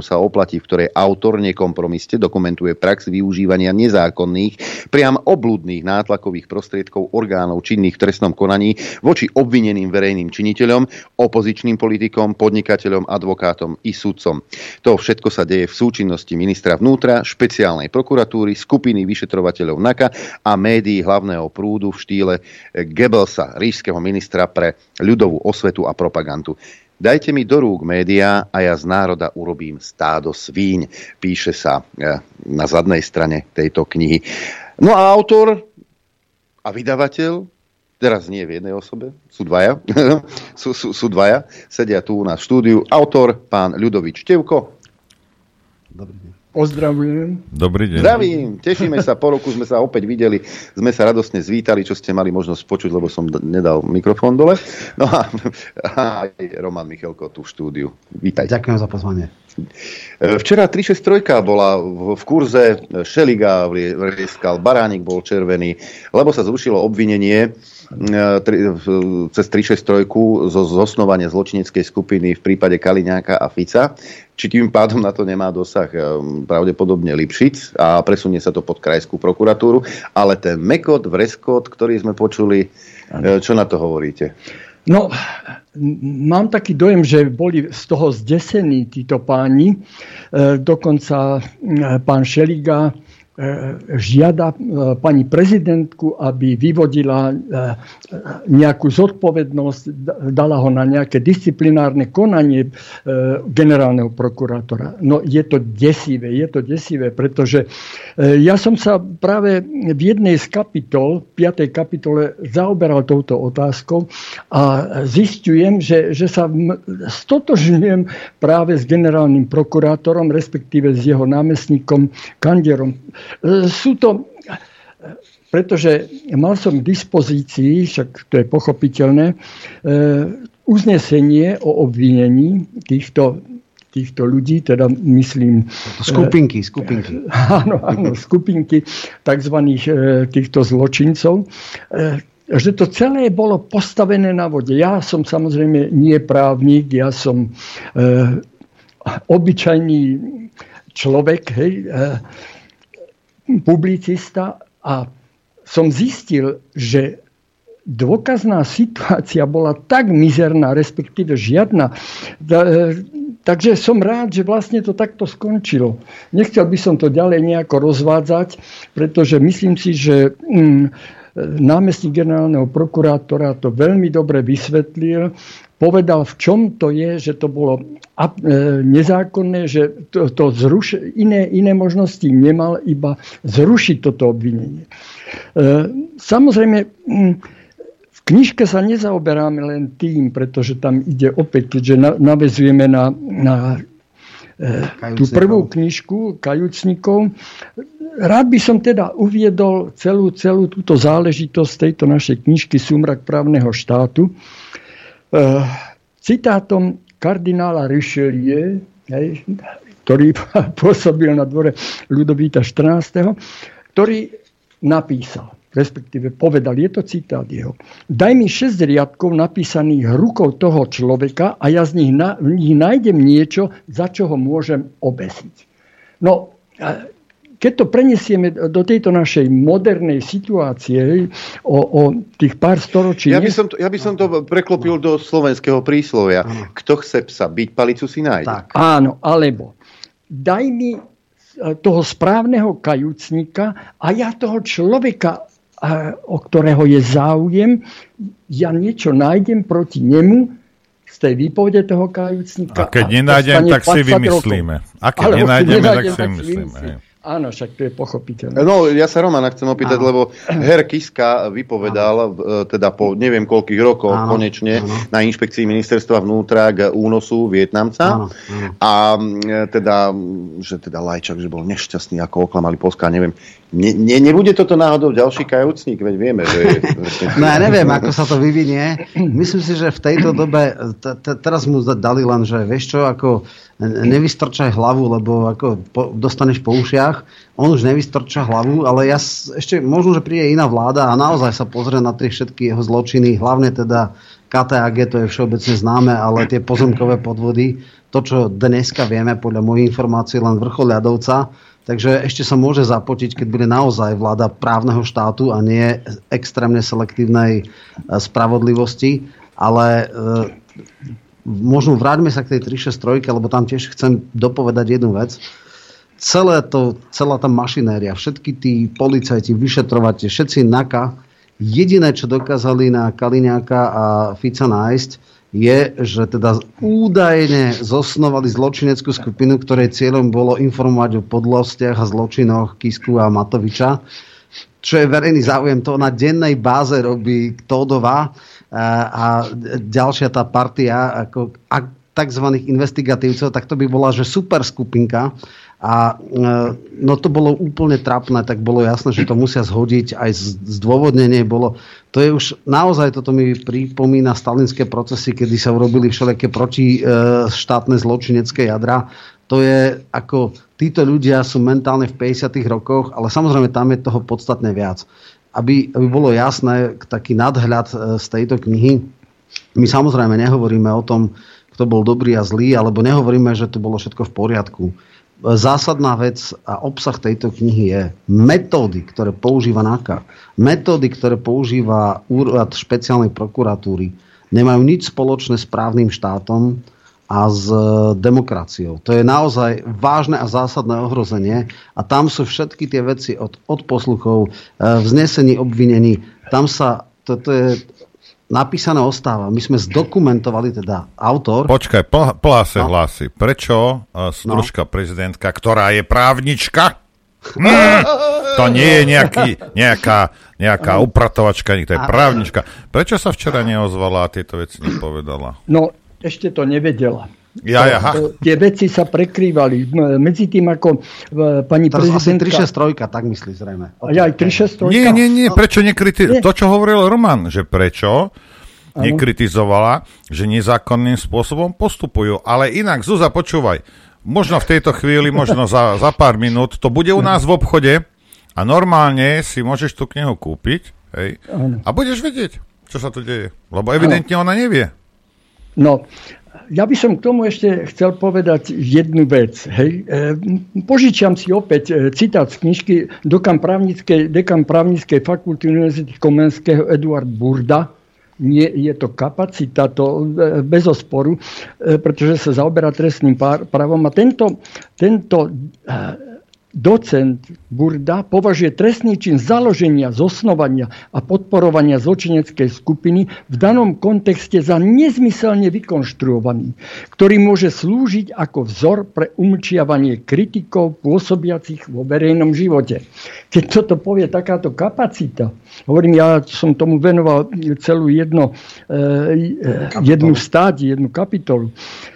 S2: sa oplatí, v ktorej autor nekompromiste dokumentuje prax využívania nezákonných, priam obludných nátlakových prostriedkov orgánov činných v trestnom konaní voči obvineným verejným činiteľom, opozičným politikom, podnikateľom, advokátom i sudcom. To všetko sa deje v súčinnosti ministra vnútra, špeciálnej prokuratúry, skupiny vyšetrovateľov NAKA a médií hlavného prúdu v štýle Goebbelsa, ríšského ministra pre ľudovú osvetu a propagandu. Dajte mi do rúk médiá a ja z národa urobím stádo svíň, píše sa e, na zadnej strane tejto knihy. No a autor a vydavateľ, teraz nie v jednej osobe, sú dvaja, sú, sú, sú dvaja, sedia tu u nás v štúdiu. Autor, pán Ľudovič Tevko.
S11: Dobrý deň.
S12: Pozdravujem.
S8: Dobrý deň.
S2: Zdravím, tešíme sa, po roku sme sa opäť videli, sme sa radosne zvítali, čo ste mali možnosť počuť, lebo som nedal mikrofón dole. No a, a aj Roman Michalko tu v štúdiu. Vítaj.
S11: Ďakujem za pozvanie.
S2: E, včera 363 bola v kurze, Šeliga vrieskal, Baránik bol červený, lebo sa zrušilo obvinenie e, cez 363 zo zosnovania zločineckej skupiny v prípade Kaliňáka a Fica či tým pádom na to nemá dosah eh, pravdepodobne Lipšic a presunie sa to pod krajskú prokuratúru. Ale ten Mekot, Vreskot, ktorý sme počuli, eh, čo na to hovoríte?
S12: No, mám taký dojem, že boli z toho zdesení títo páni. Eh, dokonca pán Šeliga E, žiada e, pani prezidentku, aby vyvodila e, nejakú zodpovednosť, dala ho na nejaké disciplinárne konanie generálneho prokurátora. No je to desivé, je to desivé, pretože ja som sa práve v jednej z kapitol, 5. kapitole, zaoberal touto otázkou a zistujem, že, že sa stotožňujem práve s generálnym prokurátorom, respektíve s jeho námestníkom Kanderom sú to, pretože mal som k dispozícii, však to je pochopiteľné, e, uznesenie o obvinení týchto týchto ľudí, teda myslím...
S11: Skupinky, skupinky.
S12: Áno, áno, skupinky tzv. týchto zločincov že to celé bolo postavené na vode. Ja som samozrejme nie právnik, ja som e, obyčajný človek, hej, e, publicista a som zistil, že dôkazná situácia bola tak mizerná, respektíve žiadna. Takže som rád, že vlastne to takto skončilo. Nechcel by som to ďalej nejako rozvádzať, pretože myslím si, že mm, námestník generálneho prokurátora to veľmi dobre vysvetlil povedal, v čom to je, že to bolo e, nezákonné, že to, to zruš, iné, iné možnosti nemal, iba zrušiť toto obvinenie. E, samozrejme, v knižke sa nezaoberáme len tým, pretože tam ide opäť, keďže navezujeme na, na e, tú prvú knižku Kajúcnikov. Rád by som teda uviedol celú, celú túto záležitosť tejto našej knižky Sumrak právneho štátu. Eh, citátom kardinála Richelieu, hej, ktorý pôsobil na dvore Ľudovíta 14., ktorý napísal, respektíve povedal, je to citát jeho, daj mi 6 riadkov napísaných rukou toho človeka a ja z nich, na, v nich nájdem niečo, za čo ho môžem obesiť. No, keď to preniesieme do tejto našej modernej situácie o, o tých pár storočí...
S2: Ja by som to, ja by som to preklopil do slovenského príslovia. Kto chce psa byť, palicu si nájde. Tak.
S12: Áno, alebo daj mi e, toho správneho kajúcnika a ja toho človeka, e, o ktorého je záujem, ja niečo nájdem proti nemu, z tej výpovede toho kajúcnika.
S8: A keď nenájdem, tak si vymyslíme. A keď nenájdeme, tak si vymyslíme.
S12: Áno, však to je pochopiteľné.
S2: No, ja sa Romana chcem opýtať, áno. lebo Her Kiska vypovedal, áno. teda po neviem koľkých rokoch áno. konečne áno. na inšpekcii ministerstva vnútra k únosu Vietnamca. Áno. Áno. A teda, že teda Lajčak, že bol nešťastný, ako oklamali Polska, neviem. Ne, ne, nebude toto náhodou ďalší kajúcník, veď vieme, že... Je,
S11: no ja neviem, ako sa to vyvinie. Myslím si, že v tejto dobe, teraz mu dali len, že vieš čo, ako nevystrčaj hlavu, lebo ako po, dostaneš po ušiach. On už nevystrča hlavu, ale ja ešte možno, že príde iná vláda a naozaj sa pozrie na tie všetky jeho zločiny, hlavne teda KTAG, to je všeobecne známe, ale tie pozemkové podvody, to, čo dneska vieme, podľa mojich informácií, len vrchol ľadovca, takže ešte sa môže zapotiť, keď bude naozaj vláda právneho štátu a nie extrémne selektívnej eh, spravodlivosti, ale eh, možno vráťme sa k tej 363, lebo tam tiež chcem dopovedať jednu vec. Celé to, celá tá mašinéria, všetky tí policajti, vyšetrovate, všetci NAKA, jediné, čo dokázali na Kaliňáka a Fica nájsť, je, že teda údajne zosnovali zločineckú skupinu, ktorej cieľom bolo informovať o podlostiach a zločinoch Kisku a Matoviča. Čo je verejný záujem, to na dennej báze robí Tódova a ďalšia tá partia ako tzv. investigatívcov, tak to by bola, že super skupinka. A e, no to bolo úplne trapné, tak bolo jasné, že to musia zhodiť. Aj zdôvodnenie bolo. To je už naozaj, toto mi pripomína stalinské procesy, kedy sa urobili všelijaké proti e, zločinecké jadra. To je ako, títo ľudia sú mentálne v 50 rokoch, ale samozrejme tam je toho podstatne viac aby, aby bolo jasné, taký nadhľad e, z tejto knihy. My samozrejme nehovoríme o tom, kto bol dobrý a zlý, alebo nehovoríme, že to bolo všetko v poriadku. E, zásadná vec a obsah tejto knihy je metódy, ktoré používa NAKA, metódy, ktoré používa úrad špeciálnej prokuratúry, nemajú nič spoločné s právnym štátom, a s e, demokraciou. To je naozaj vážne a zásadné ohrozenie a tam sú všetky tie veci od, od posluchov, e, vznesení obvinení. Tam sa, toto je napísané ostáva. My sme zdokumentovali teda autor.
S8: Počkaj, plá sa no. hlási. Prečo e, stružka no. prezidentka, ktorá je právnička, Mm, to nie je nejaký, nejaká, nejaká upratovačka, to je právnička. Prečo sa včera neozvala a tieto veci nepovedala?
S12: No, ešte to nevedela.
S8: Ja, ja,
S12: Tie veci sa prekrývali. Medzi tým, ako pani Teraz prezidentka...
S11: asi 363, tak myslí zrejme.
S12: A ja aj 363.
S8: Nie, nie, nie, prečo nekritizovala? To, čo hovoril Roman, že prečo ano. nekritizovala, že nezákonným spôsobom postupujú. Ale inak, Zuza, počúvaj, možno v tejto chvíli, možno za, za pár minút, to bude u nás v obchode a normálne si môžeš tú knihu kúpiť hej, a budeš vedieť, čo sa tu deje. Lebo evidentne ano. ona nevie.
S12: No, ja by som k tomu ešte chcel povedať jednu vec. Hej. E, požičiam si opäť e, citát z knižky dekan právnickej, dekan právnickej fakulty Univerzity Komenského Eduard Burda. Nie, je to kapacita, to e, bez osporu, pretože sa zaoberá trestným právom. A tento, tento docent Burda považuje trestný čin založenia, zosnovania a podporovania zločineckej skupiny v danom kontexte za nezmyselne vykonštruovaný, ktorý môže slúžiť ako vzor pre umlčiavanie kritikov pôsobiacich vo verejnom živote. Keď toto povie takáto kapacita, hovorím, ja som tomu venoval celú jedno, eh, jednu stádi, jednu kapitolu.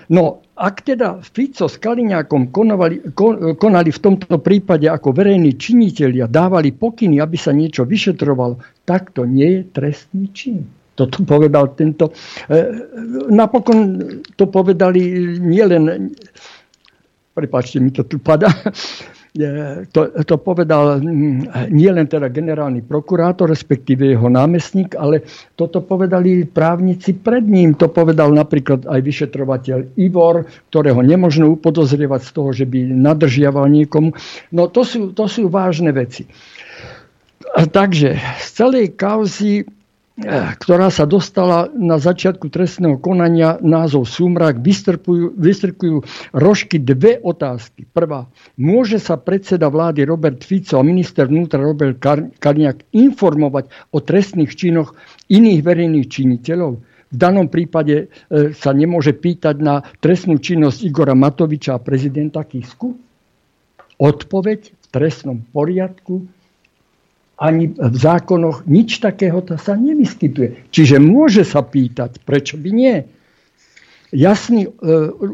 S12: No, ak teda Fico s Kaliňákom konali, konali v tomto prípade ako verejní činitelia, dávali pokyny, aby sa niečo vyšetrovalo, tak to nie je trestný čin. Toto povedal tento. E, napokon to povedali nielen, prepáčte, mi to tu pada, to, to povedal mm, nie len teda generálny prokurátor, respektíve jeho námestník, ale toto povedali právnici pred ním. To povedal napríklad aj vyšetrovateľ Ivor, ktorého nemožno upodozrievať z toho, že by nadržiaval niekomu. No to sú, to sú vážne veci. Takže z celej kauzy ktorá sa dostala na začiatku trestného konania názov Sumrak, vystrkujú, vystrkujú rožky dve otázky. Prvá, môže sa predseda vlády Robert Fico a minister vnútra Robert Karniak informovať o trestných činoch iných verejných činiteľov? V danom prípade e, sa nemôže pýtať na trestnú činnosť Igora Matoviča a prezidenta Kisku? Odpoveď v trestnom poriadku, ani v zákonoch nič takého sa nevyskytuje. Čiže môže sa pýtať, prečo by nie. Jasný e,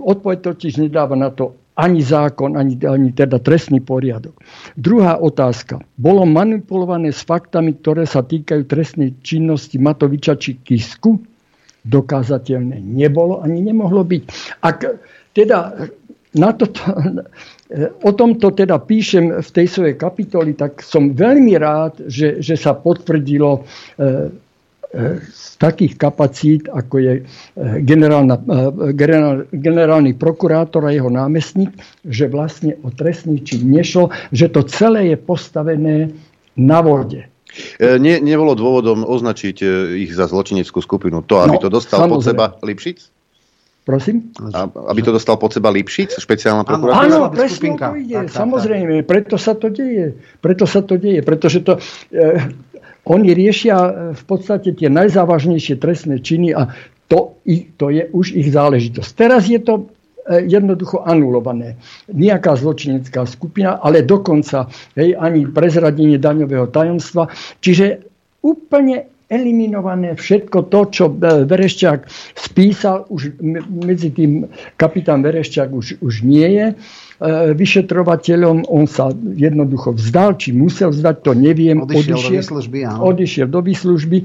S12: odpoveď totiž nedáva na to ani zákon, ani, ani teda trestný poriadok. Druhá otázka. Bolo manipulované s faktami, ktoré sa týkajú trestnej činnosti Matoviča či Kisku? Dokázateľné nebolo ani nemohlo byť. Ak teda na toto, o tomto teda píšem v tej svojej kapitoli, tak som veľmi rád, že, že sa potvrdilo e, z takých kapacít, ako je e, generálna, e, generál, generálny prokurátor a jeho námestník, že vlastne o trestný čin nešlo, že to celé je postavené na vode.
S2: E, nie, nebolo dôvodom označiť ich za zločineckú skupinu to, aby no, to dostal samozrejme. pod seba Lipšic?
S12: Prosím?
S2: A, aby to dostal pod seba Lipšic, špeciálna prokurátora?
S12: Áno, presne to ide. Tak, samozrejme, tak. preto sa to deje. Preto sa to deje, pretože to... E, oni riešia e, v podstate tie najzávažnejšie trestné činy a to, to je už ich záležitosť. Teraz je to e, jednoducho anulované. Nejaká zločinecká skupina, ale dokonca hej, ani prezradenie daňového tajomstva. Čiže úplne eliminované všetko to, čo e, Verešťák spísal, už medzi tým kapitán Verešťák už, už nie je E, vyšetrovateľom, on sa jednoducho vzdal, či musel vzdať, to neviem.
S11: Odišiel, odišiel do výslužby, áno.
S12: Odišiel do výslužby.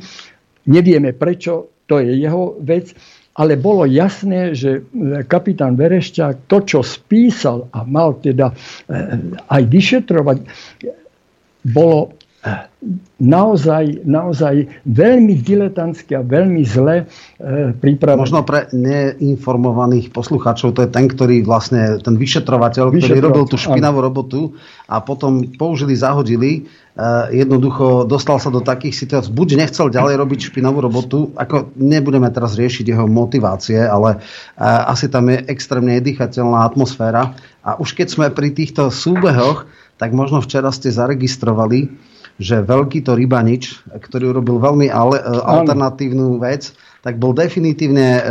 S12: Nevieme prečo, to je jeho vec, ale bolo jasné, že e, kapitán Verešťák to, čo spísal a mal teda aj vyšetrovať, bolo naozaj, naozaj veľmi diletantské a veľmi zle e, pripravené.
S11: Možno pre neinformovaných poslucháčov, to je ten, ktorý vlastne, ten vyšetrovateľ, vyšetrovateľ ktorý robil tú špinavú áno. robotu a potom použili, zahodili, e, jednoducho dostal sa do takých situácií, buď nechcel ďalej robiť špinavú robotu, ako nebudeme teraz riešiť jeho motivácie, ale e, asi tam je extrémne nedýchateľná atmosféra. A už keď sme pri týchto súbehoch, tak možno včera ste zaregistrovali, že veľký to Rybanič, ktorý urobil veľmi ale, alternatívnu vec, tak bol definitívne e,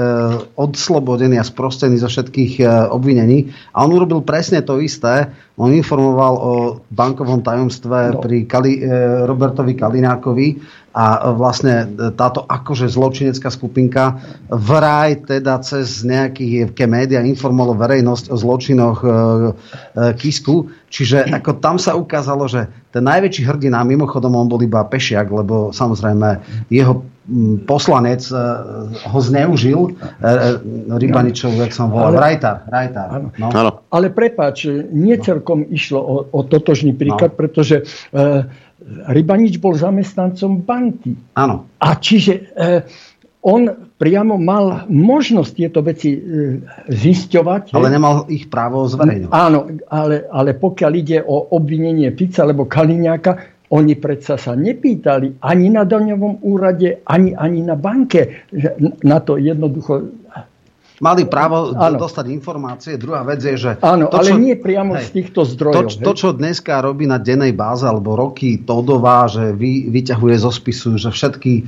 S11: odslobodený a sprostený zo všetkých e, obvinení. A on urobil presne to isté. On informoval o bankovom tajomstve no. pri Kali, e, Robertovi Kalinákovi a vlastne táto akože zločinecká skupinka vraj teda cez nejakých médiá informovalo verejnosť o zločinoch Kisku. Čiže ako tam sa ukázalo, že ten najväčší hrdina, mimochodom on bol iba pešiak, lebo samozrejme jeho poslanec e, ho zneužil, e, e, Rybaničov, jak som volal, ale, Rajtar. Rajtar
S12: no. Ale prepáč, nie celkom išlo o, o totožný príklad, no. pretože e, Rybanič bol zamestnancom banky.
S11: Áno.
S12: A čiže e, on priamo mal možnosť tieto veci e, zisťovať.
S11: Ale nemal ich právo zverejňovať.
S12: Áno, ale, ale pokiaľ ide o obvinenie Fica alebo Kaliňáka, oni predsa sa nepýtali ani na daňovom úrade, ani, ani na banke. Na to jednoducho
S11: mali právo ano. dostať informácie. Druhá vec je, že...
S12: Áno, ale čo, nie priamo hej, z týchto zdrojov.
S11: To, to, čo dneska robí na dennej báze, alebo roky Todová, že vy, vyťahuje zo spisu, že všetky e,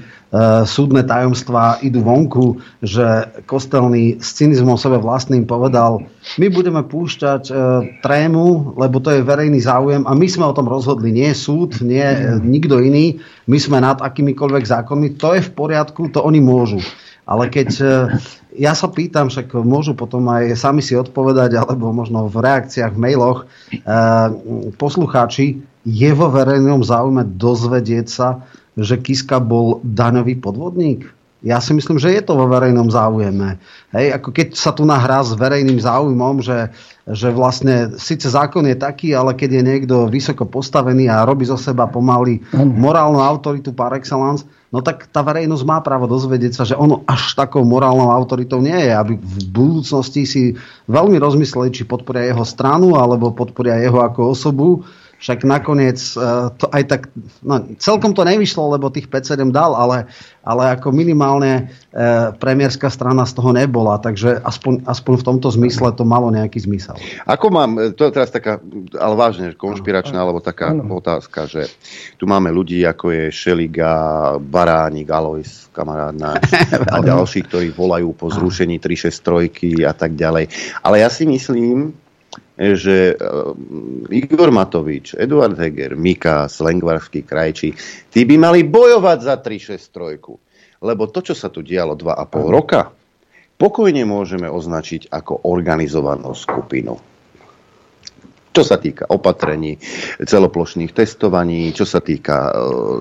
S11: súdne tajomstvá idú vonku, že Kostelný s cynizmom sebe vlastným povedal, my budeme púšťať e, trému, lebo to je verejný záujem a my sme o tom rozhodli, nie súd, nie e, nikto iný, my sme nad akýmikoľvek zákonmi, to je v poriadku, to oni môžu. Ale keď e, ja sa pýtam, však môžu potom aj sami si odpovedať, alebo možno v reakciách, v mailoch, e, poslucháči, je vo verejnom záujme dozvedieť sa, že Kiska bol daňový podvodník? Ja si myslím, že je to vo verejnom záujme. Hej, ako keď sa tu nahrá s verejným záujmom, že, že vlastne síce zákon je taký, ale keď je niekto vysoko postavený a robí zo seba pomaly morálnu autoritu par excellence, no tak tá verejnosť má právo dozvedieť sa, že ono až takou morálnou autoritou nie je, aby v budúcnosti si veľmi rozmysleli, či podporia jeho stranu alebo podporia jeho ako osobu však nakoniec e, to aj tak, no, celkom to nevyšlo, lebo tých 5-7 dal, ale, ale ako minimálne e, premiérska strana z toho nebola, takže aspoň, aspoň v tomto zmysle to malo nejaký zmysel.
S2: Ako mám, to je teraz taká, ale vážne, konšpiračná, alebo taká ano. otázka, že tu máme ľudí, ako je Šeliga, Baránik, Alois, kamarád náš, a ďalší, ktorí volajú po zrušení 363 a tak ďalej. Ale ja si myslím, že Igor Matovič, Eduard Heger, Mika, Slengvarský krajčí, tí by mali bojovať za 363. Lebo to, čo sa tu dialo 2,5 roka, pokojne môžeme označiť ako organizovanú skupinu čo sa týka opatrení, celoplošných testovaní, čo sa týka e,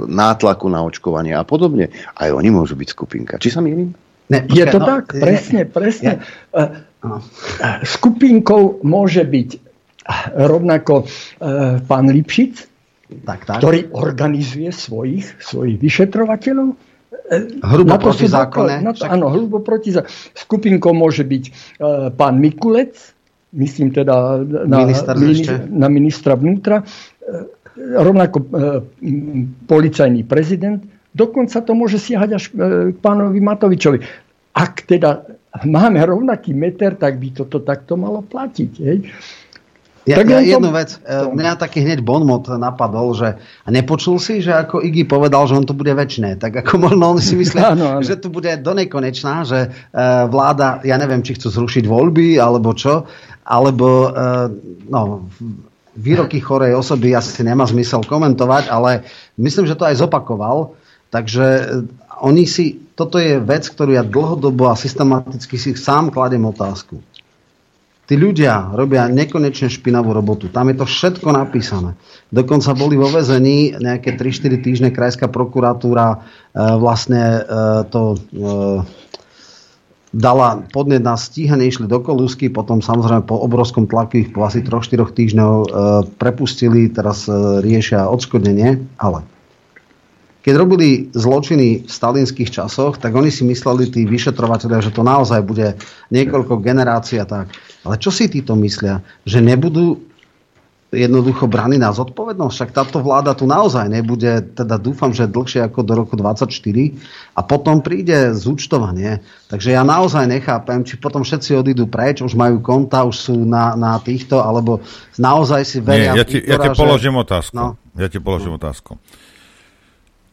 S2: nátlaku na očkovanie a podobne. Aj oni môžu byť skupinka. Či sa mýlim?
S12: Ne, je to no, tak, presne, presne. Ja. E, skupinkou môže byť rovnako e, pán Lipšic, tak, tak. ktorý organizuje svojich, svojich vyšetrovateľov.
S11: Hrubo proti zákone.
S12: áno, hrubo proti zákone. Skupinkou môže byť pán Mikulec, myslím teda na, Minister na ministra vnútra, e, rovnako e, policajný prezident, dokonca to môže siahať až e, k pánovi Matovičovi. Ak teda máme rovnaký meter, tak by toto takto malo platiť. Hej?
S11: Ja, tak ja jednu vec, mňa taký hneď bonmot napadol, že a nepočul si, že ako Iggy povedal, že on to bude väčšie, tak ako možno on si myslí, ano, ano. že tu bude do nekonečná, že vláda, ja neviem, či chcú zrušiť voľby, alebo čo, alebo eh, no, výroky chorej osoby asi nemá zmysel komentovať, ale myslím, že to aj zopakoval. Takže eh, oni si, toto je vec, ktorú ja dlhodobo a systematicky si sám kladem otázku. Tí ľudia robia nekonečne špinavú robotu. Tam je to všetko napísané. Dokonca boli vo vezení nejaké 3-4 týždne krajská prokuratúra e, vlastne e, to e, dala podnet na stíhanie, išli do kolúsky, potom samozrejme po obrovskom tlaku ich po asi 3-4 týždňov e, prepustili, teraz e, riešia odškodnenie, ale keď robili zločiny v stalinských časoch, tak oni si mysleli, tí vyšetrovateľia, že to naozaj bude niekoľko generácií a tak. Ale čo si títo myslia? Že nebudú jednoducho braní na zodpovednosť. Však táto vláda tu naozaj nebude, teda dúfam, že dlhšie ako do roku 24 a potom príde zúčtovanie. Takže ja naozaj nechápem, či potom všetci odídu preč, už majú konta, už sú na, na týchto, alebo naozaj si veria...
S8: Nie, ja ti, ja ti položím že... otázku. No. Ja ti položím no. otázku.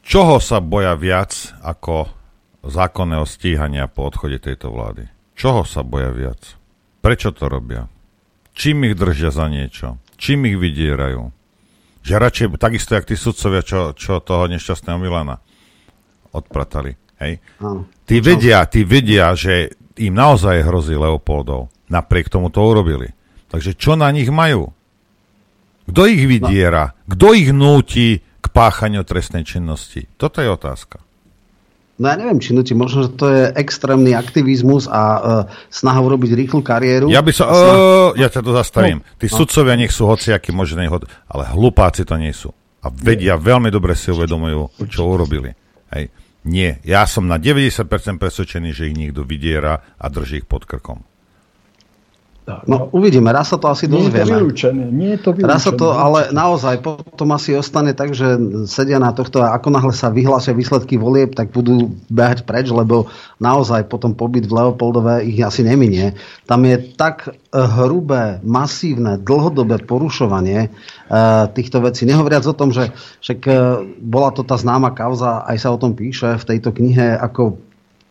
S8: Čoho sa boja viac ako zákonného stíhania po odchode tejto vlády? Čoho sa boja viac? Prečo to robia? Čím ich držia za niečo? Čím ich vydierajú? Že radšej, takisto jak tí sudcovia, čo, čo toho nešťastného Milana odpratali. Hej? Tí vedia, tí vedia, že im naozaj hrozí Leopoldov. Napriek tomu to urobili. Takže čo na nich majú? Kto ich vydiera? Kto ich núti k páchaniu trestnej činnosti? Toto je otázka.
S11: No ja neviem, či nutí, možno, že to je extrémny aktivizmus a uh, snaha urobiť rýchlu kariéru.
S8: Ja by som, snaha... uh, ja ťa to zastavím. No, Tí no. sudcovia nech sú hociakí možný hod, ale hlupáci to nie sú. A vedia, Nie. veľmi dobre si uvedomujú, čo urobili. Hej. Nie, ja som na 90% presvedčený, že ich niekto vydiera a drží ich pod krkom.
S11: No uvidíme, raz sa to asi dozvieme.
S12: Nie je to Nie je to vylúčené.
S11: Raz sa to, ale naozaj potom asi ostane tak, že sedia na tohto a ako náhle sa vyhlásia výsledky volieb, tak budú behať preč, lebo naozaj potom pobyt v Leopoldove ich asi neminie. Tam je tak eh, hrubé, masívne, dlhodobé porušovanie uh, týchto vecí. Nehovoriac o tom, že však uh, bola to tá známa kauza, aj sa o tom píše v tejto knihe, ako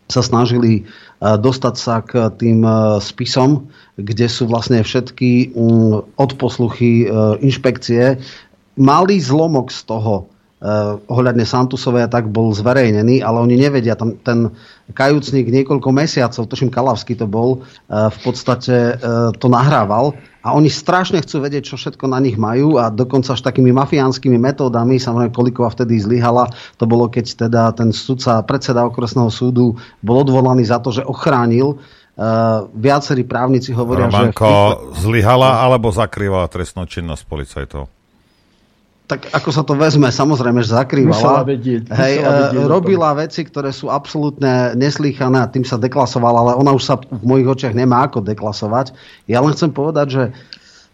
S11: sa snažili dostať sa k tým spisom, kde sú vlastne všetky mm, odposluchy e, inšpekcie. Malý zlomok z toho ohľadne Santusovej a tak bol zverejnený, ale oni nevedia. Tam ten kajúcnik niekoľko mesiacov, tuším Kalavský to bol, uh, v podstate uh, to nahrával a oni strašne chcú vedieť, čo všetko na nich majú a dokonca až takými mafiánskymi metódami, samozrejme Kolikova vtedy zlyhala, to bolo keď teda ten sudca, predseda okresného súdu bol odvolaný za to, že ochránil Uh, viacerí právnici hovoria,
S8: Romanko, že... Romanko zlyhala alebo zakrývala trestnú činnosť policajtov?
S11: Tak ako sa to vezme, samozrejme, že zakrývala.
S12: vedieť.
S11: Hej, vedieť uh, robila veci, ktoré sú absolútne neslýchané a tým sa deklasovala, ale ona už sa v mojich očiach nemá ako deklasovať. Ja len chcem povedať, že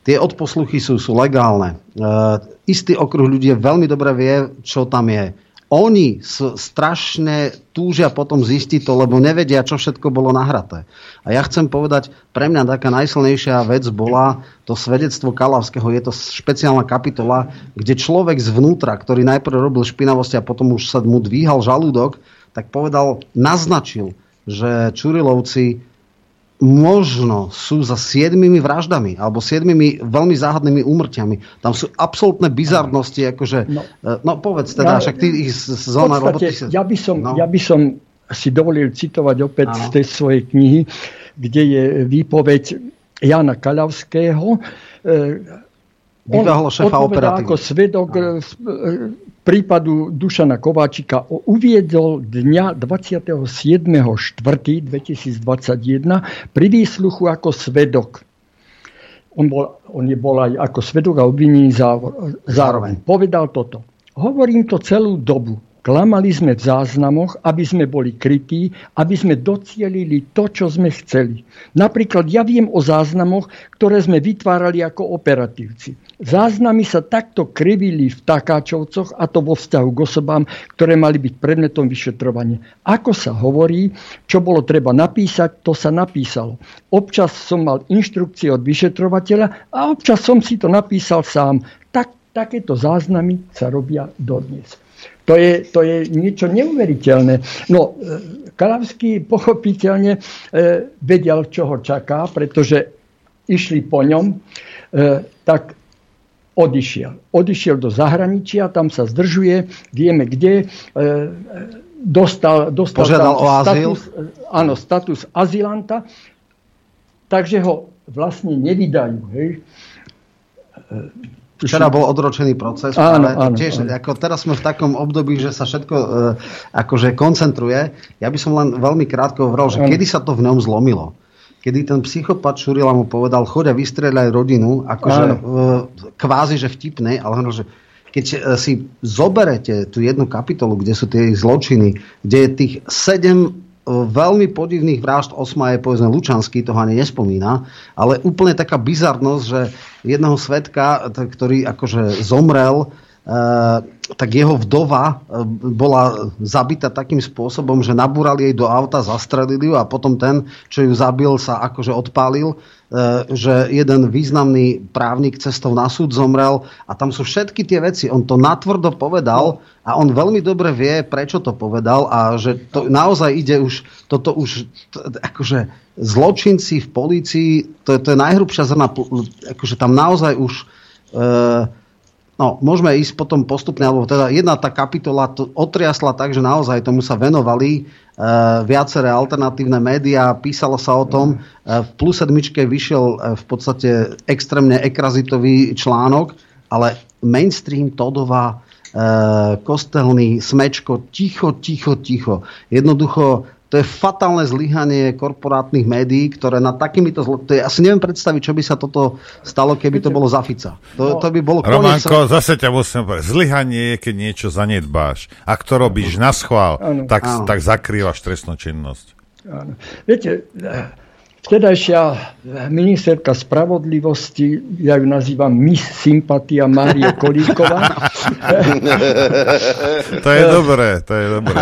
S11: tie odposluchy sú, sú legálne. Uh, istý okruh ľudí veľmi dobre vie, čo tam je oni strašne túžia potom zistiť to, lebo nevedia, čo všetko bolo nahraté. A ja chcem povedať, pre mňa taká najsilnejšia vec bola to svedectvo Kalavského. Je to špeciálna kapitola, kde človek zvnútra, ktorý najprv robil špinavosti a potom už sa mu dvíhal žalúdok, tak povedal, naznačil, že Čurilovci možno sú za siedmimi vraždami alebo siedmimi veľmi záhadnými úmrtiami. Tam sú absolútne bizarnosti, akože, no, e, no povedz teda, ja, však ty ich zóna,
S12: lebo ty sa... ja, by som, no. ja by som si dovolil citovať opäť ano. z tej svojej knihy, kde je výpoveď Jana Kaľavského. E, on odpovedá ako svedok ano. Prípadu Dušana Kováčika uviedol dňa 27.4.2021 pri výsluchu ako svedok. On bol, on je bol aj ako svedok a obvinený zároveň. Povedal toto. Hovorím to celú dobu. Klamali sme v záznamoch, aby sme boli krytí, aby sme docielili to, čo sme chceli. Napríklad ja viem o záznamoch, ktoré sme vytvárali ako operatívci. Záznamy sa takto krivili v Takáčovcoch a to vo vzťahu k osobám, ktoré mali byť predmetom vyšetrovania. Ako sa hovorí, čo bolo treba napísať, to sa napísalo. Občas som mal inštrukcie od vyšetrovateľa a občas som si to napísal sám. Tak, takéto záznamy sa robia dodnes. To je, to je niečo neuveriteľné. No, e, Kalavský pochopiteľne e, vedel, čo ho čaká, pretože išli po ňom, e, tak odišiel. Odišiel do zahraničia, tam sa zdržuje, vieme kde, dostal, dostal
S11: Požiadal o azyl?
S12: Status, áno, status azylanta, takže ho vlastne nevydajú. Hej.
S11: Včera bol odročený proces.
S12: Áno, áno,
S11: tiež,
S12: áno.
S11: Ako teraz sme v takom období, že sa všetko e, akože koncentruje. Ja by som len veľmi krátko hovoril, že áno. kedy sa to v ňom zlomilo. Kedy ten psychopat Šurila mu povedal, choď a vystrieľaj rodinu, akože e, kvázi, že vtipnej, ale hovoril, že keď e, si zoberete tú jednu kapitolu, kde sú tie zločiny, kde je tých sedem veľmi podivných vražd osma je povedzme Lučanský, toho ani nespomína, ale úplne taká bizarnosť, že jedného svetka, ktorý akože zomrel, tak jeho vdova bola zabita takým spôsobom, že nabúrali jej do auta, zastrelili ju a potom ten, čo ju zabil, sa akože odpálil E, že jeden významný právnik cestou na súd zomrel a tam sú všetky tie veci. On to natvrdo povedal a on veľmi dobre vie, prečo to povedal a že to naozaj ide už, toto už, akože zločinci v polícii, to, to je najhrubšia zrna, akože tam naozaj už e, No, môžeme ísť potom postupne, alebo teda jedna tá kapitola to otriasla tak, že naozaj tomu sa venovali e, viaceré alternatívne médiá, písalo sa o tom. E, v plus sedmičke vyšiel e, v podstate extrémne ekrazitový článok, ale mainstream Todova, e, kostelný, smečko, ticho, ticho, ticho. Jednoducho to je fatálne zlyhanie korporátnych médií, ktoré na takýmito zlo... To je, asi neviem predstaviť, čo by sa toto stalo, keby to bolo za Fica. To, to by bolo
S8: Romanko, koniec... zase ťa musím povedať. Zlyhanie je, keď niečo zanedbáš. Ak to robíš na schvál, tak, tak zakrývaš trestnú činnosť.
S12: Áno. Viete, Vtedajšia ministerka spravodlivosti, ja ju nazývam Miss Sympatia Mária Kolíková.
S8: to je dobré, to je dobré.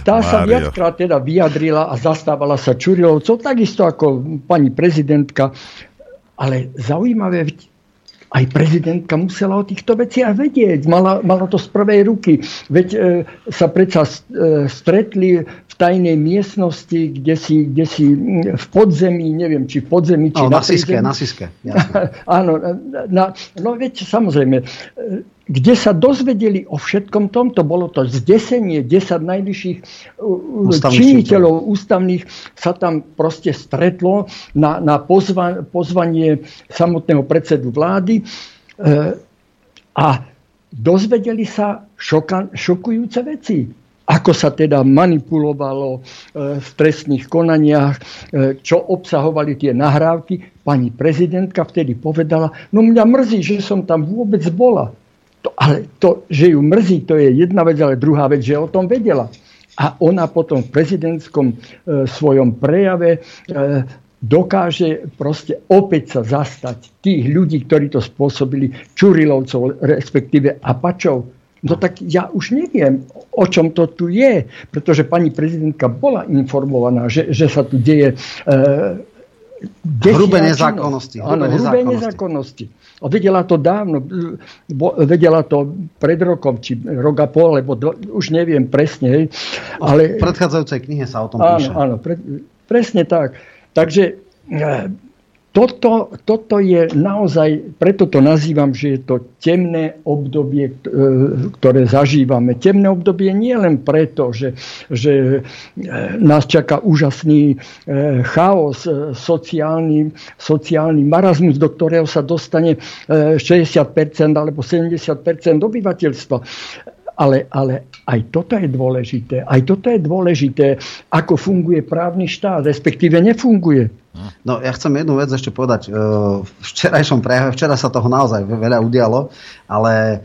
S12: Tá Mário. sa viackrát teda vyjadrila a zastávala sa Čurilovcov, takisto ako pani prezidentka. Ale zaujímavé, aj prezidentka musela o týchto veciach vedieť. Mala, mala to z prvej ruky. Veď e, sa predsa e, stretli tajnej miestnosti, kde si, kde si v podzemí, neviem, či v podzemí, či
S11: no, na, na Siske, na Siske.
S12: Áno, na, no veď samozrejme, kde sa dozvedeli o všetkom tomto. Bolo to zdesenie, 10 najvyšších Ústavný činiteľov ústavných sa tam proste stretlo na, na pozva, pozvanie samotného predsedu vlády e, a dozvedeli sa šoka, šokujúce veci ako sa teda manipulovalo e, v trestných konaniach, e, čo obsahovali tie nahrávky. Pani prezidentka vtedy povedala, no mňa mrzí, že som tam vôbec bola. To, ale to, že ju mrzí, to je jedna vec, ale druhá vec, že o tom vedela. A ona potom v prezidentskom e, svojom prejave e, dokáže proste opäť sa zastať tých ľudí, ktorí to spôsobili, Čurilovcov, respektíve Apačov. No tak ja už neviem, o čom to tu je, pretože pani prezidentka bola informovaná, že, že sa tu deje
S11: e, hrubé nezákonnosti.
S12: Áno, hrubé nezákonnosti. Vedela to dávno, vedela to pred rokom, či rok a pol, lebo do, už neviem presne. Hej,
S11: ale... V predchádzajúcej knihe sa o tom
S12: áno,
S11: píše.
S12: Áno, pre, presne tak. Takže toto, toto je naozaj, preto to nazývam, že je to temné obdobie, e, ktoré zažívame. Temné obdobie nie len preto, že, že e, nás čaká úžasný e, chaos, sociálny, sociálny marazmus, do ktorého sa dostane 60% alebo 70% obyvateľstva. Ale, ale aj toto je dôležité. Aj toto je dôležité, ako funguje právny štát, respektíve nefunguje.
S11: No ja chcem jednu vec ešte povedať. V včerajšom prejave, včera sa toho naozaj veľa udialo, ale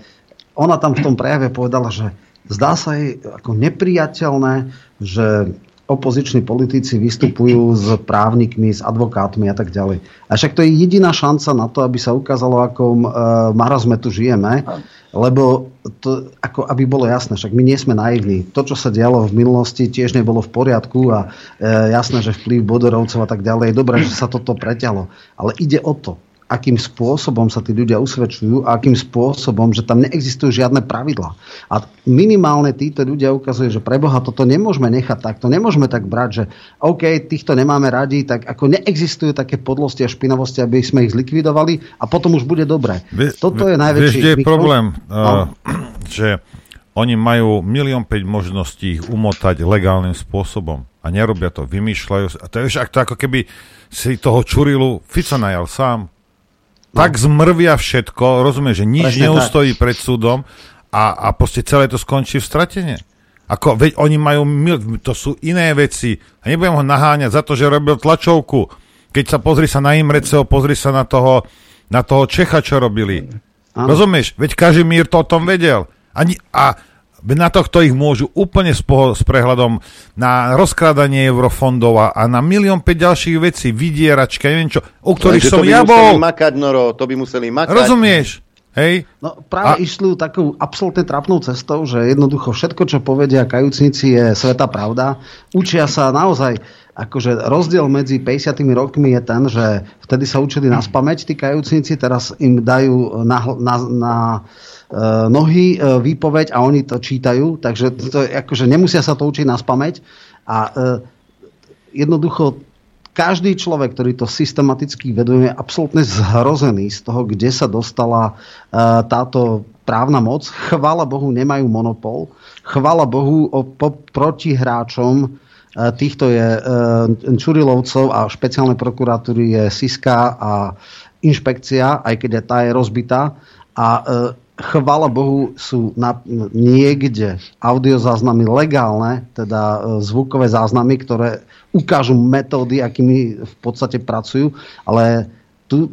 S11: ona tam v tom prejave povedala, že zdá sa jej ako nepriateľné, že opoziční politici vystupujú s právnikmi, s advokátmi a tak ďalej. A však to je jediná šanca na to, aby sa ukázalo, akom marazme tu žijeme lebo to, ako aby bolo jasné, však my nie sme naivní. To, čo sa dialo v minulosti, tiež nebolo v poriadku a e, jasné, že vplyv Bodorovcov a tak ďalej, je dobré, že sa toto preťalo. Ale ide o to, akým spôsobom sa tí ľudia usvedčujú a akým spôsobom, že tam neexistujú žiadne pravidla. A minimálne títo ľudia ukazujú, že pre Boha toto nemôžeme nechať takto, nemôžeme tak brať, že OK, týchto nemáme radi, tak ako neexistujú také podlosti a špinavosti, aby sme ich zlikvidovali a potom už bude dobré. Vie, toto je najväčší...
S8: Vieš, je problém, no. uh, že oni majú milión 5 možností ich umotať legálnym spôsobom a nerobia to, vymýšľajú. A to je však to ako keby si toho Čurilu Fico najal sám. No. Tak zmrvia všetko, rozumieš, že nič Presne neustojí tak. pred súdom a, a proste celé to skončí v stratene. Ako, veď oni majú, to sú iné veci. A nebudem ho naháňať za to, že robil tlačovku. Keď sa pozri sa na Imreceho, pozri sa na toho, na toho Čecha, čo robili. Ano. Rozumieš? Veď Kažimír to o tom vedel. Ani, a na tohto ich môžu úplne s, poho- s prehľadom na rozkrádanie eurofondov a, a na milión päť ďalších vecí, vydieračka, neviem čo, o ktorých som ja bol.
S2: makať, Noro, to by museli makať.
S8: Rozumieš? Hej?
S11: No práve a... išli takou absolútne trapnou cestou, že jednoducho všetko, čo povedia kajúcnici, je sveta pravda. Učia sa naozaj, akože rozdiel medzi 50 rokmi je ten, že vtedy sa učili na spameť tí kajúcnici, teraz im dajú na, na, na nohy eh, výpoveď a oni to čítajú, takže to, akože nemusia sa to učiť na spameť a eh, jednoducho každý človek, ktorý to systematicky veduje, je absolútne zhrozený z toho, kde sa dostala táto právna moc. Chvála Bohu, nemajú monopol. Chvála Bohu, o, po, proti hráčom týchto je Čurilovcov a špeciálnej prokuratúry je Siska a inšpekcia, aj keď tá je rozbitá. A chvala Bohu, sú na, niekde audiozáznamy legálne, teda e, zvukové záznamy, ktoré ukážu metódy, akými v podstate pracujú, ale tu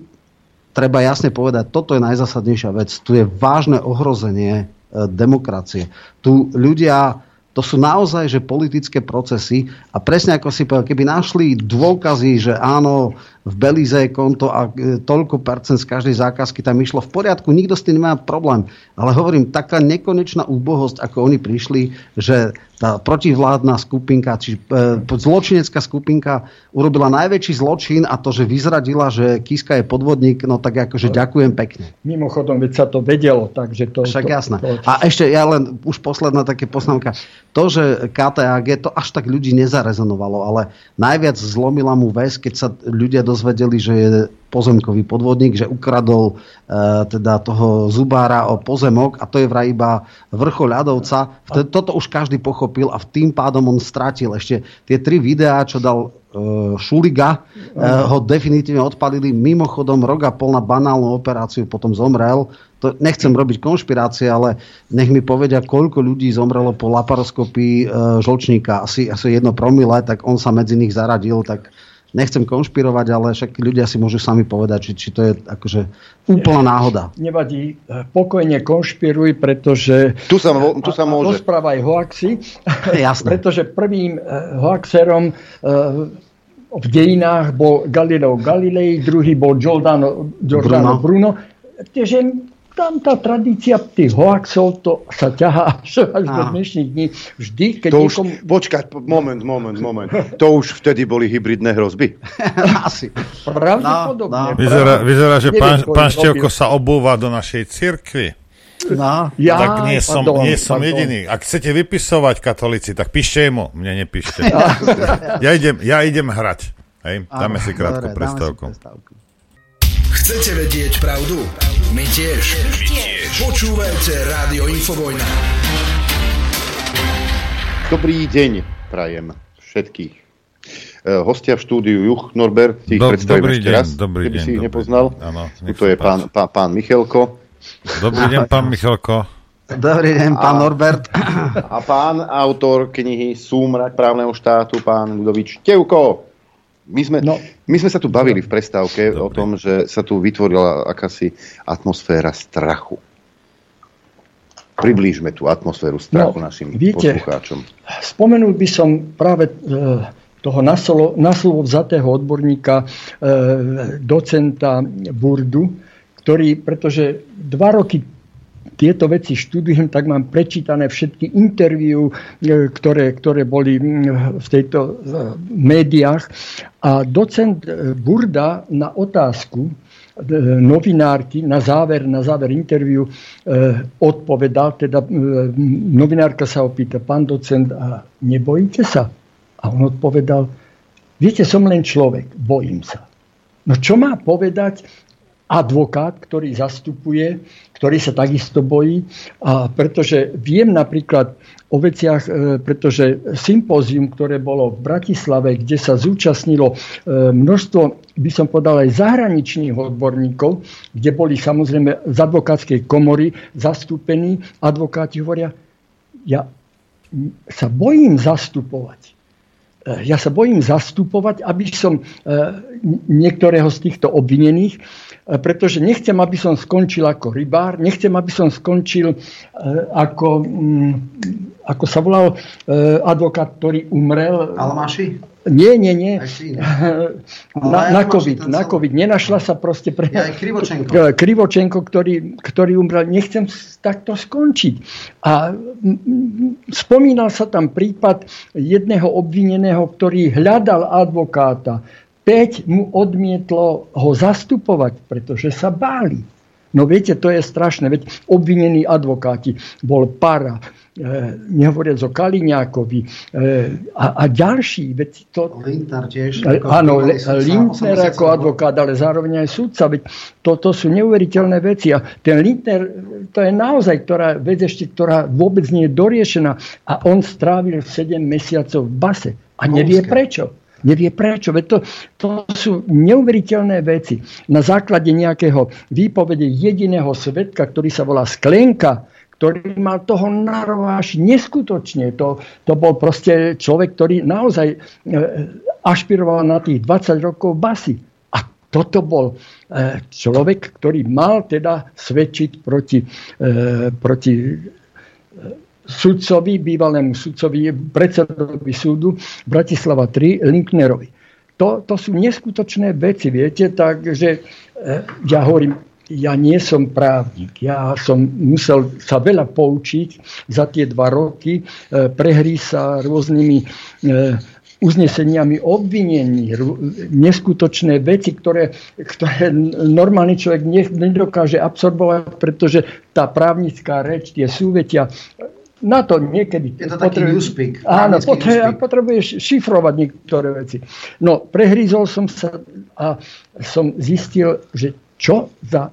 S11: treba jasne povedať, toto je najzásadnejšia vec. Tu je vážne ohrozenie e, demokracie. Tu ľudia to sú naozaj že politické procesy a presne ako si povedal, keby našli dôkazy, že áno, v Belize je konto a e, toľko percent z každej zákazky tam išlo v poriadku, nikto s tým nemá problém. Ale hovorím, taká nekonečná úbohosť, ako oni prišli, že tá protivládna skupinka, či e, zločinecká skupinka urobila najväčší zločin a to, že vyzradila, že Kiska je podvodník, no tak akože ďakujem pekne.
S12: Mimochodom, veď sa to vedelo, takže to...
S11: Však
S12: to,
S11: jasné. To... A ešte ja len, už posledná také poznámka. To, že KTAG, to až tak ľudí nezarezonovalo, ale najviac zlomila mu väz, keď sa ľudia dozvedeli, že je pozemkový podvodník, že ukradol e, teda toho zubára o pozemok a to je vraj iba vrchol ľadovca. Toto už každý pochopil a v tým pádom on stratil ešte tie tri videá, čo dal e, Šuliga, e, ho definitívne odpalili. Mimochodom, rok a pol na banálnu operáciu potom zomrel. To nechcem robiť konšpirácie, ale nech mi povedia, koľko ľudí zomrelo po laparoskopii e, žlčníka. Asi, asi jedno promile, tak on sa medzi nich zaradil, tak nechcem konšpirovať, ale však ľudia si môžu sami povedať, či, či to je akože úplná náhoda.
S12: Nevadí, pokojne konšpiruj, pretože
S2: tu sa, tu sa môže.
S12: rozprávaj hoaxi,
S11: Jasné.
S12: pretože prvým eh, hoaxerom eh, v dejinách bol Galileo Galilei, druhý bol Giordano, Giordano Bruno. Bruno. Tieže tam tá tradícia tých hoaxov, to sa ťahá až, až do dnešných dní. Vždy, keď
S2: to niekomu... Už, počkať, moment, moment, moment. To už vtedy boli hybridné hrozby?
S11: Asi.
S12: Pravdepodobne. No, no.
S8: Vyzerá, vyzerá, že pán, pán Števko sa obúva do našej cirkvi.
S11: No.
S8: Ja, tak nie som, pardon, nie som jediný. Ak chcete vypisovať katolíci, tak píšte mu. Mne nepíšte. ja, idem, ja idem hrať. Hej, dáme si krátku
S11: Dobre, dáme si
S8: prestávku.
S9: Chcete vedieť pravdu? My tiež. My tiež. Počúvajte Rádio Infovojna.
S2: Dobrý deň, prajem všetkých. E, hostia v štúdiu Juch Norbert, si ich
S8: Do-
S2: predstavím
S8: dobrý
S2: ešte
S8: deň,
S2: raz,
S8: dobrý
S2: keby
S8: deň,
S2: si ich
S8: dobrý
S2: nepoznal.
S8: Áno, sa
S2: je pán, pán, pán Michelko.
S8: Dobrý deň, pán Michalko.
S11: Dobrý deň, pán
S2: A-
S11: Norbert.
S2: A pán autor knihy Súmrak právneho štátu, pán Ludovič Tevko. My sme, no. my sme sa tu bavili v prestávke o tom, že sa tu vytvorila akási atmosféra strachu. Priblížme tú atmosféru strachu
S12: No,
S2: našim
S12: viete,
S2: poslucháčom.
S12: Spomenul by som práve e, toho nasolo, naslovo vzatého odborníka, e, docenta Burdu, ktorý, pretože dva roky tieto veci študujem, tak mám prečítané všetky interviu, e, ktoré, ktoré boli v tejto e, médiách. A docent e, Burda na otázku novinárky na záver, na záver interviu odpovedal, teda novinárka sa opýta, pán docent, a nebojíte sa? A on odpovedal, viete, som len človek, bojím sa. No čo má povedať advokát, ktorý zastupuje, ktorý sa takisto bojí. A pretože viem napríklad o veciach, e, pretože sympózium, ktoré bolo v Bratislave, kde sa zúčastnilo e, množstvo, by som povedal, aj zahraničných odborníkov, kde boli samozrejme z advokátskej komory zastúpení, advokáti hovoria, ja sa bojím zastupovať. E, Ja sa bojím zastupovať, aby som e, niektorého z týchto obvinených, e, pretože nechcem, aby som skončil ako rybár, nechcem, aby som skončil ako, mm, ako sa volal e, advokát, ktorý umrel.
S11: Almaši?
S12: Nie, nie, nie. Na, na COVID, na COVID. Nenašla sa proste pre...
S11: Ja aj Krivočenko.
S12: Krivočenko, ktorý, ktorý umrel. Nechcem takto skončiť. A spomínal sa tam prípad jedného obvineného, ktorý hľadal advokáta. 5 mu odmietlo ho zastupovať, pretože sa báli. No viete, to je strašné. Veď obvinení advokáti bol Para, nehovoriac o Kaliňákovi e, a, a ďalší. Veď to,
S11: Lindner tiež. ako
S12: áno, Lindner
S11: 80
S12: ako advokát, ale zároveň aj sudca. Veď to, to sú neuveriteľné veci. A ten Lindner, to je naozaj ktorá, vec ešte, ktorá vôbec nie je doriešená. A on strávil 7 mesiacov v base. A nevie prečo. Nevie prečo. Veď to, to sú neuveriteľné veci. Na základe nejakého výpovede jediného svetka, ktorý sa volá Sklenka, ktorý mal toho narováš neskutočne. To, to bol proste človek, ktorý naozaj e, ašpiroval na tých 20 rokov basy. A toto bol e, človek, ktorý mal teda svedčiť proti, e, proti sudcovi, bývalému sudcovi, predsedovi súdu Bratislava 3, Linknerovi. To, to sú neskutočné veci, viete, takže ja hovorím, ja nie som právnik, ja som musel sa veľa poučiť za tie dva roky, e, prehrí sa rôznymi e, uzneseniami obvinení, neskutočné veci, ktoré, ktoré normálny človek ne- nedokáže absorbovať, pretože tá právnická reč, tie súvetia, na to niekedy...
S11: Je to taký newspeak,
S12: Áno, potrebuje, potrebuješ šifrovať niektoré veci. No, prehrízol som sa a som zistil, že čo za,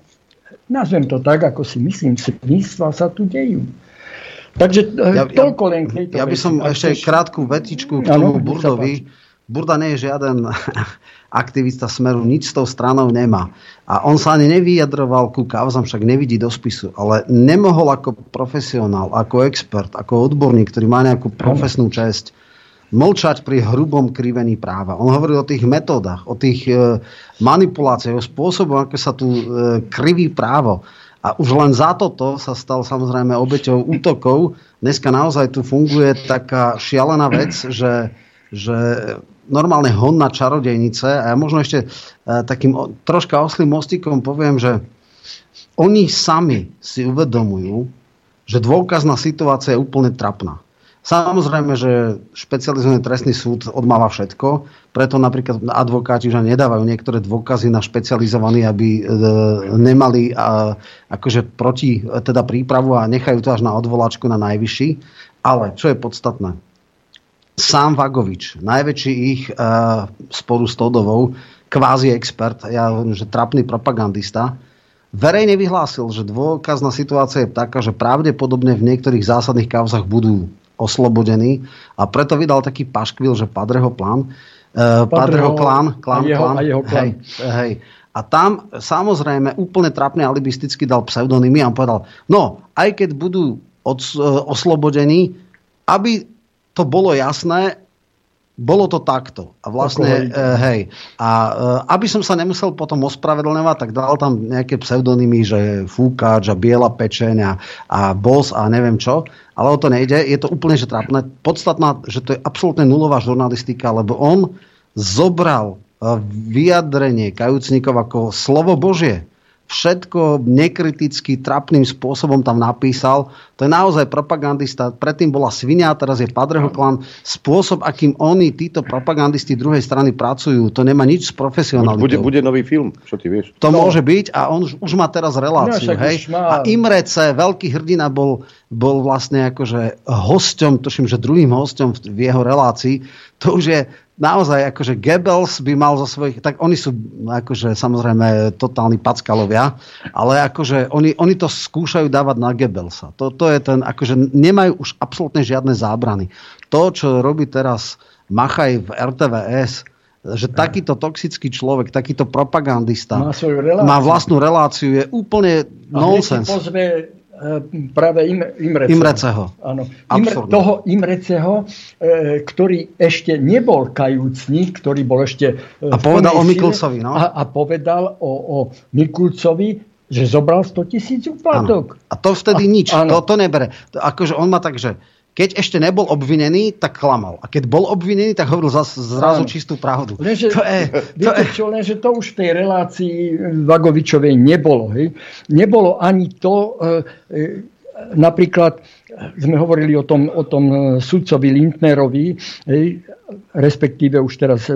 S12: nazvem to tak, ako si myslím, svinstva sa tu dejú. Takže ja, toľko len k tejto
S11: Ja by
S12: veci.
S11: som
S12: A
S11: ešte krátku vetičku k tomu
S12: sa
S11: Burdovi. Burda nie je žiaden aktivista Smeru, nič s tou stranou nemá. A on sa ani nevyjadroval ku kauzam, však nevidí do spisu, ale nemohol ako profesionál, ako expert, ako odborník, ktorý má nejakú profesnú česť, mlčať pri hrubom krivení práva. On hovoril o tých metódach, o tých e, manipuláciách, o spôsobu, ako sa tu e, kriví právo. A už len za toto sa stal samozrejme obeťou útokov. Dneska naozaj tu funguje taká šialená vec, že, že normálne hon na čarodejnice a ja možno ešte e, takým troška oslým mostikom poviem, že oni sami si uvedomujú, že dôkazná situácia je úplne trapná. Samozrejme, že špecializovaný trestný súd odmáva všetko, preto napríklad advokáti už nedávajú niektoré dôkazy na špecializovaný, aby e, nemali a, akože proti e, teda prípravu a nechajú to až na odvolačku na najvyšší. Ale čo je podstatné? sám Vagovič, najväčší ich uh, spolu s Todovou, kvázi expert, ja hovorím, že trapný propagandista, verejne vyhlásil, že dôkazná situácia je taká, že pravdepodobne v niektorých zásadných kauzach budú oslobodení a preto vydal taký paškvil, že Padreho plán, uh, Padreho, Padreho klán, klán,
S12: a jeho,
S11: klán,
S12: a jeho klán.
S11: Hej, hej, a tam samozrejme úplne trapne alibisticky dal pseudonymy a povedal, no aj keď budú od, oslobodení, aby to bolo jasné, bolo to takto. A vlastne, e, hej, a e, aby som sa nemusel potom ospravedlňovať, tak dal tam nejaké pseudonymy, že Fúkač a Biela pečeň a, a Boss a neviem čo. Ale o to nejde. Je to úplne že trápne. Podstatná, že to je absolútne nulová žurnalistika, lebo on zobral vyjadrenie kajúcnikov ako slovo Božie všetko nekriticky, trapným spôsobom tam napísal. To je naozaj propagandista. Predtým bola svinia, teraz je Padreho klan. Spôsob, akým oni, títo propagandisti druhej strany pracujú, to nemá nič s profesionalitou.
S2: Bude, bude nový film, čo ty vieš.
S11: To no. môže byť a on už, už má teraz reláciu. No, hej? Má... A Imrece, veľký hrdina, bol, bol vlastne akože hosťom, tuším, že druhým hosťom v jeho relácii. To už je naozaj akože Goebbels by mal zo svojich, tak oni sú akože samozrejme totálni packalovia, ale akože oni, oni to skúšajú dávať na Goebbelsa. To, to je ten, akože nemajú už absolútne žiadne zábrany. To, čo robí teraz Machaj v RTVS, že takýto toxický človek, takýto propagandista má, má vlastnú reláciu, je úplne.
S12: A pozve E, práve Im, Imreceho.
S11: Imreceho.
S12: Áno. Imre, toho Imreceho, e, ktorý ešte nebol kajúcnik, ktorý bol ešte...
S11: E, a povedal o Mikulcovi, no?
S12: A, a povedal o, o Mikulcovi, že zobral 100 tisíc úplatok.
S11: A to vtedy a, nič. To, to nebere. Akože on má tak, že keď ešte nebol obvinený, tak klamal. A keď bol obvinený, tak hovoril zas, zrazu čistú pravdu.
S12: Lenže, to je, to je... čo, lenže to už v tej relácii Vagovičovej nebolo. Hej? Nebolo ani to, e, e, napríklad sme hovorili o tom, o tom e, sudcovi Lindnerovi, hej? respektíve už teraz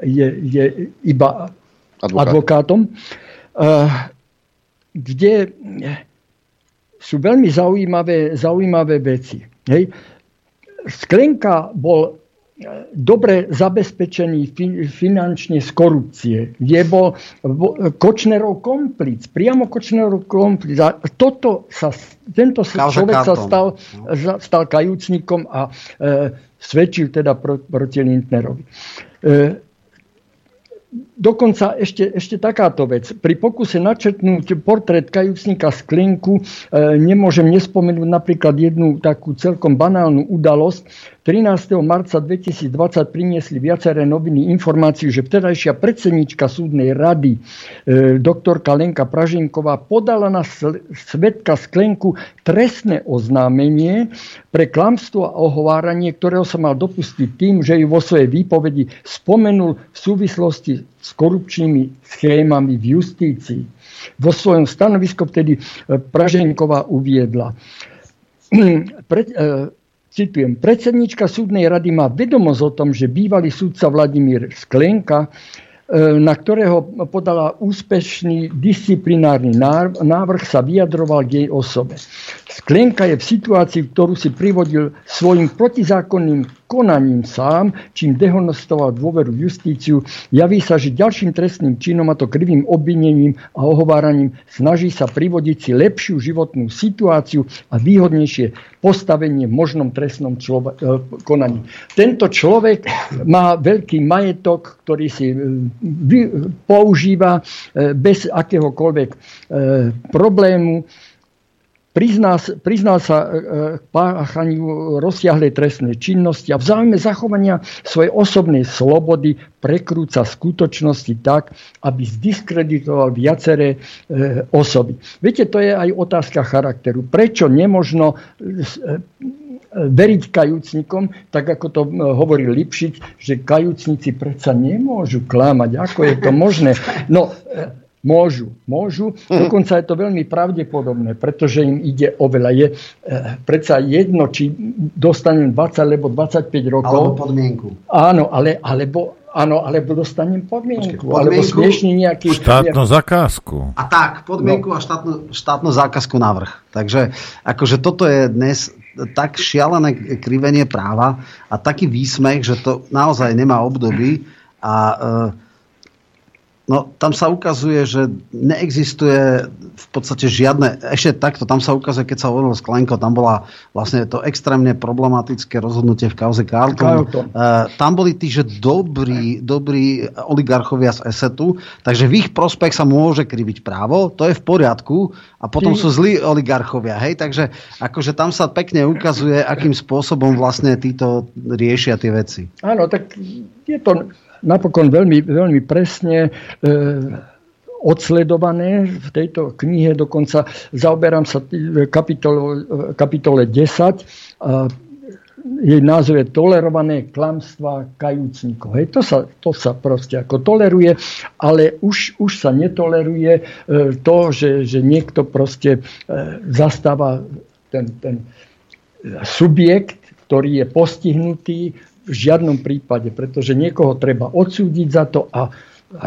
S12: je, je iba Advokát. advokátom, e, kde sú veľmi zaujímavé, zaujímavé veci. Hej. Sklenka bol e, dobre zabezpečený finančne z korupcie. Je bol Kočnerov komplic, priamo Kočnerov komplic. A toto sa, tento človek sa stal, stal kajúcnikom a e, svedčil teda pro, proti Lindnerovi. E, Dokonca ešte, ešte takáto vec. Pri pokuse načrtnúť portrét kajúcnika Sklenku e, nemôžem nespomenúť napríklad jednu takú celkom banálnu udalosť. 13. marca 2020 priniesli viaceré noviny informáciu, že vtedajšia predsednička súdnej rady e, doktorka Lenka Praženková podala na svetka Sklenku trestné oznámenie pre klamstvo a ohováranie, ktorého sa mal dopustiť tým, že ju vo svojej výpovedi spomenul v súvislosti s korupčnými schémami v justícii. Vo svojom stanovisku vtedy e, Praženková uviedla. Pre, e, citujem, predsednička súdnej rady má vedomosť o tom, že bývalý súdca Vladimír Sklenka e, na ktorého podala úspešný disciplinárny návrh, sa vyjadroval k jej osobe. Sklenka je v situácii, ktorú si privodil svojim protizákonným konaním sám, čím dehonestoval dôveru v justíciu, javí sa, že ďalším trestným činom, a to krivým obvinením a ohováraním, snaží sa privodiť si lepšiu životnú situáciu a výhodnejšie postavenie v možnom trestnom človek, e, konaní. Tento človek má veľký majetok, ktorý si e, používa e, bez akéhokoľvek problému Priznal, priznal sa k e, e, páchaniu rozsiahlej trestnej činnosti a v záujme zachovania svojej osobnej slobody prekrúca skutočnosti tak, aby zdiskreditoval viaceré e, osoby. Viete, to je aj otázka charakteru. Prečo nemožno veriť kajúcnikom, tak ako to hovorí Lipšic, že kajúcnici predsa nemôžu klamať. Ako je to možné? No, Môžu, môžu. Mhm. Dokonca je to veľmi pravdepodobné, pretože im ide oveľa. Je e, predsa jedno, či dostanem 20 alebo 25 rokov.
S11: Alebo podmienku.
S12: Áno, ale, alebo Áno, alebo dostanem podmienku,
S11: Počkej,
S12: alebo
S11: podmienku?
S12: smiešne nejaký...
S8: Štátnu zakázku.
S11: A tak, podmienku no. a štátnu, štátnu zákazku navrh. Takže akože toto je dnes tak šialené krivenie práva a taký výsmech, že to naozaj nemá období a e, No, tam sa ukazuje, že neexistuje v podstate žiadne, ešte takto, tam sa ukazuje, keď sa hovorilo s Klenko, tam bola vlastne to extrémne problematické rozhodnutie v kauze Carlton.
S12: Carlton.
S11: Uh, tam boli tí, že dobrí, dobrí oligarchovia z ESETu, takže v ich prospech sa môže kriviť právo, to je v poriadku, a potom
S12: Tí-
S11: sú zlí oligarchovia, hej, takže akože tam sa pekne ukazuje, akým spôsobom vlastne títo riešia tie veci.
S12: Áno, tak je to napokon veľmi, veľmi presne e, odsledované v tejto knihe. Dokonca zaoberám sa t- kapitolo, kapitole 10 a jej názov je Tolerované klamstvá kajúcnikov. Hej, to, sa, to sa proste ako toleruje, ale už, už sa netoleruje e, to, že, že niekto proste e, zastáva ten, ten subjekt, ktorý je postihnutý v žiadnom prípade, pretože niekoho treba odsúdiť za to a, a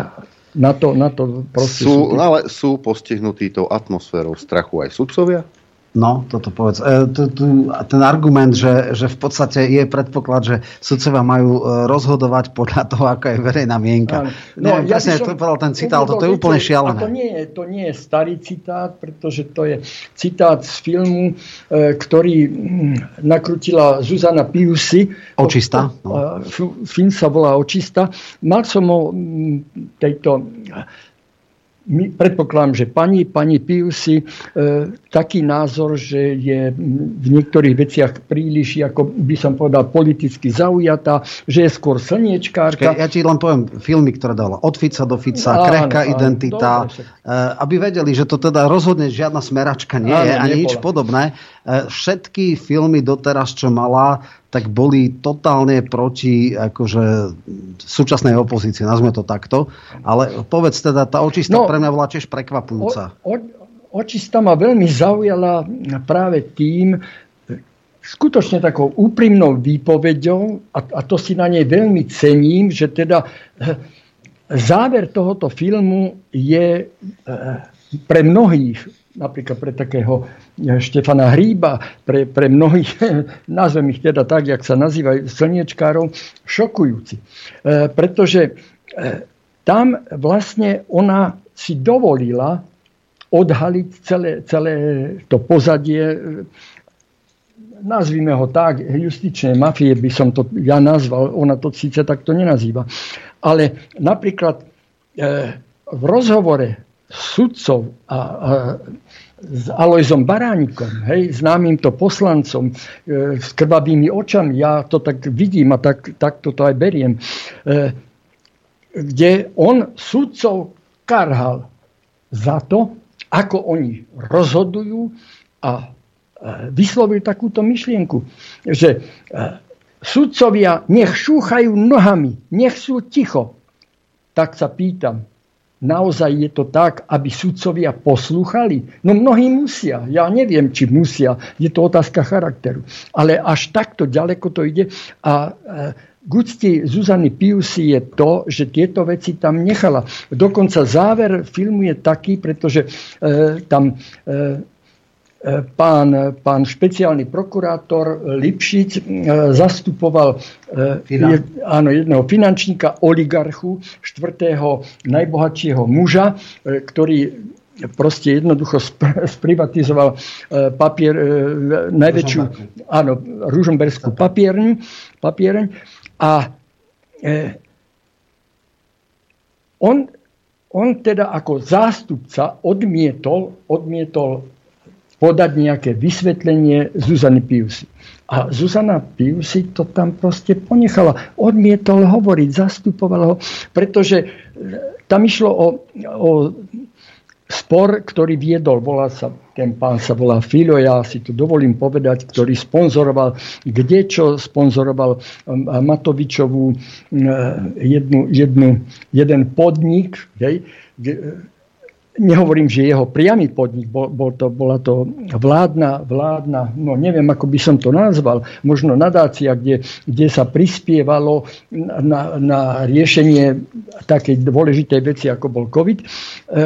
S12: na to, na to proste
S2: Sú,
S12: sú...
S2: ale sú postihnutí tou atmosférou strachu aj sudcovia?
S11: No, toto povedz. E, tu, tu, ten argument, že, že v podstate je predpoklad, že sudcovia majú e, rozhodovať podľa toho, aká je verejná mienka.
S12: Áno.
S11: No, Neviem
S12: ja
S11: presne, to povedal ten citát, toto je úplne šialené.
S12: A to nie, je, to nie je starý citát, pretože to je citát z filmu, e, ktorý mm, nakrutila Zuzana Piusi.
S11: Očista,
S12: no. Film sa volá Očista. Mal som o mm, tejto my, predpokladám, že pani, pani Piusi e, taký názor, že je v niektorých veciach príliš, ako by som povedal, politicky zaujatá, že je skôr slniečkárka.
S11: Počkaj, ja ti len poviem filmy, ktoré dala od Fica do Fica,
S12: Áno,
S11: Krehká
S12: áno,
S11: identita,
S12: dobre,
S11: eh, aby vedeli, že to teda rozhodne žiadna smeračka nie
S12: Áno,
S11: je, ani
S12: nebola.
S11: nič podobné. Eh, Všetky filmy doteraz, čo mala, tak boli totálne proti akože, súčasnej opozícii, nazvime to takto. Ale povedz teda, tá očista
S12: No,
S11: pre mňa bola tiež prekvapujúca.
S12: O, očista ma veľmi zaujala práve tým, skutočne takou úprimnou výpovedou, a, a to si na nej veľmi cením, že teda eh, záver tohoto filmu je eh, pre mnohých, napríklad pre takého eh, Štefana Hríba, pre, pre mnohých, nazvem ich teda tak, jak sa nazývajú, slniečkárov, šokujúci. Eh, Pretože eh, tam vlastne ona si dovolila odhaliť celé, celé to pozadie, e, nazvime ho tak, justičnej mafie by som to ja nazval, ona to síce takto nenazýva. Ale napríklad e, v rozhovore sudcov a, a s Alojzom Baránikom, hej, známym to poslancom e, s krvavými očami, ja to tak vidím a tak, tak to aj beriem, e, kde on sudcov karhal za to, ako oni rozhodujú a e, vyslovil takúto myšlienku, že e, sudcovia nech šúchajú nohami, nech sú ticho. Tak sa pýtam, naozaj je to tak, aby sudcovia poslúchali? No mnohí musia, ja neviem, či musia, je to otázka charakteru. Ale až takto ďaleko to ide a e, k úcti Zuzany Piusy je to, že tieto veci tam nechala. Dokonca záver filmu je taký, pretože e, tam e, e, pán, pán špeciálny prokurátor Lipšic e, zastupoval e, je, áno, jedného finančníka, oligarchu, štvrtého najbohatšieho muža, e, ktorý proste jednoducho sp- sprivatizoval papier, najväčšiu, áno, ružomberskú papierň, papiereň a on, on teda ako zástupca odmietol, odmietol podať nejaké vysvetlenie Zuzany Piusy. A Zuzana Piusy to tam proste ponechala. Odmietol hovoriť, zastupoval ho, pretože tam išlo o, o spor, ktorý viedol, volá sa, ten pán sa volá Filo, ja si tu dovolím povedať, ktorý sponzoroval, kde čo sponzoroval um, Matovičovú um, jednu, jednu, jeden podnik, hej, nehovorím, že jeho priamy podnik, bol, bol to, bola to vládna, vládna, no neviem, ako by som to nazval, možno nadácia, kde, kde sa prispievalo na, na riešenie takej dôležitej veci, ako bol COVID, e,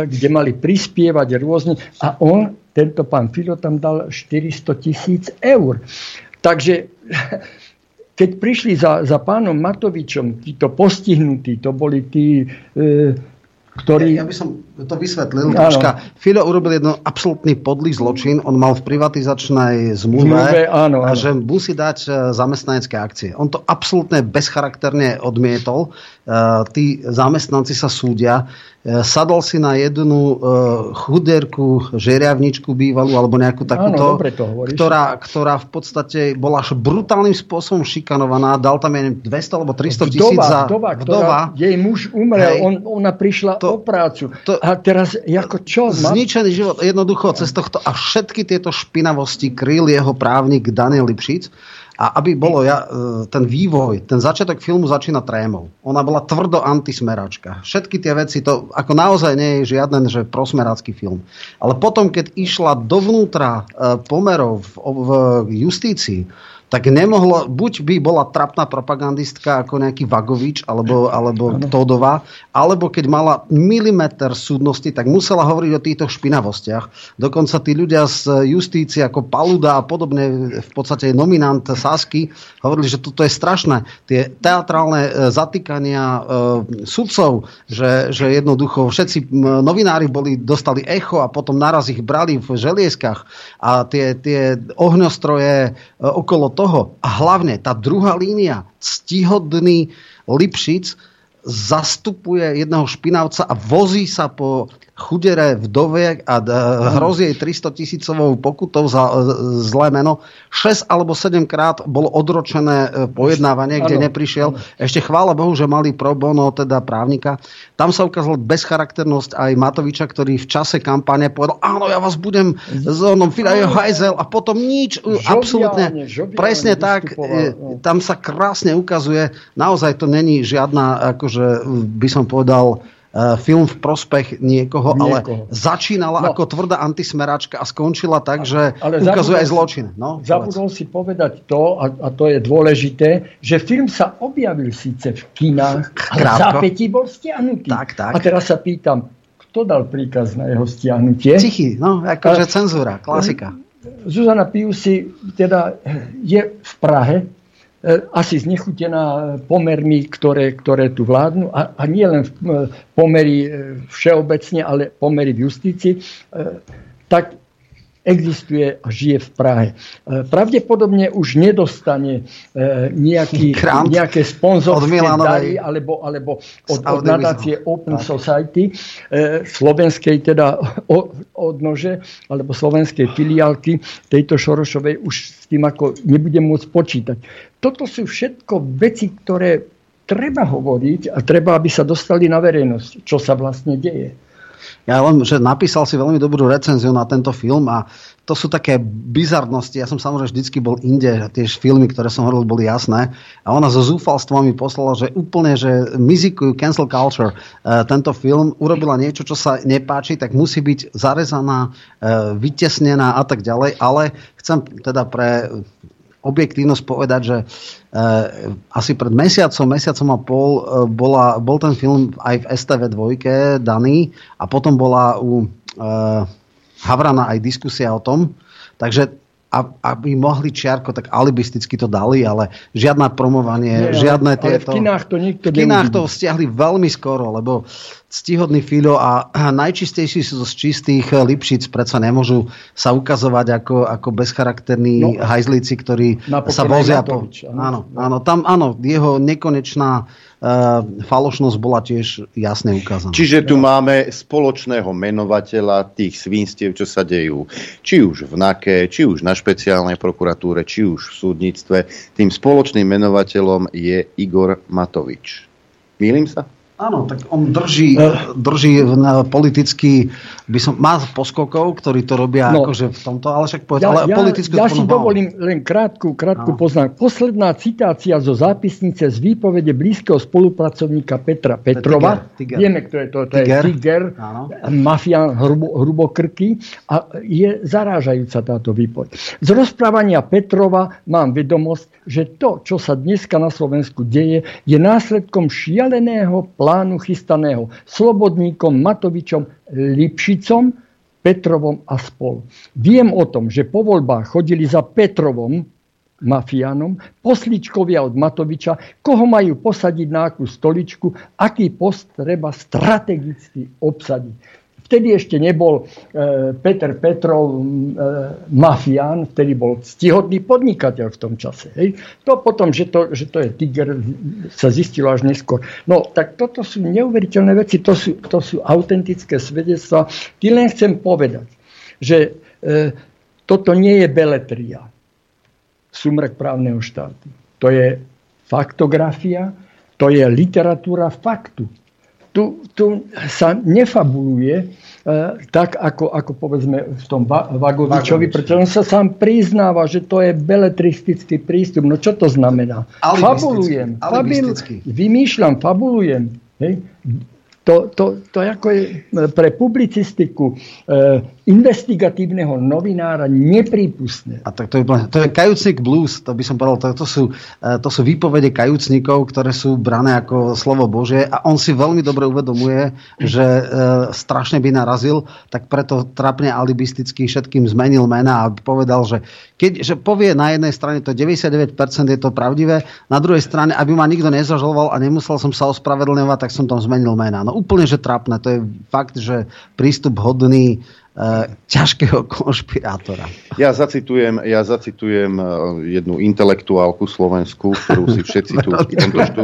S12: kde mali prispievať rôzne a on, tento pán Filo, tam dal 400 tisíc eur. Takže keď prišli za, za pánom Matovičom, títo postihnutí, to boli tí... E, ktorý...
S11: Ja, ja by som to vysvetlil troška. Filo urobil jedno absolútny podlý zločin. On mal v privatizačnej zmluve, zmluve áno, áno. že musí dať e, zamestnanecké akcie. On to absolútne bezcharakterne odmietol. E, tí zamestnanci sa súdia. E, sadol si na jednu chuderku, žeriavničku bývalú, alebo nejakú takúto,
S12: Áno,
S11: ktorá, ktorá v podstate bola až brutálnym spôsobom šikanovaná. Dal tam, ja 200 alebo 300 tisíc za...
S12: Vdova, vdova. jej muž umrel, on, ona prišla to, o prácu. To, a teraz, ako čo?
S11: Zničený život, jednoducho, cez tohto a všetky tieto špinavosti kryl jeho právnik Daniel Lipšic. A aby bolo ja, e, ten vývoj, ten začiatok filmu začína trémou. Ona bola tvrdo antismeračka. Všetky tie veci, to ako naozaj nie je žiaden že prosmerácky film. Ale potom, keď išla dovnútra e, pomerov v justícii, tak nemohlo, buď by bola trapná propagandistka ako nejaký Vagovič alebo, alebo Todová, alebo keď mala milimeter súdnosti, tak musela hovoriť o týchto špinavostiach. Dokonca tí ľudia z justície ako Paluda a podobne, v podstate nominant Sasky, hovorili, že toto je strašné. Tie teatrálne e, zatýkania e, sudcov, že, že jednoducho všetci novinári boli, dostali echo a potom naraz ich brali v želieskach a tie, tie ohňostroje e, okolo toho a hlavne tá druhá línia, ctihodný Lipšic zastupuje jedného špinavca a vozí sa po chudere vdove a hrozí jej 300 tisícovou pokutou za e, zlé meno. 6 alebo 7 krát bolo odročené e, pojednávanie, kde ano. neprišiel. Ešte chvála Bohu, že mali pro bono, teda právnika. Tam sa ukázala bezcharakternosť aj Matoviča, ktorý v čase kampane povedal, áno, ja vás budem s onom Fidajo Hajzel a potom nič, žobiálne, absolútne. Žobiálne presne tak, e, no. tam sa krásne ukazuje, naozaj to není žiadna, akože by som povedal, film v prospech niekoho, niekoho. ale začínala no. ako tvrdá antismeračka a skončila tak, že ale ukazuje aj zločin. No,
S12: zabudol si povedať to, a, a to je dôležité, že film sa objavil síce v kinách, ale v zápätí bol stiahnutý.
S11: Tak, tak.
S12: A teraz sa pýtam, kto dal príkaz na jeho stiahnutie?
S11: Cichy, no, akože cenzúra, klasika.
S12: Zuzana Piusi teda je v Prahe, asi znechutená pomermi, ktoré, ktoré tu vládnu. A, a nie len v pomery e, všeobecne, ale pomery v justícii, e, tak existuje a žije v Prahe. Pravdepodobne už nedostane nejaký, nejaké sponzorské dary alebo, alebo od, od nadácie Open tak. Society slovenskej teda odnože alebo slovenskej filiálky tejto Šorošovej už s tým ako nebudem môcť počítať toto sú všetko veci, ktoré treba hovoriť a treba, aby sa dostali na verejnosť, čo sa vlastne deje.
S11: Ja len, že napísal si veľmi dobrú recenziu na tento film a to sú také bizarnosti. Ja som samozrejme vždycky bol inde, tiež filmy, ktoré som hovoril, boli jasné. A ona zo zúfalstvom mi poslala, že úplne, že mizikujú cancel culture. E, tento film urobila niečo, čo sa nepáči, tak musí byť zarezaná, e, vytesnená a tak ďalej. Ale chcem teda pre objektívnosť povedať, že e, asi pred mesiacom, mesiacom a pol e, bola, bol ten film aj v STV 2 daný a potom bola u e, Havrana aj diskusia o tom. Takže a, aby mohli čiarko, tak alibisticky to dali, ale žiadne promovanie, Nie, žiadne tieto...
S12: Ale v kinách to nikto
S11: V kinách to stiahli veľmi skoro, lebo ctihodný Filo a najčistejší sú z čistých Lipšic predsa nemôžu sa ukazovať ako, ako bezcharakterní no, hajzlíci, ktorí sa vozia po... Áno, áno, tam áno, jeho nekonečná Ehm, falošnosť bola tiež jasne ukázaná.
S2: Čiže tu máme spoločného menovateľa tých svinstiev, čo sa dejú. Či už v NAKE, či už na špeciálnej prokuratúre, či už v súdnictve. Tým spoločným menovateľom je Igor Matovič. Mýlim sa?
S11: Áno, tak on drží, drží na politicky, by som, má poskokov, ktorí to robia no, akože v tomto, ale však povedz,
S12: ja,
S11: ale
S12: ja, Ja si dovolím len krátku, krátku poznámku. Posledná citácia zo zápisnice z výpovede blízkeho spolupracovníka Petra Petrova.
S11: Tiger, tiger.
S12: Vieme, kto je to. To Tiger. je Tiger, mafián hrubo, hrubokrky. A je zarážajúca táto výpoveď. Z rozprávania Petrova mám vedomosť, že to, čo sa dneska na Slovensku deje, je následkom šialeného plánu chystaného Slobodníkom, Matovičom, Lipšicom, Petrovom a spol. Viem o tom, že po voľbách chodili za Petrovom, mafiánom, posličkovia od Matoviča, koho majú posadiť na akú stoličku, aký post treba strategicky obsadiť. Vtedy ešte nebol e, Peter Petrov e, mafián, vtedy bol stihodný podnikateľ v tom čase. Hej. To potom, že to, že to je tiger, sa zistilo až neskôr. No, tak toto sú neuveriteľné veci, to sú, to sú autentické svedectvá. Ty len chcem povedať, že e, toto nie je beletria, sumrak právneho štátu. To je faktografia, to je literatúra faktu tu, tu sa nefabuluje e, tak, ako, ako povedzme v tom Vagovičovi, pretože on sa sám priznáva, že to je beletristický prístup. No čo to znamená? Fabulujem, fabil, vymýšľam, fabulujem. Hej? To, to, to ako je pre publicistiku e, investigatívneho novinára neprípustné.
S11: A tak to, je, to je kajúcnik blues, to by som povedal, to, to, sú, e, to sú výpovede kajúcnikov, ktoré sú brané ako slovo Bože a on si veľmi dobre uvedomuje, že e, strašne by narazil, tak preto trapne alibisticky všetkým zmenil mena a povedal, že keď že povie na jednej strane to 99% je to pravdivé, na druhej strane, aby ma nikto nezažaloval a nemusel som sa ospravedlňovať, tak som tam zmenil mena. No úplne, že trápne. To je fakt, že prístup hodný ťažkého konšpirátora.
S2: Ja zacitujem, ja zacitujem uh, jednu intelektuálku Slovensku, ktorú si všetci tu v tomto štú,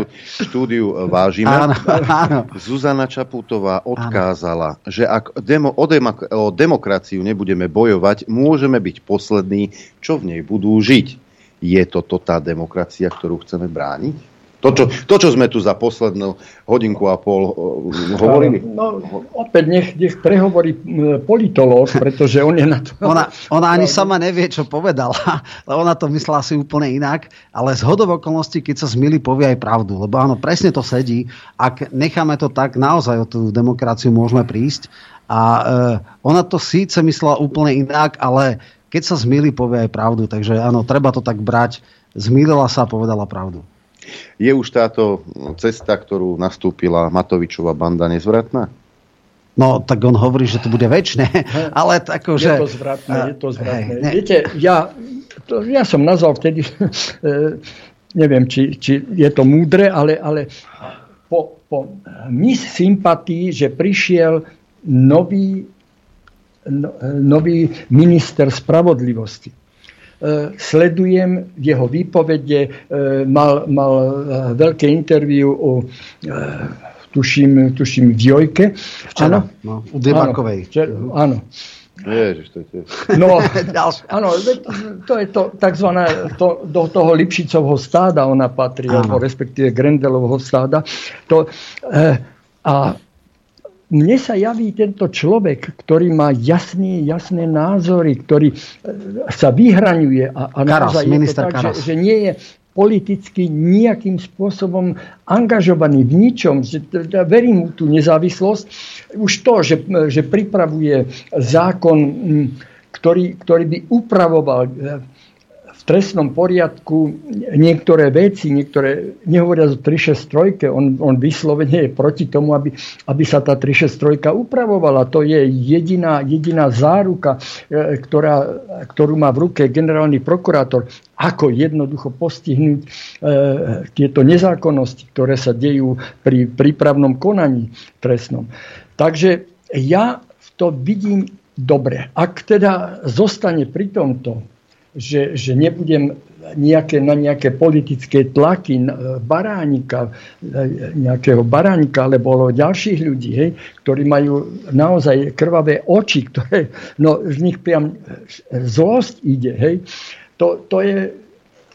S2: štúdiu uh, vážime. Áno, áno. Zuzana Čaputová odkázala, áno. že ak demo, o, demok- o demokraciu nebudeme bojovať, môžeme byť poslední, čo v nej budú žiť. Je toto tá demokracia, ktorú chceme brániť? To čo, to, čo sme tu za poslednú hodinku a pol uh, hovorili?
S12: No, opäť nech, nech prehovorí politológ, pretože on je na to...
S11: Ona, ona ani sama nevie, čo povedala. Ona to myslela si úplne inak, ale z hodov okolností, keď sa zmili, povie aj pravdu. Lebo áno, presne to sedí. Ak necháme to tak, naozaj o tú demokraciu môžeme prísť. A e, ona to síce myslela úplne inak, ale keď sa zmýli, povie aj pravdu. Takže áno, treba to tak brať. Zmýlila sa a povedala pravdu.
S2: Je už táto cesta, ktorú nastúpila Matovičová banda nezvratná?
S11: No, tak on hovorí, že to bude väčšie, ale tako, že...
S12: Je to zvratné, je to zvratné. Hej, Viete, ja, to, ja som nazval vtedy, neviem, či, či je to múdre, ale, ale po, po mis sympatí, že prišiel nový, no, nový minister spravodlivosti E, sledujem jeho výpovede, e, mal, mal e, veľké interviu o tuším, tuším v Jojke.
S11: Včera, no, u Debakovej.
S12: Áno, áno.
S2: Ježiš, to je
S12: No, áno, to je to takzvané, to, do toho Lipšicovho stáda ona patrí, alebo respektíve Grendelovho stáda. To, eh, a mne sa javí tento človek, ktorý má jasný, jasné názory, ktorý e, sa vyhraňuje a, a
S11: Karas, naozaj je to tak,
S12: že, že nie je politicky nejakým spôsobom angažovaný v ničom. Že, verím mu tú nezávislosť. Už to, že, že pripravuje zákon, ktorý, ktorý by upravoval e, trestnom poriadku niektoré veci, niektoré, nehovoria o 363, on, on vyslovene je proti tomu, aby, aby sa tá 363 upravovala. To je jediná, jediná záruka, e, ktorá, ktorú má v ruke generálny prokurátor, ako jednoducho postihnúť e, tieto nezákonnosti, ktoré sa dejú pri prípravnom konaní trestnom. Takže ja to vidím dobre. Ak teda zostane pri tomto že, že nebudem nejaké, na nejaké politické tlaky baránika, nejakého baránika alebo ďalších ľudí, hej, ktorí majú naozaj krvavé oči, ktoré, no z nich priam zlosť ide, hej, to, to je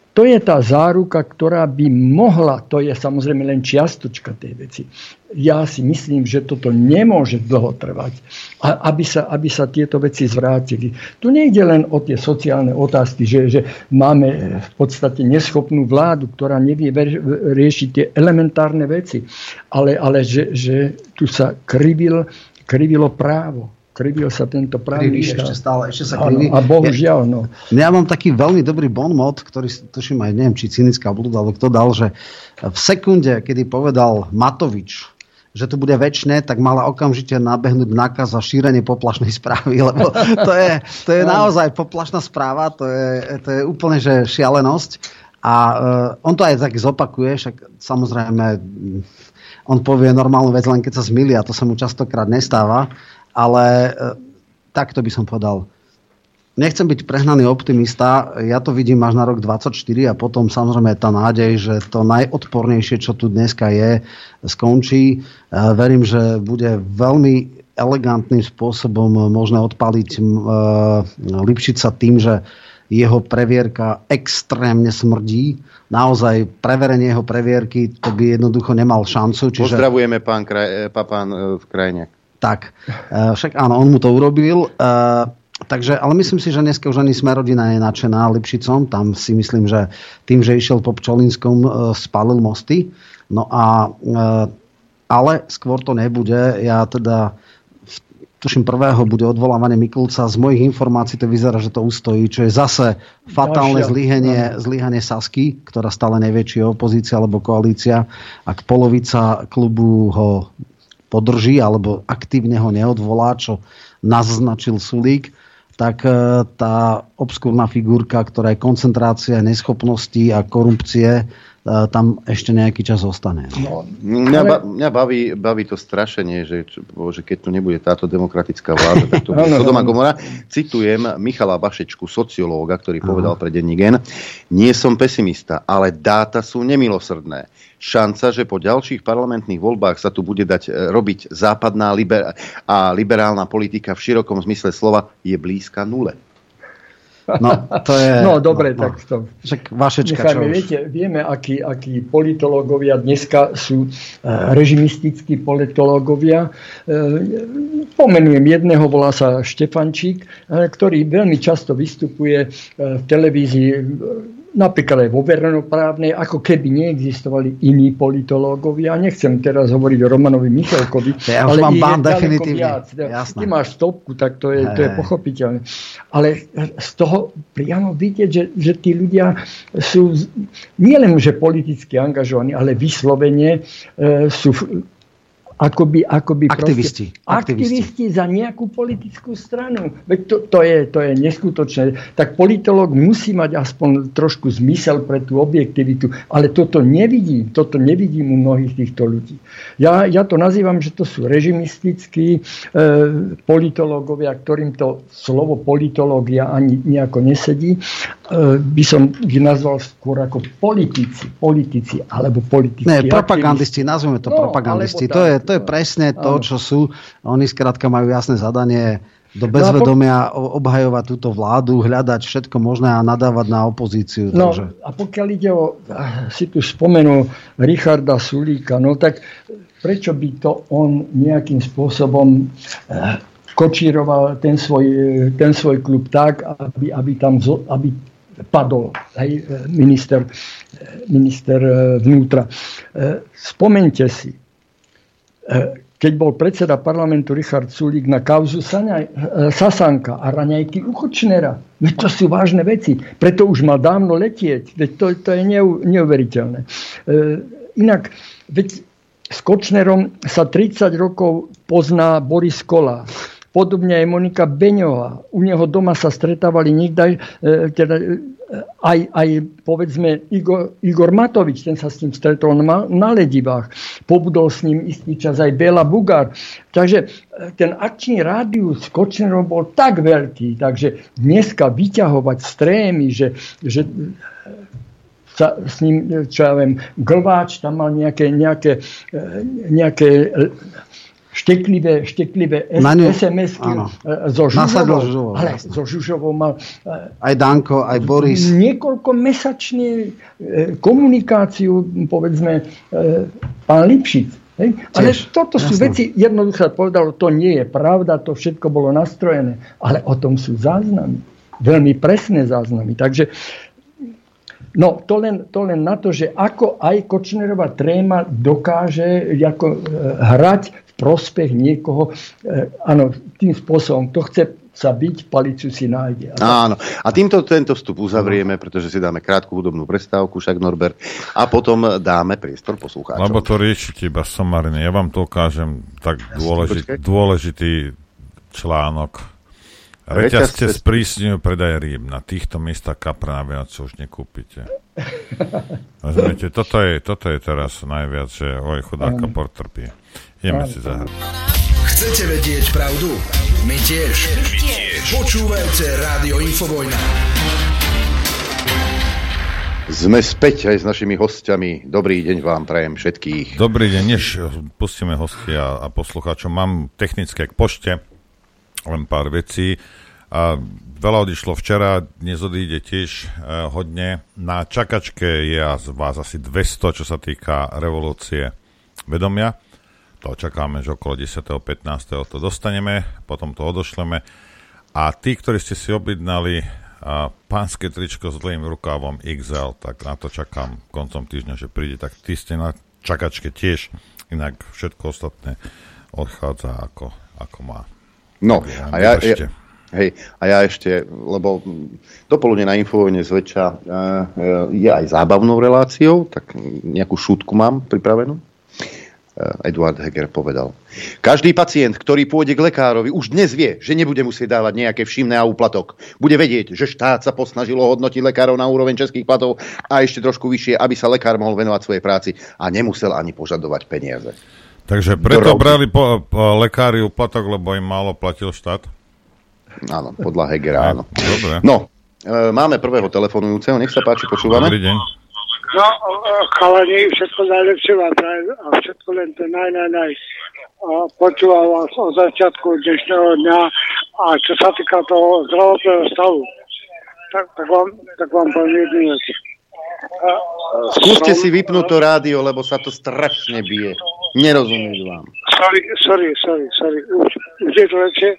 S12: to je tá záruka, ktorá by mohla, to je samozrejme len čiastočka tej veci, ja si myslím, že toto nemôže dlho trvať, aby sa, aby sa tieto veci zvrátili. Tu nejde len o tie sociálne otázky, že, že máme v podstate neschopnú vládu, ktorá nevie riešiť tie elementárne veci, ale, ale že, že tu sa krivil, krivilo právo krivil sa tento právny
S11: kriví, ešte stále, ešte sa kriví.
S12: a bohužiaľ, no.
S11: Ja mám taký veľmi dobrý bon mod, ktorý tuším aj, neviem, či cynická blúda, ale kto dal, že v sekunde, kedy povedal Matovič, že to bude väčšie, tak mala okamžite nabehnúť nákaz za šírenie poplašnej správy, lebo to je, to je naozaj poplašná správa, to je, to je úplne že šialenosť. A uh, on to aj tak zopakuje, však samozrejme on povie normálnu vec, len keď sa zmýli a to sa mu častokrát nestáva, ale uh, takto by som povedal, nechcem byť prehnaný optimista, ja to vidím až na rok 24 a potom samozrejme tá nádej, že to najodpornejšie, čo tu dneska je, skončí. Verím, že bude veľmi elegantným spôsobom možné odpaliť Lipšica tým, že jeho previerka extrémne smrdí. Naozaj preverenie jeho previerky, to by jednoducho nemal šancu.
S2: Čiže... Pozdravujeme pán, kraj, pán v krajine.
S11: Tak, však áno, on mu to urobil. Takže, ale myslím si, že dneska už ani Smerodina je nadšená Lipšicom. Tam si myslím, že tým, že išiel po Pčolinskom, e, spalil mosty. No a, e, ale skôr to nebude. Ja teda tuším prvého bude odvolávanie Mikulca. Z mojich informácií to vyzerá, že to ustojí, čo je zase fatálne zlyhanie, zlyhanie Sasky, ktorá stále nevie, či je opozícia alebo koalícia. Ak polovica klubu ho podrží alebo aktívne ho neodvolá, čo naznačil Sulík, tak e, tá obskúrna figurka, ktorá je koncentrácia neschopnosti a korupcie, tam ešte nejaký čas zostane. No,
S2: mňa, ba, mňa baví, baví to strašenie, že, že keď tu nebude táto demokratická vláda, tak to bude Sodoma Gomora. Citujem Michala Vašečku, sociológa, ktorý povedal pre denní gen, nie som pesimista, ale dáta sú nemilosrdné šanca, že po ďalších parlamentných voľbách sa tu bude dať e, robiť západná liber- a liberálna politika v širokom zmysle slova je blízka nule.
S12: No, to je... No, dobre,
S11: no,
S12: tak to...
S11: Však vašečka,
S12: Nechajme, čo viete, vieme, akí, akí politológovia dneska sú e, režimistickí politológovia. E, pomenujem jedného, volá sa Štefančík, e, ktorý veľmi často vystupuje v televízii napríklad aj vo verejnoprávnej, ako keby neexistovali iní politológovia. Nechcem teraz hovoriť o Romanovi Michalkovi,
S11: ja ale mám bán definitívne. Viac. Jasné.
S12: Ty máš stopku, tak to je, to je pochopiteľné. Ale z toho priamo vidieť, že, že tí ľudia sú nielen, že politicky angažovaní, ale vyslovene e, sú akoby, akoby
S11: aktivisti,
S12: proste, aktivisti. za nejakú politickú stranu. Veď to, to, je, to je neskutočné. Tak politolog musí mať aspoň trošku zmysel pre tú objektivitu, ale toto nevidím. Toto nevidím u mnohých týchto ľudí. Ja, ja to nazývam, že to sú režimistickí e, politológovia, ktorým to slovo politológia ani nejako nesedí. E, by som ich nazval skôr ako politici, politici alebo politici.
S11: Ne, propagandisti, nazveme to no, propagandisti. To je, to je presne to, čo sú. Oni skrátka majú jasné zadanie do no bezvedomia obhajovať túto vládu, hľadať všetko možné a nadávať na opozíciu.
S12: No takže... a pokiaľ ide o, si tu spomenul Richarda Sulíka, no tak prečo by to on nejakým spôsobom eh, kočíroval ten svoj, ten svoj klub tak, aby, aby tam aby padol aj eh, minister, eh, minister vnútra. Spomente si, keď bol predseda parlamentu Richard Sulík na kauzu Sasanka a raňajky u Kočnera. Veď to sú vážne veci. Preto už mal dávno letieť. Veď to, to je neuveriteľné. E, inak, veď s Kočnerom sa 30 rokov pozná Boris Kola. Podobne aj Monika Beňová. U neho doma sa stretávali niekdaj, e, teda aj, aj povedzme Igor, Igor Matovič, ten sa s ním stretol na, na Ledivách. Pobudol s ním istý čas aj Bela Bugár. Takže e, ten akčný rádius s Kočnerom bol tak veľký, takže dneska vyťahovať strémy, že, že sa s ním, čo ja viem, Glváč tam mal nejaké, nejaké, e, nejaké šteklivé, šteklivé SMS-ky e, zo Žužovou. Žužovou ale jasne. zo Žužovou mal
S11: e, aj Danko, aj Boris.
S12: Niekoľko mesačne komunikáciu, povedzme, pán Lipšic Hej? Ale toto sú Jasne. veci, jednoducho povedalo, to nie je pravda, to všetko bolo nastrojené. Ale o tom sú záznamy. Veľmi presné záznamy. Takže No, to len, to len na to, že ako aj Kočnerová tréma dokáže ako, e, hrať prospech niekoho, e, áno, tým spôsobom. To chce sa byť, palicu si nájde.
S2: A Áno. A týmto tento vstup uzavrieme, pretože si dáme krátku hudobnú prestávku, však Norbert, a potom dáme priestor poslucháčom.
S8: Lebo to riešite iba somarine. Ja vám to ukážem tak dôležitý, dôležitý článok Reťazce sprísňujú predaj rýb. Na týchto miestach kapra na viac už nekúpite. Rozumiete, toto je, toto je teraz najviac, že oj, chudá kapor trpí. Ideme si zahrať.
S9: Chcete vedieť pravdu? My tiež. My tiež. Počúvajte Rádio Infovojna.
S2: Sme späť aj s našimi hostiami. Dobrý deň vám prajem všetkých.
S8: Dobrý deň, než pustíme hostia a poslucháčov, mám technické k pošte len pár vecí. A veľa odišlo včera, dnes odíde tiež e, hodne. Na čakačke je vás asi 200, čo sa týka revolúcie vedomia. To očakáme, že okolo 10. 15. to dostaneme, potom to odošleme. A tí, ktorí ste si objednali a pánske tričko s dlhým rukávom XL, tak na to čakám koncom týždňa, že príde, tak tí ste na čakačke tiež, inak všetko ostatné odchádza ako, ako má.
S2: No, a ja, ja, hej, a ja ešte, lebo dopoludne na Infovojne zväčša uh, je aj zábavnou reláciou, tak nejakú šútku mám pripravenú. Uh, Eduard Heger povedal. Každý pacient, ktorý pôjde k lekárovi, už dnes vie, že nebude musieť dávať nejaké všimné a úplatok. Bude vedieť, že štát sa posnažilo hodnotiť lekárov na úroveň českých platov a ešte trošku vyššie, aby sa lekár mohol venovať svojej práci a nemusel ani požadovať peniaze.
S8: Takže preto brali po, po lekári uplatok, lebo im málo platil štát?
S2: Áno, podľa Hegera, áno. Dobre. No, e, máme prvého telefonujúceho, nech sa páči, počúvame.
S8: Dobrý deň.
S13: No, chalani, všetko najlepšie vám a všetko len to naj, naj, naj. A počúval vás od začiatku dnešného dňa a čo sa týka toho zdravotného stavu, tak, tak, vám, tak vám poviem jednu vec.
S2: Skúste si vypnúť to rádio, lebo sa to strašne bije. Nerozumiem vám.
S13: Sorry, sorry, sorry, sorry. Už, už je to lepšie?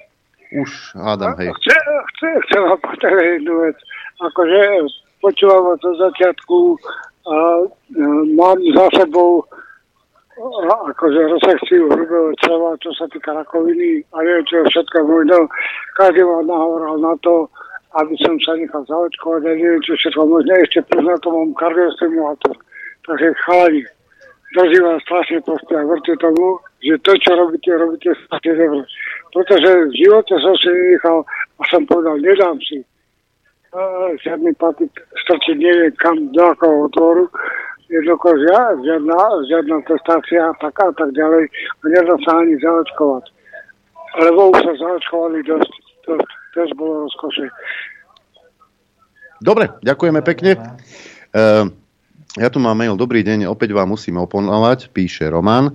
S2: Už, hádam, hej.
S13: Chce, chce, chcem vám povedať jednu vec. Akože počúvam vás od začiatku a, a mám za sebou akože resekciu hrubého čreva, čo sa týka rakoviny a neviem, čo všetko možno. Každý ma nahovoral na to, aby som sa nechal zaočkovať a neviem, čo všetko možno. Ešte na to mám kardiostimulátor. Takže chalani, drží vás strašne proste a verte tomu, že to, čo robíte, robíte strašne dobre. Pretože v živote som si nechal a som povedal, nedám si žiadny patik strčiť neviem kam, do akého otvoru, jednoducho žiadna, žiadna testácia taká a tak ďalej a nedá sa ani zaočkovať. Lebo už sa zaočkovali dosť, dosť, dosť bolo rozkošie.
S2: Dobre, ďakujeme pekne. Uh, ja tu mám mail, dobrý deň, opäť vám musím oponovať, píše Roman. E,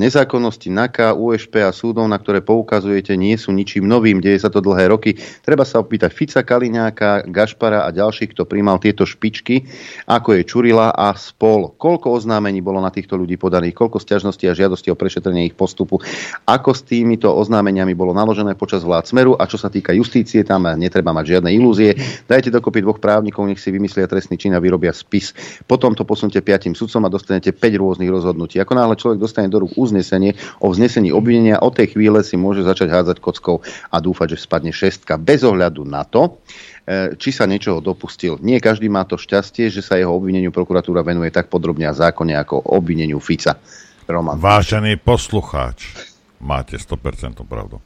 S2: nezákonnosti NAKA, USP a súdov, na ktoré poukazujete, nie sú ničím novým, deje sa to dlhé roky. Treba sa opýtať Fica, Kaliňáka, Gašpara a ďalších, kto primal tieto špičky, ako je Čurila a spol. Koľko oznámení bolo na týchto ľudí podaných, koľko stiažností a žiadostí o prešetrenie ich postupu, ako s týmito oznámeniami bolo naložené počas vlád Smeru a čo sa týka justície, tam netreba mať žiadne ilúzie. Dajte dokopy dvoch právnikov, nech si vymyslia trestný čin a vyrobia spis. Potom to posunte piatim sudcom a dostanete 5 rôznych rozhodnutí. Ako náhle človek dostane do rúk uznesenie o vznesení obvinenia, od tej chvíle si môže začať hádzať kockou a dúfať, že spadne šestka bez ohľadu na to, e, či sa niečoho dopustil. Nie každý má to šťastie, že sa jeho obvineniu prokuratúra venuje tak podrobne a zákonne ako obvineniu Fica. Roman.
S8: Vážený poslucháč, máte 100% pravdu.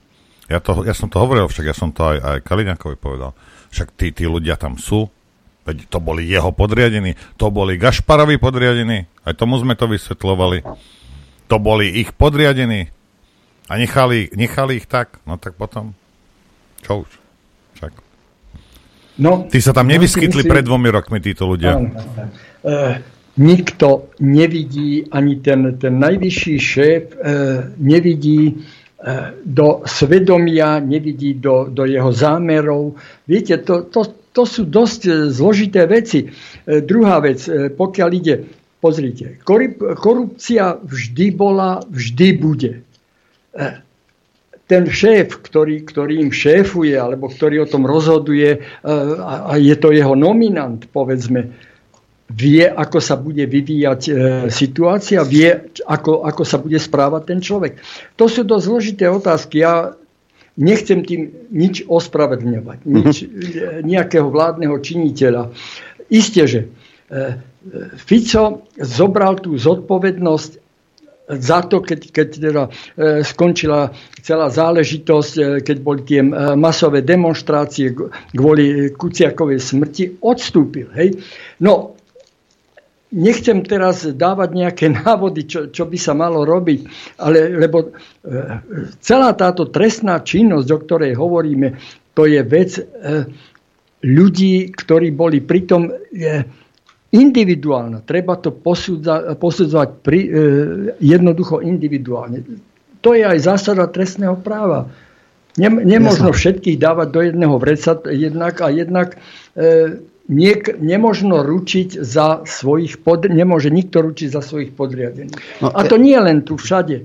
S8: Ja, to, ja som to hovoril, však ja som to aj, aj Kaliňakovi povedal. Však tí, tí ľudia tam sú, veď to boli jeho podriadení, to boli Gašparovi podriadení, aj tomu sme to vysvetlovali to boli ich podriadení a nechali, nechali ich tak, no tak potom, čo už, však. No, Ty sa tam nevyskytli pred dvomi rokmi, títo ľudia. Áno,
S12: e, nikto nevidí, ani ten, ten najvyšší šéf e, nevidí e, do svedomia, nevidí do, do jeho zámerov. Viete, to, to, to sú dosť zložité veci. E, druhá vec, e, pokiaľ ide pozrite, korupcia vždy bola, vždy bude. E, ten šéf, ktorý, ktorý im šéfuje, alebo ktorý o tom rozhoduje, e, a je to jeho nominant, povedzme, vie, ako sa bude vyvíjať e, situácia, vie, ako, ako sa bude správať ten človek. To sú dosť zložité otázky. Ja nechcem tým nič ospravedlňovať, nič, mhm. nejakého vládneho činiteľa. Isté, že Fico zobral tú zodpovednosť za to, keď, keď teda, e, skončila celá záležitosť, e, keď boli tie e, masové demonstrácie kvôli Kuciakovej smrti, odstúpil. Hej? No, nechcem teraz dávať nejaké návody, čo, čo by sa malo robiť, ale lebo celá táto trestná činnosť, o ktorej hovoríme, to je vec ľudí, ktorí boli pritom e, individuálna. Treba to posudzovať pri, e, jednoducho individuálne. To je aj zásada trestného práva. Nem, nemožno všetkých dávať do jedného vreca jednak a jednak e, niek, nemožno ručiť za svojich pod, nemôže nikto ručiť za svojich podriadených. No, a to nie len tu, všade.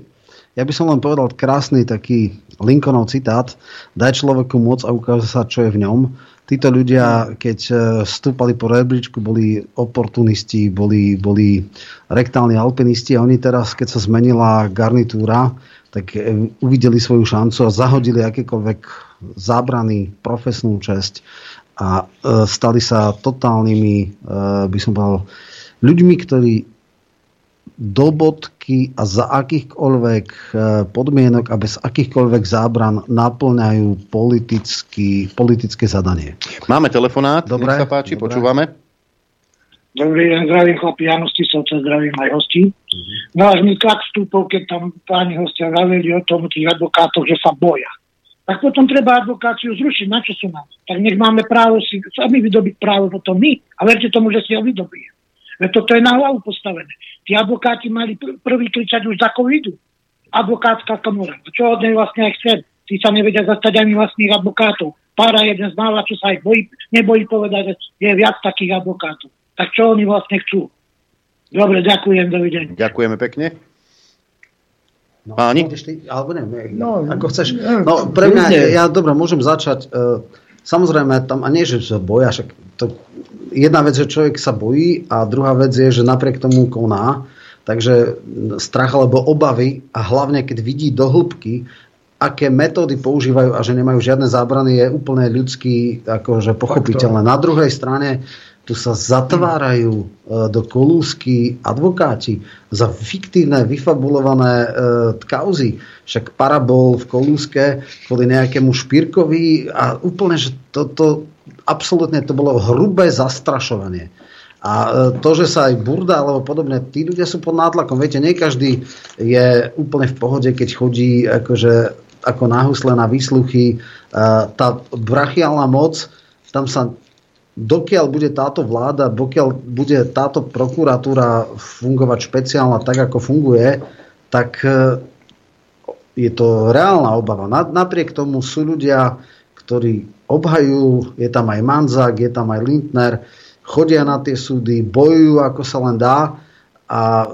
S11: Ja by som len povedal krásny taký Lincolnov citát. Daj človeku moc a ukáže sa, čo je v ňom títo ľudia, keď e, vstúpali po rebríčku, boli oportunisti, boli, boli rektálni alpinisti a oni teraz, keď sa zmenila garnitúra, tak e, uvideli svoju šancu a zahodili akékoľvek zábrany, profesnú česť a e, stali sa totálnymi, by som povedal, ľuďmi, ktorí do bodky a za akýchkoľvek e, podmienok a bez akýchkoľvek zábran naplňajú politický, politické zadanie.
S2: Máme telefonát, Dobre, nech sa páči, Dobre. počúvame.
S14: Dobrý deň, zdravím chlapi, Jano Stisovca, zdravím aj hostí. Mm-hmm. No až mi tak vstúpol, keď tam páni hostia zaveli o tom tých advokátov, že sa boja. Tak potom treba advokáciu zrušiť, na čo sú nám? Tak nech máme právo si sami vydobiť právo potom my a verte tomu, že si ho vydobíme. Veď toto je na hlavu postavené. Tí advokáti mali pr- prvý kričať už za covidu. Advokátska komora. Čo od nej vlastne aj chcem? Tí sa nevedia zastať ani vlastných advokátov. Pára jeden z mála, čo sa aj bojí, nebojí povedať, že je viac takých advokátov. Tak čo oni vlastne chcú? Dobre, ďakujem, dovidenia.
S2: Ďakujeme pekne.
S11: No, Páni? Alebo ne, no, ako chceš. No, pre mňa, ja dobre, môžem začať. Uh, samozrejme, tam, a nie, že sa boja, však to jedna vec, že človek sa bojí a druhá vec je, že napriek tomu koná. Takže strach alebo obavy a hlavne keď vidí do hĺbky, aké metódy používajú a že nemajú žiadne zábrany, je úplne ľudský akože pochopiteľné. Na druhej strane tu sa zatvárajú e, do kolúsky advokáti za fiktívne, vyfabulované e, kauzy. Však parabol v kolúske kvôli nejakému špírkovi a úplne, že toto absolútne to bolo hrubé zastrašovanie. A e, to, že sa aj burda alebo podobne, tí ľudia sú pod nátlakom. Viete, nie každý je úplne v pohode, keď chodí akože, ako nahusle na výsluchy. E, tá brachiálna moc, tam sa dokiaľ bude táto vláda, dokiaľ bude táto prokuratúra fungovať špeciálna tak, ako funguje, tak e, je to reálna obava. Napriek tomu sú ľudia, ktorí obhajujú, je tam aj Manzák, je tam aj Lindner, chodia na tie súdy, bojujú ako sa len dá a e,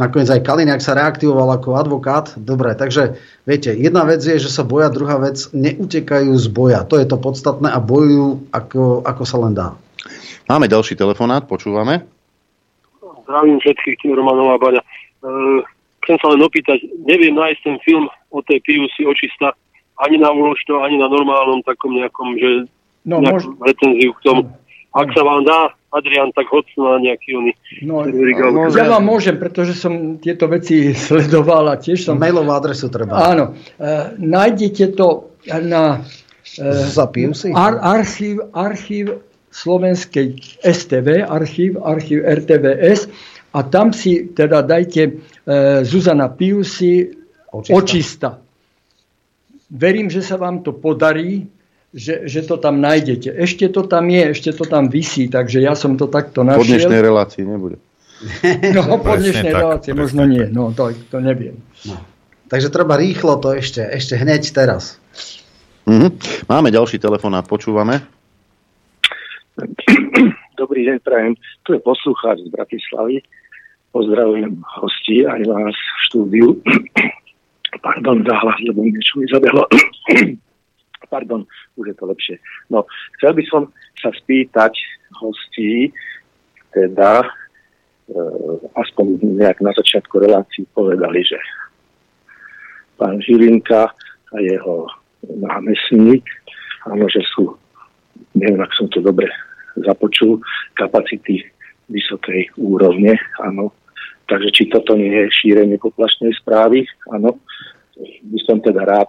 S11: nakoniec aj Kaliňák sa reaktivoval ako advokát. Dobre, takže viete, jedna vec je, že sa boja, druhá vec, neutekajú z boja. To je to podstatné a bojujú ako, ako sa len dá.
S2: Máme ďalší telefonát, počúvame.
S15: Zdravím všetkých, tým Romanová Baňa. E, chcem sa len opýtať, neviem nájsť ten film o tej Piusi očista, ani na uložto, ani na normálnom takom nejakom, že no, mož... recenziu k tomu. Ak sa vám dá, Adrian, tak hoď na nejaký oný.
S12: No, no, ja vám môžem, pretože som tieto veci sledoval a tiež som...
S11: Mailovú adresu treba.
S12: Áno. E, nájdete to na e, si? Ar, archív, archív slovenskej STV, archív, archív RTVS a tam si teda dajte e, Zuzana Piusi očista. očista verím, že sa vám to podarí, že, že to tam nájdete. Ešte to tam je, ešte to tam vysí, takže ja som to takto našiel.
S2: Po dnešnej relácii nebude.
S12: No, po dnešnej relácii možno nie, no to, to neviem. No.
S11: Takže treba rýchlo to ešte, ešte hneď teraz.
S2: Mm-hmm. Máme ďalší telefonát, počúvame.
S15: Dobrý
S16: deň, prajem. Tu je poslucháč z Bratislavy. Pozdravujem hostí aj vás v štúdiu. Pardon, záhlas, lebo niečo mi zabehlo. Pardon, už je to lepšie. No, chcel by som sa spýtať hostí, teda e, aspoň nejak na začiatku relácií povedali, že pán Žilinka a jeho námestník, áno, že sú, neviem, ak som to dobre započul, kapacity vysokej úrovne, áno. Takže či toto nie je šírenie poplašnej správy, áno, by som teda rád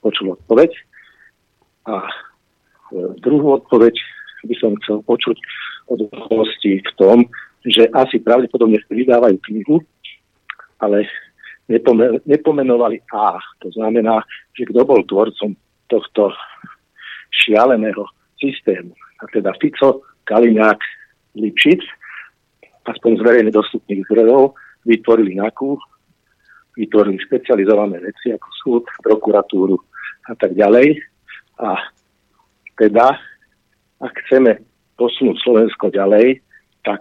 S16: počul odpoveď. A e, druhú odpoveď by som chcel počuť od hostí v tom, že asi pravdepodobne vydávajú knihu, ale nepomenovali A. To znamená, že kto bol tvorcom tohto šialeného systému. A teda Fico, Kaliňák, Lipšic, aspoň z verejne dostupných zdrojov, vytvorili NAKU, vytvorili špecializované veci ako súd, prokuratúru a tak ďalej. A teda, ak chceme posunúť Slovensko ďalej, tak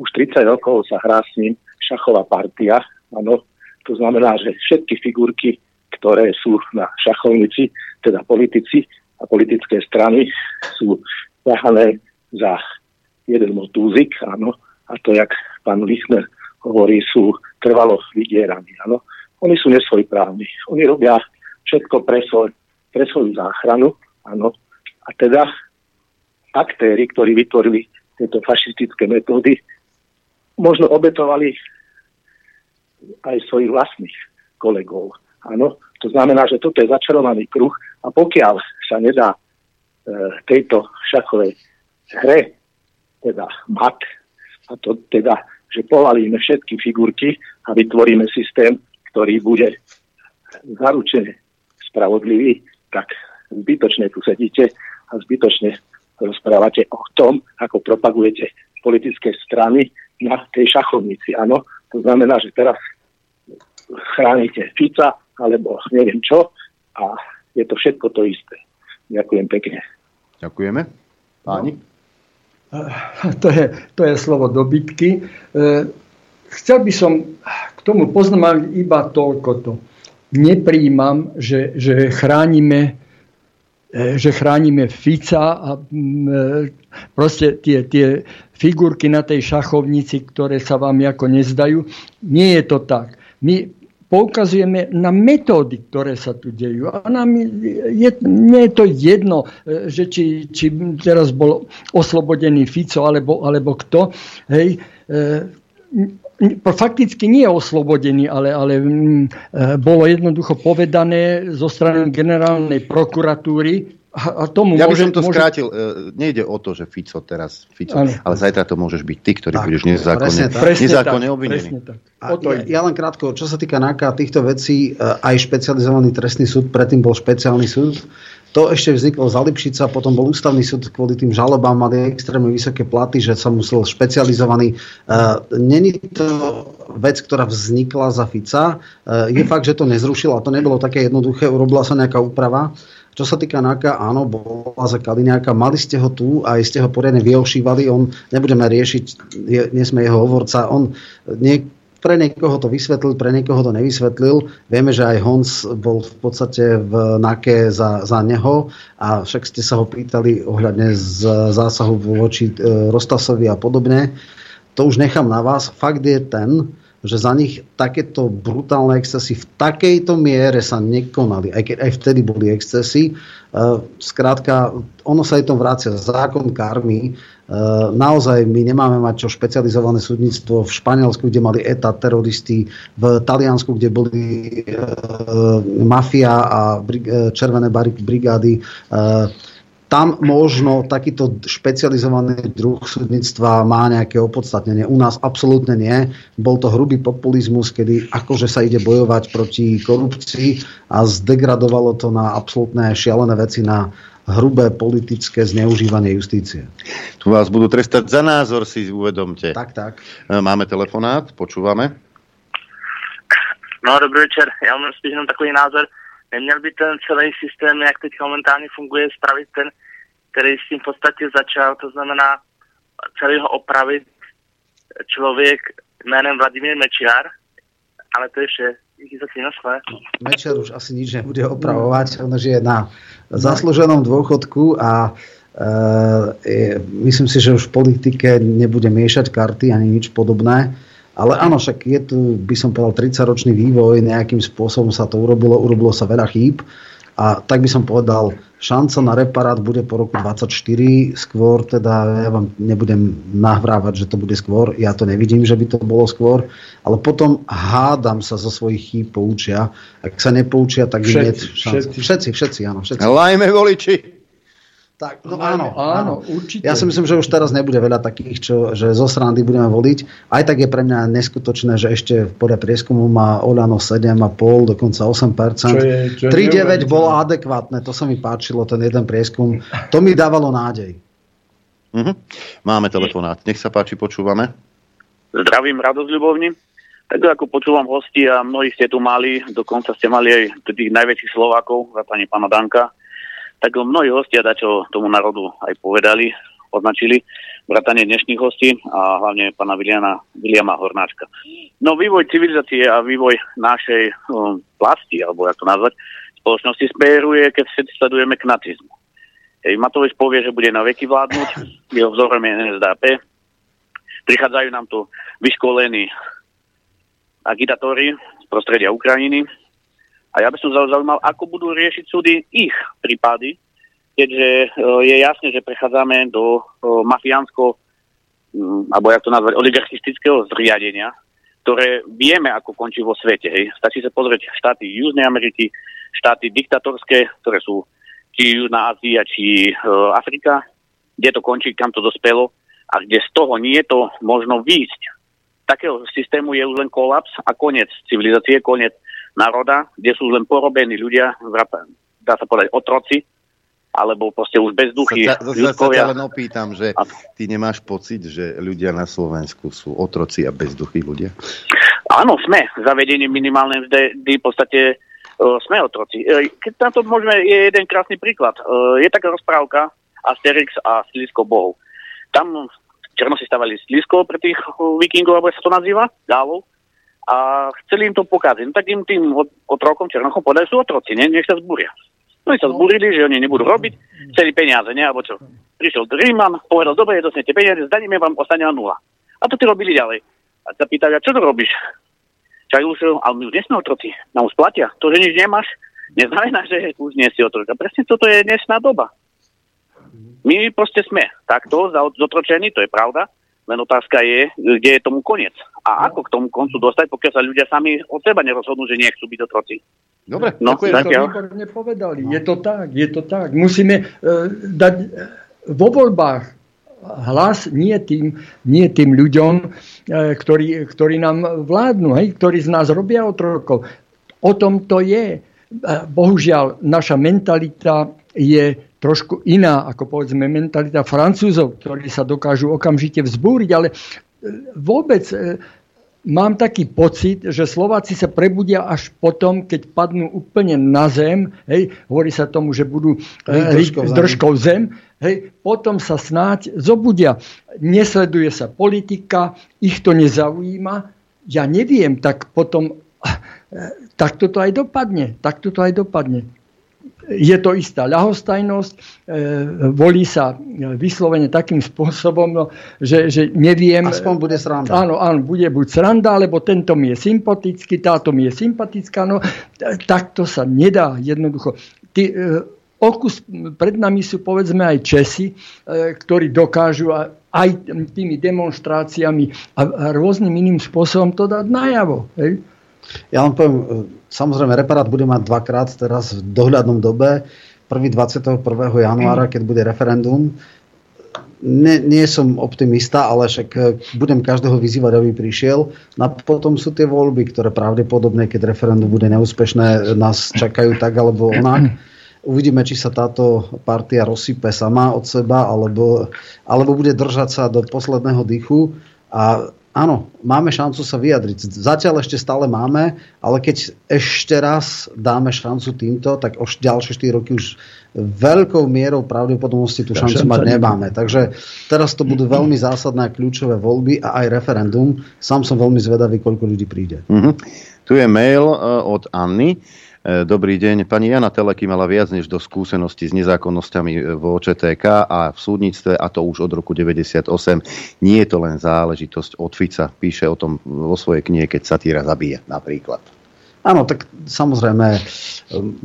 S16: už 30 rokov sa hrá s ním šachová partia. Ano, to znamená, že všetky figurky, ktoré sú na šachovnici, teda politici a politické strany, sú ťahané za jeden motúzik, áno, a to, jak pán Lichner hovorí, sú trvalo vydieraní, áno. Oni sú nesvojprávni. Oni robia všetko pre, svoj, pre svoju záchranu, áno. A teda aktéry, ktorí vytvorili tieto fašistické metódy, možno obetovali aj svojich vlastných kolegov. Áno, to znamená, že toto je začarovaný kruh a pokiaľ sa nedá e, tejto šachovej hre teda mat, a to teda, že povalíme všetky figurky a vytvoríme systém, ktorý bude zaručene spravodlivý, tak zbytočne tu sedíte a zbytočne rozprávate o tom, ako propagujete politické strany na tej šachovnici. Áno, to znamená, že teraz chránite Fica alebo neviem čo a je to všetko to isté. Ďakujem pekne.
S2: Ďakujeme. Páni?
S12: To je, to je slovo dobytky. E, chcel by som k tomu poznamenať iba toľkoto. Nepríjmam, že, že chránime E, že chránime Fica a e, proste tie, tie figurky na tej šachovnici, ktoré sa vám ako nezdajú. Nie je to tak. My poukazujeme na metódy, ktoré sa tu dejú. A nám je, nie je to jedno, e, že či, či teraz bol oslobodený Fico alebo, alebo kto. Hej, fakticky nie je oslobodený, ale, ale e, bolo jednoducho povedané zo strany generálnej prokuratúry, a tomu
S2: ja
S12: by
S2: som to
S12: môže...
S2: skrátil. E, nejde o to, že Fico teraz, Fico, ano. ale zajtra to môžeš byť ty, ktorý tak, budeš nezákonne, nezákonne obvinený.
S11: A ja, ja len krátko, čo sa týka NAKA týchto vecí, e, aj špecializovaný trestný súd, predtým bol špeciálny súd, to ešte vzniklo za Lipšica, potom bol ústavný súd kvôli tým žalobám, mali extrémne vysoké platy, že sa musel špecializovaný. Uh, Není to vec, ktorá vznikla za Fica. Je fakt, že to nezrušilo a to nebolo také jednoduché, urobila sa nejaká úprava. Čo sa týka NAKA, áno, bola za Kaliňáka, mali ste ho tu a ste ho poriadne vyošívali, on, nebudeme riešiť, je, nie sme jeho hovorca, on nie, pre niekoho to vysvetlil, pre niekoho to nevysvetlil. Vieme, že aj Hons bol v podstate v NAKE za, za neho a však ste sa ho pýtali ohľadne z zásahu voči e, Rostasovi a podobne. To už nechám na vás. Fakt je ten, že za nich takéto brutálne excesy v takejto miere sa nekonali, aj keď aj vtedy boli excesy. E, skrátka, ono sa aj tom vrácia. Zákon karmy Eh, naozaj my nemáme mať čo špecializované súdnictvo v Španielsku, kde mali ETA teroristi, v Taliansku, kde boli e, mafia a e, červené brigády. Tam možno takýto špecializovaný druh súdnictva má nejaké opodstatnenie. U nás absolútne nie. Bol to hrubý populizmus, kedy akože sa ide bojovať proti korupcii a zdegradovalo to na absolútne šialené veci na hrubé politické zneužívanie justície.
S2: Tu vás budú trestať za názor, si uvedomte.
S11: Tak, tak.
S2: E, máme telefonát, počúvame.
S17: No, dobrý večer. Já mám spíš jenom takový názor. Neměl by ten celý systém, jak teď momentálně funguje, spravit ten, který s tím v podstatě začal, to znamená celý ho opravit člověk jménem Vladimír Mečiar, ale to za našle.
S11: Mečiar už asi nič nebude opravovať, on je na zaslúženom dôchodku a e, myslím si, že už v politike nebude miešať karty ani nič podobné. Ale áno, však je tu, by som povedal, 30-ročný vývoj, nejakým spôsobom sa to urobilo, urobilo sa veľa chýb. A tak by som povedal, šanca na reparát bude po roku 24, skôr teda ja vám nebudem nahrávať, že to bude skôr, ja to nevidím, že by to bolo skôr, ale potom hádam sa zo svojich chýb poučia. Ak sa nepoučia, tak všetci, nie všetci. všetci, všetci, áno. Všetci.
S2: Lajme voliči.
S11: Tak, no áno, áno, určite. Ja si myslím, že už teraz nebude veľa takých, čo, že zo srandy budeme voliť. Aj tak je pre mňa neskutočné, že ešte podľa prieskumu má Olano 7,5, dokonca 8%. 3,9 bolo adekvátne, to sa mi páčilo, ten jeden prieskum. To mi dávalo nádej.
S2: Mhm. Máme telefonát, nech sa páči, počúvame.
S18: Zdravím, radosť ľubovní. Tak ako počúvam hosti a mnohí ste tu mali, dokonca ste mali aj tých najväčších Slovákov, pani pána Danka, tak mnohí hostia čo tomu národu aj povedali, označili vrátanie dnešných hostí a hlavne pána Viliana, Viliama Hornáčka. No vývoj civilizácie a vývoj našej um, plasti, alebo jak to nazvať, spoločnosti smeruje, keď všetci sledujeme k nacizmu. Hej, Matovič povie, že bude na veky vládnuť, jeho vzorom je NSDAP, prichádzajú nám tu vyškolení agitátori z prostredia Ukrajiny, a ja by som zaujímal, ako budú riešiť súdy ich prípady, keďže e, je jasné, že prechádzame do e, mafiánsko, mm, alebo jak to nazvať, oligarchistického zriadenia, ktoré vieme, ako končí vo svete. Hej. Stačí sa pozrieť štáty Južnej Ameriky, štáty diktatorské, ktoré sú či Južná Ázia, či uh, Afrika, kde to končí, kam to dospelo a kde z toho nie je to možno výjsť. Takého systému je už len kolaps a koniec civilizácie, koniec národa, kde sú len porobení ľudia, dá sa povedať otroci, alebo proste už bezduchy
S2: sa, ľudkovia. Sa len opýtam, že ty nemáš pocit, že ľudia na Slovensku sú otroci a bezduchy ľudia?
S18: Áno, sme. Zavedenie minimálnej mzdy v podstate uh, sme otroci. Uh, keď na to môžeme, je jeden krásny príklad. Uh, je taká rozprávka Asterix a Slisko bohov. Tam Černosi stavali Slisko pre tých vikingov, alebo sa to nazýva, dávov a chceli im to pokaziť. No tak im tým otrokom Černochom povedali, sú otroci, ne? nech sa zbúria. No i sa zbúrili, že oni nebudú robiť, chceli peniaze, ne? alebo čo. Prišiel Ríman, povedal, dobre, dostanete peniaze, zdaníme vám, ostane na nula. A to ty robili ďalej. A sa pýtali, a čo to robíš? Čak už, ale my už nie sme otroci, nám už platia. To, že nič nemáš, neznamená, že už nie si otrok. A presne toto je dnešná doba. My proste sme takto zotročení, to je pravda, len otázka je, kde je tomu koniec. A ako k tomu koncu dostať, pokiaľ sa ľudia sami od seba nerozhodnú, že nechcú byť otroci.
S2: Dobre,
S12: no, ďakujem. To výborne povedali. Je to tak, je to tak. Musíme uh, dať uh, vo voľbách hlas nie tým, nie tým ľuďom, uh, ktorí, ktorí nám vládnu, hej, ktorí z nás robia otrokov. O tom to je. Uh, bohužiaľ, naša mentalita je trošku iná ako povedzme mentalita Francúzov, ktorí sa dokážu okamžite vzbúriť, ale e, vôbec e, mám taký pocit, že Slováci sa prebudia až potom, keď padnú úplne na zem, hej, hovorí sa tomu, že budú e, s držkou zem, hej, potom sa snáď zobudia. Nesleduje sa politika, ich to nezaujíma, ja neviem, tak potom takto to aj dopadne. Takto to aj dopadne je to istá ľahostajnosť, e, volí sa vyslovene takým spôsobom, že, že neviem...
S11: Aspoň bude sranda.
S12: Áno, áno, bude buď sranda, alebo tento mi je sympatický, táto mi je sympatická, no takto sa nedá jednoducho. Ty, e, okus pred nami sú povedzme aj Česi, e, ktorí dokážu aj tými demonstráciami a, a rôznym iným spôsobom to dať najavo. Hej?
S11: Ja vám poviem, e, samozrejme, reparát bude mať dvakrát teraz v dohľadnom dobe. Prvý 21. januára, keď bude referendum. Nie, nie som optimista, ale však e, budem každého vyzývať, aby prišiel. No a potom sú tie voľby, ktoré pravdepodobne, keď referendum bude neúspešné, nás čakajú tak alebo onak. Uvidíme, či sa táto partia rozsype sama od seba, alebo, alebo bude držať sa do posledného dychu. A áno, máme šancu sa vyjadriť. Zatiaľ ešte stále máme, ale keď ešte raz dáme šancu týmto, tak už ďalšie 4 roky už veľkou mierou pravdepodobnosti tú šancu mať nemáme. Takže teraz to budú veľmi zásadné a kľúčové voľby a aj referendum. Sám som veľmi zvedavý, koľko ľudí príde.
S2: Mm-hmm. Tu je mail e, od Anny. E, dobrý deň. Pani Jana Teleky mala viac než do skúsenosti s nezákonnosťami v OČTK a v súdnictve, a to už od roku 98. Nie je to len záležitosť od Fica. Píše o tom vo svojej knihe, keď satíra zabije napríklad.
S11: Áno, tak samozrejme, 90.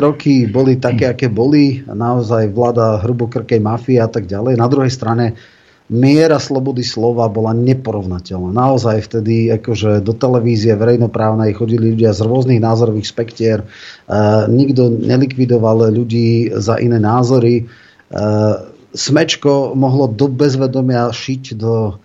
S11: roky boli také, aké boli. Naozaj vláda hrubokrkej mafie a tak ďalej. Na druhej strane miera slobody slova bola neporovnateľná. Naozaj vtedy akože do televízie verejnoprávnej chodili ľudia z rôznych názorových spektier, e, nikto nelikvidoval ľudí za iné názory. E, smečko mohlo do bezvedomia šiť do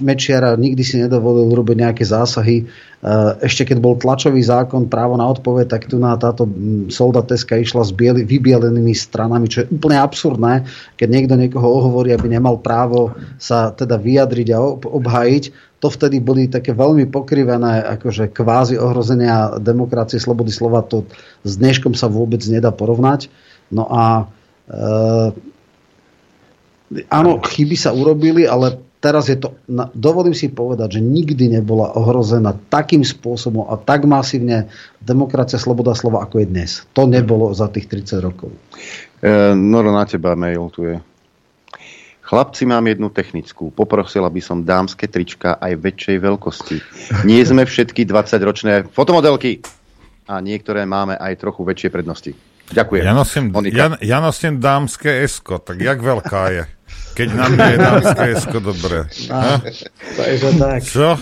S11: Mečiara nikdy si nedovolil robiť nejaké zásahy Eh, ešte keď bol tlačový zákon právo na odpoveď, tak tu na táto mm, soldateska išla s bieli, vybielenými stranami, čo je úplne absurdné, keď niekto niekoho ohovorí, aby nemal právo sa teda vyjadriť a obhájiť. To vtedy boli také veľmi pokrivené akože kvázi ohrozenia demokracie, slobody slova. To s dneškom sa vôbec nedá porovnať. No a e, áno, chyby sa urobili, ale teraz je to, dovolím si povedať, že nikdy nebola ohrozená takým spôsobom a tak masívne demokracia, sloboda slova, ako je dnes. To nebolo za tých 30 rokov.
S2: E, Noro, na teba mail tu je. Chlapci, mám jednu technickú. Poprosila by som dámske trička aj väčšej veľkosti. Nie sme všetky 20-ročné fotomodelky. A niektoré máme aj trochu väčšie prednosti. Ďakujem.
S8: Ja nosím, ja, ja nosím dámske esko, tak jak veľká je? Keď nám je dámske esko dobre.
S11: Takže tak.
S8: Čo?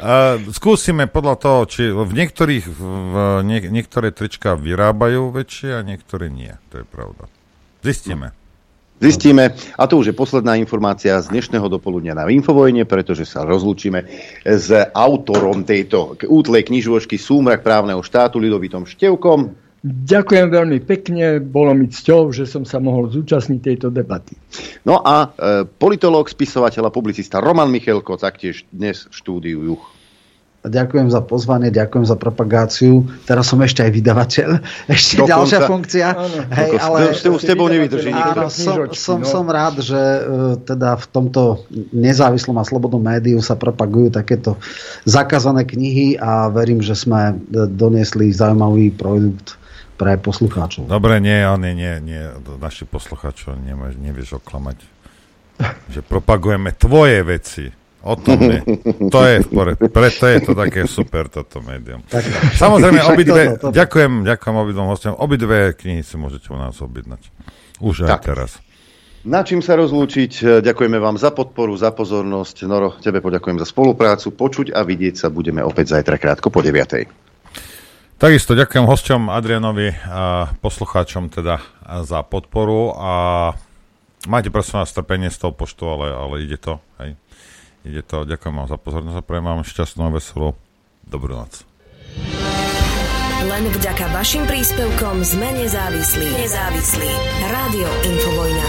S8: Uh, skúsime podľa toho, či v niektorých v nie, niektoré trička vyrábajú väčšie a niektoré nie. To je pravda. Zistíme.
S2: Zistíme, a to už je posledná informácia z dnešného dopoludnia na Infovojne, pretože sa rozlúčime s autorom tejto útlej knižočky Súmrak právneho štátu Lidovitom Števkom.
S12: Ďakujem veľmi pekne, bolo mi cťou, že som sa mohol zúčastniť tejto debaty.
S2: No a e, politológ, spisovateľ a publicista Roman Michelko taktiež dnes v štúdiu Juch.
S11: Ďakujem za pozvanie, ďakujem za propagáciu. Teraz som ešte aj vydavateľ. Ešte Dokonca. ďalšia funkcia.
S2: Hej, ale... S tebou, s tebou nevydrží
S11: Áno, som, som, no. som rád, že uh, teda v tomto nezávislom a slobodnom médiu sa propagujú takéto zakázané knihy a verím, že sme e, doniesli zaujímavý produkt pre poslucháčov.
S8: Dobre, nie, nie, nie, nie, naši poslucháčov nemáš, nevieš oklamať. Že propagujeme tvoje veci. O tom nie. To je v pore. Preto je to také super, toto médium. Tak, Samozrejme, obidve, to, to, to. ďakujem, ďakujem obidvom hostom. Obidve knihy si môžete u nás objednať. Už aj tak. teraz.
S2: Na čím sa rozlúčiť? Ďakujeme vám za podporu, za pozornosť. Noro, tebe poďakujem za spoluprácu. Počuť a vidieť sa budeme opäť zajtra krátko po 9.
S8: Takisto ďakujem hosťom Adrianovi a poslucháčom teda za podporu a máte prosím vás strpenie s tou poštou, ale, ale ide to. Hej. Ide to. Ďakujem vám za pozornosť a prejem vám šťastnú a veselú dobrú noc.
S1: Len vďaka vašim príspevkom sme nezávislí. Nezávislí. Rádio Infovojna.